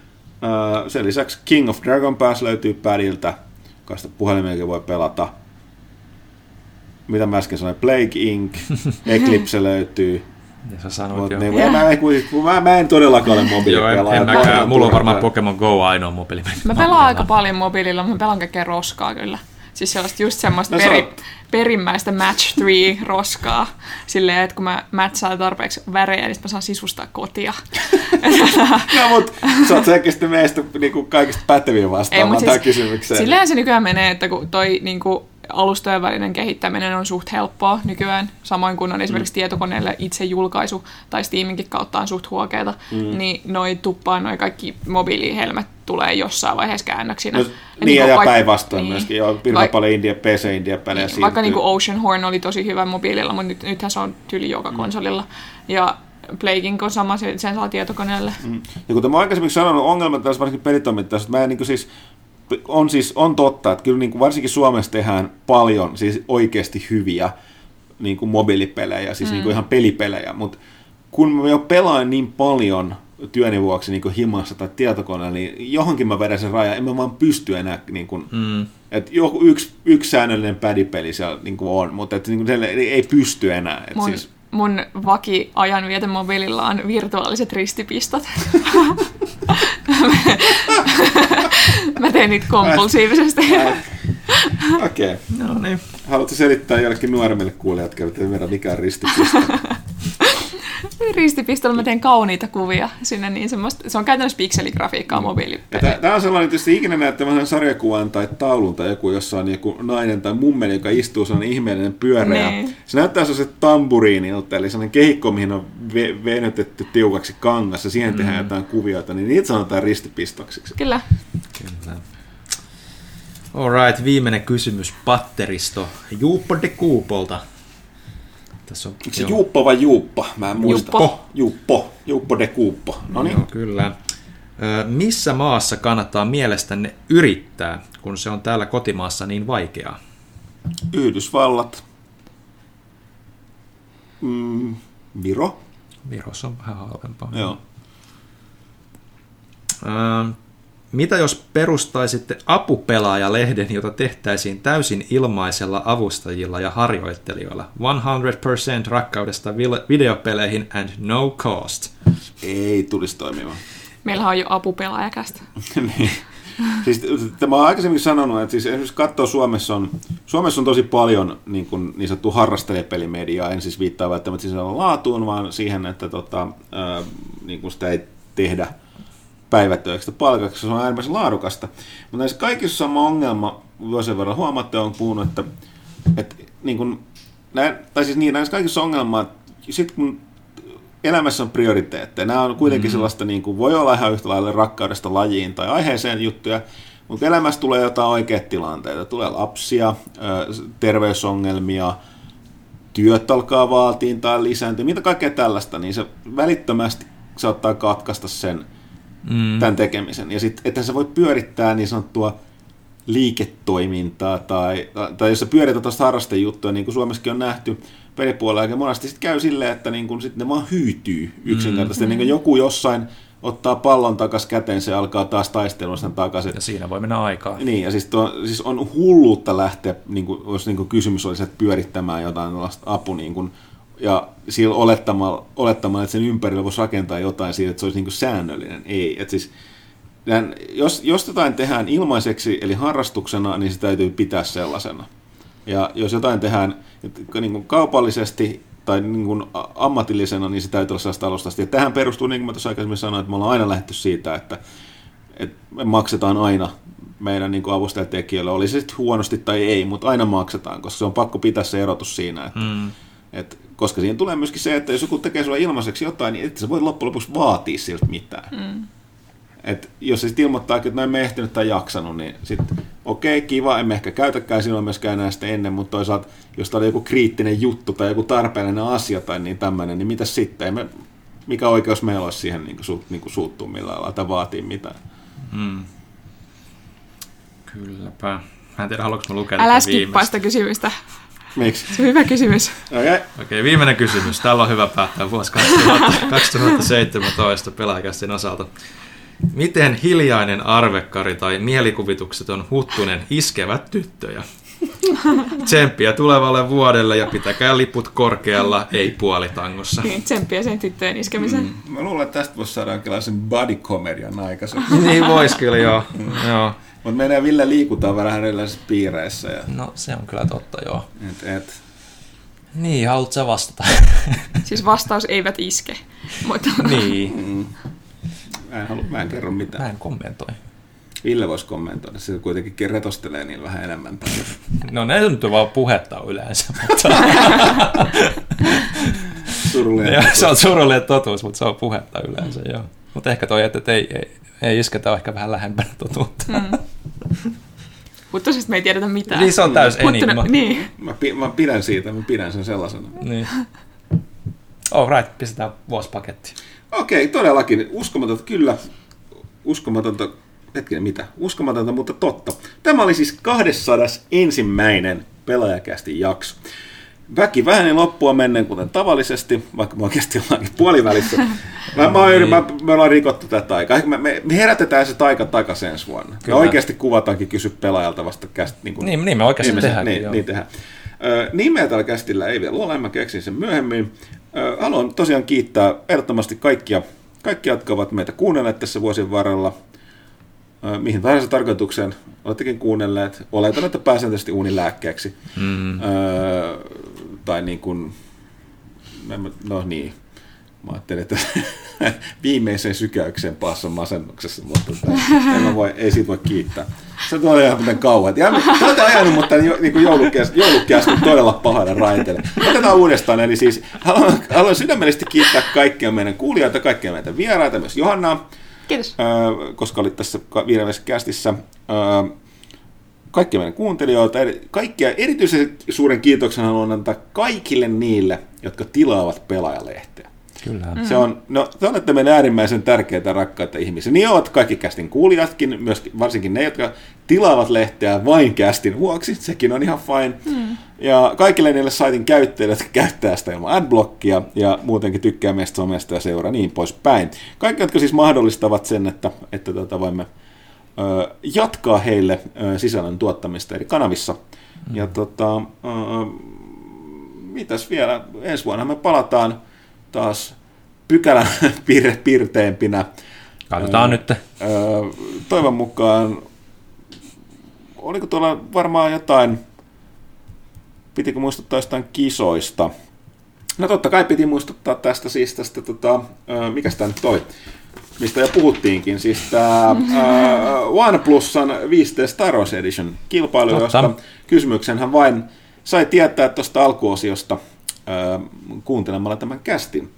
Sen lisäksi King of Dragon Pass löytyy padilta, joka sitä puhelimelläkin voi pelata. Mitä mä äsken sanoin, Plague Inc., Eclipse löytyy. Ja sä sanoit jo. niin, mä, mä, en- mä, mä, en todellakaan ole Joo, en, mobiilipelaaja. en Mä mäkään. oon Mulla on varmaan Pokemon Go ainoa mobiili. Mä pelaan aika paljon mobiililla, mutta mä pelaan kaikkea roskaa kyllä. Siis sellaista just semmoista No peri, oot- perimmäistä match 3 roskaa. Silleen, että kun mä matchaan tarpeeksi värejä, niin mä saan sisustaa kotia. No, mut sä oot selkeästi meistä niinku kaikista pätevin vastaamaan tähän kysymykseen. Silleen se nykyään menee, että kun toi niinku, alustojen välinen kehittäminen on suht helppoa nykyään, samoin kuin on esimerkiksi tietokoneelle itse julkaisu tai Steaminkin kautta on suht huokeeta, mm. niin noi tuppaa noi kaikki mobiilihelmet tulee jossain vaiheessa käännöksinä. No, Ja niin, niinku ja vaik- päinvastoin niin. myöskin. Joo, hirveän Vaik- paljon India, PC-India-pelejä niin, vaikka siirtyy. niinku Ocean Horn oli tosi hyvä mobiililla, mutta nyt, nythän se on tyli Mm. joka konsolilla. Ja Plaguing on sama, se- sen saa tietokoneelle. Mm. Ja kuten mä aikaisemmin sanonut, ongelma tässä varsinkin pelitoimittajassa, että mä en niin siis, on siis on totta, että kyllä niin kuin varsinkin Suomessa tehdään paljon siis oikeasti hyviä niin kuin mobiilipelejä, siis mm. niin kuin ihan pelipelejä, mutta kun mä jo pelaan niin paljon työni vuoksi niin himassa tai tietokoneella, niin johonkin mä vedän sen rajan, en mä vaan pysty enää niin kuin, mm. Et joku yksi, yksi säännöllinen pädipeli siellä niin kuin on, mutta et, niin kuin, ei pysty enää. Et mun, siis, mun vaki ajanviete mobiililla on virtuaaliset ristipistot. Mä teen niitä kompulsiivisesti. Okei. Okay. No niin. Haluatko selittää jollekin nuoremmille kuulijat, jotka eivät mikä on ristipisto? ristipistolla mä teen kauniita kuvia sinne, niin semmoista, se on käytännössä pikseligrafiikkaa mobiilipeliä. Tämä on sellainen, että ikinä näet tämmöisen sarjakuvan tai taulun tai joku, jossa on joku nainen tai mummeli, joka istuu sellainen ihmeellinen pyöreä. Niin. Se näyttää sellaiset tamburiinilta, eli sellainen kehikko, mihin on ve- venytetty tiukaksi kangas ja siihen tehdään jotain kuvioita, niin niitä sanotaan ristipistoksiksi. Kyllä. Kyllä. Alright, viimeinen kysymys patteristo. Juuppo de Kuupolta. Tässä on, Onko se Juuppo vai Juuppa? Mä en muista. Juuppo. Juuppo. Juuppo de Kuuppo. No niin. Joo, kyllä. Missä maassa kannattaa mielestänne yrittää, kun se on täällä kotimaassa niin vaikeaa? Yhdysvallat. Mm, Viro. Virossa on vähän halvempaa. Joo. Mitä jos perustaisitte apupelaajalehden, jota tehtäisiin täysin ilmaisella avustajilla ja harjoittelijoilla? 100% rakkaudesta videopeleihin and no cost. Ei tulisi toimimaan. Meillähän on jo apupelaajakästä. niin. Siis, tämä olen aikaisemmin sanonut, että siis esimerkiksi katsoo Suomessa on, Suomessa on tosi paljon niin, kuin, niin sanottu harrastelepelimediaa, en siis viittaa välttämättä siis laatuun, vaan siihen, että tota, ää, niin kuin sitä ei tehdä päivätöiksi palkaksi, se on äärimmäisen laadukasta. Mutta näissä kaikissa on sama ongelma, vuosien verran huomaatte, on puhunut, että, että niin kuin, näin, tai siis niin, näissä kaikissa on ongelma, että sit kun elämässä on prioriteetteja. Nämä on kuitenkin mm. sellaista, niin kuin, voi olla ihan yhtä lailla rakkaudesta lajiin tai aiheeseen juttuja, mutta elämässä tulee jotain oikeat tilanteita. Tulee lapsia, terveysongelmia, työt alkaa vaatiin tai lisääntyä, mitä kaikkea tällaista, niin se välittömästi saattaa katkaista sen mm. tämän tekemisen. Ja sitten, että sä voit pyörittää niin sanottua liiketoimintaa tai, tai jos sä pyörität tuosta harrastejuttuja, niin kuin Suomessakin on nähty, pelipuolella aika monesti sit käy silleen, että niin kun sit ne vaan hyytyy yksinkertaisesti. Mm. Niin joku jossain ottaa pallon takas käteen, se alkaa taas taistelua sen takaisin. Ja siinä voi mennä aikaa. Niin, ja siis, tuo, siis on hulluutta lähteä, niin kuin, jos niin kuin kysymys olisi, että pyörittämään jotain apu, niin kuin, ja sillä olettamalla, olettamalla, että sen ympärillä voisi rakentaa jotain siitä, että se olisi niin säännöllinen. Ei, että siis, tämän, jos, jos jotain tehdään ilmaiseksi, eli harrastuksena, niin se täytyy pitää sellaisena. Ja jos jotain tehdään niin kuin kaupallisesti tai niin kuin ammatillisena, niin se täytyy olla sellaista alustasta. Ja tähän perustuu, niin kuin mä tuossa aikaisemmin sanoin, että me ollaan aina lähdetty siitä, että, että me maksetaan aina meidän niin avustajatekijöille, oli se sitten huonosti tai ei, mutta aina maksetaan, koska se on pakko pitää se erotus siinä, että, mm. Että koska siihen tulee myöskin se, että jos joku tekee sulle ilmaiseksi jotain, niin et sä voi loppujen lopuksi vaatia siltä mitään. Mm. Et jos se sitten ilmoittaa, että mä en ehtinyt tai jaksanut, niin sitten okei, okay, kiva, emme ehkä käytäkään silloin myöskään enää sitä ennen, mutta toisaalta jos tämä oli joku kriittinen juttu tai joku tarpeellinen asia tai niin tämmöinen, niin mitä sitten? Ei me, mikä oikeus meillä olisi siihen niin su, niin suuttua millään lailla tai vaatii mitään? Hmm. Kylläpä. Mä en tiedä, haluanko mä lukea Älä skippaa sitä kysymystä. Miksi? Se on hyvä kysymys. Okei. Okay. okay, viimeinen kysymys. Täällä on hyvä päättää vuosi 2000, 2017 pelaajakästin osalta. Miten hiljainen arvekkari tai mielikuvitukseton huttunen iskevät tyttöjä? Tsemppiä tulevalle vuodelle ja pitäkää liput korkealla, ei puolitangossa. Niin, tsemppiä sen tyttöjen iskemiseen. Mm. Mä luulen, että tästä voisi saada jonkinlaisen body comedian aikaisemmin. niin vois kyllä, joo. Mm. joo. Mutta meidän ja Ville liikutaan vähän erilaisissa piireissä. Ja... No se on kyllä totta, joo. Et, et. Niin, haluatko sä vastata? siis vastaus eivät iske. Mutta... niin. Mm. Mä en, halua, mä en kerro mitään. Mä en kommentoi. Ville voisi kommentoida, se kuitenkin retostelee niin vähän enemmän. no ne nyt on vaan puhetta yleensä. Mutta... surullinen ja, se on surullinen totuus, mutta se on puhetta yleensä, joo. Mutta ehkä toi, että ei, ei, ei isketä ehkä vähän lähempänä totuutta. Mm. Huttusesta me ei tiedetä mitään. Niin se on täys Huttuna, enigma. Niin. Mä, mä, pidän siitä, mä pidän sen sellaisena. Niin. Oh right, pistetään vuosipaketti. Okei, okay, todellakin. Uskomatonta, kyllä. Uskomatonta, hetkinen mitä? Uskomatonta, mutta totta. Tämä oli siis 200 ensimmäinen pelaajakästi jakso. Väki väheni loppua menneen kuten tavallisesti, vaikka me oikeasti ollaankin puolivälissä. Mä, mä, niin. mä, me ollaan rikottu tätä aikaa. Me, me, me herätetään se taika takaisin ensi vuonna. Kyllä. Me oikeasti kuvataankin kysy pelaajalta vasta kästä. Niin, kuin, niin, niin me oikeasti niin, tehdään. Niin, niin tehdään. nimeä tällä kästillä ei vielä ole, mä keksin sen myöhemmin. haluan tosiaan kiittää ehdottomasti kaikkia, kaikkia, jotka ovat meitä kuunnelleet tässä vuosien varrella – mihin tahansa tarkoitukseen olettekin kuunnelleet. Oletan, että pääsääntöisesti unilääkkeeksi. Mm. Öö, tai niin kuin, no niin, mä ajattelin, että viimeiseen sykäykseen pahassa masennuksessa, mutta en mä voi, ei siitä voi kiittää. Se tulee ihan muuten kauan. Ja te olette ajanut mutta niin joulukäskyn todella pahana raiteelle. Otetaan uudestaan. Eli siis haluan, haluan sydämellisesti kiittää kaikkia meidän kuulijoita, kaikkia meitä vieraita, myös Johannaa. Kiitos. koska olit tässä viimeisessä kästissä. Kaikkia meidän kuuntelijoilta, kaikkia erityisen suuren kiitoksen haluan antaa kaikille niille, jotka tilaavat pelaajalehteä. Kyllä. Mm. Se on, no, te olette meille äärimmäisen tärkeitä rakkaita ihmisiä. Niin ovat kaikki kästin kuulijatkin, myös varsinkin ne, jotka tilaavat lehteä vain kästin vuoksi. Sekin on ihan fine. Mm. Ja kaikille niille saitin käyttäjille, jotka käyttää sitä ilman adblockia ja muutenkin tykkää meistä somesta ja seuraa niin poispäin. Kaikki, jotka siis mahdollistavat sen, että, että tota voimme jatkaa heille sisällön tuottamista eri kanavissa. Mm. Ja tota, mitäs vielä, ensi vuonna me palataan taas pykälän piirteempinä. Katsotaan nyt. Toivon mukaan, oliko tuolla varmaan jotain, pitikö muistuttaa jostain kisoista? No totta kai piti muistuttaa tästä siis tästä, tota, mikä tämä nyt toi, mistä jo puhuttiinkin, siis tämä OnePlusan 5T Star Wars Edition kilpailu, totta. josta kysymyksenhän vain sai tietää tuosta alkuosiosta kuuntelemalla tämän kästin.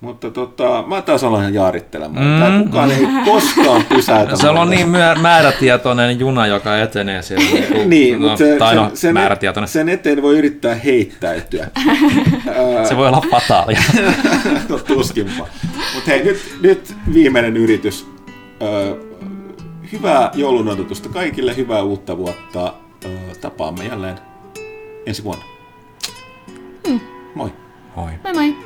Mutta tota, mä taas aloin jaarittelemaan. Mm. Tää kukaan ei koskaan pysäytä. Se on niin määrätietoinen juna, joka etenee siellä. niin, no, mutta se, tai no, sen, määrätietoinen. sen eteen voi yrittää heittäytyä. se voi olla fataalia. no tuskinpa. Mutta hei, nyt, nyt viimeinen yritys. hyvää joulun odotusta kaikille, hyvää uutta vuotta. tapaamme jälleen ensi vuonna. Mm. Moi. Moi. Moi moi.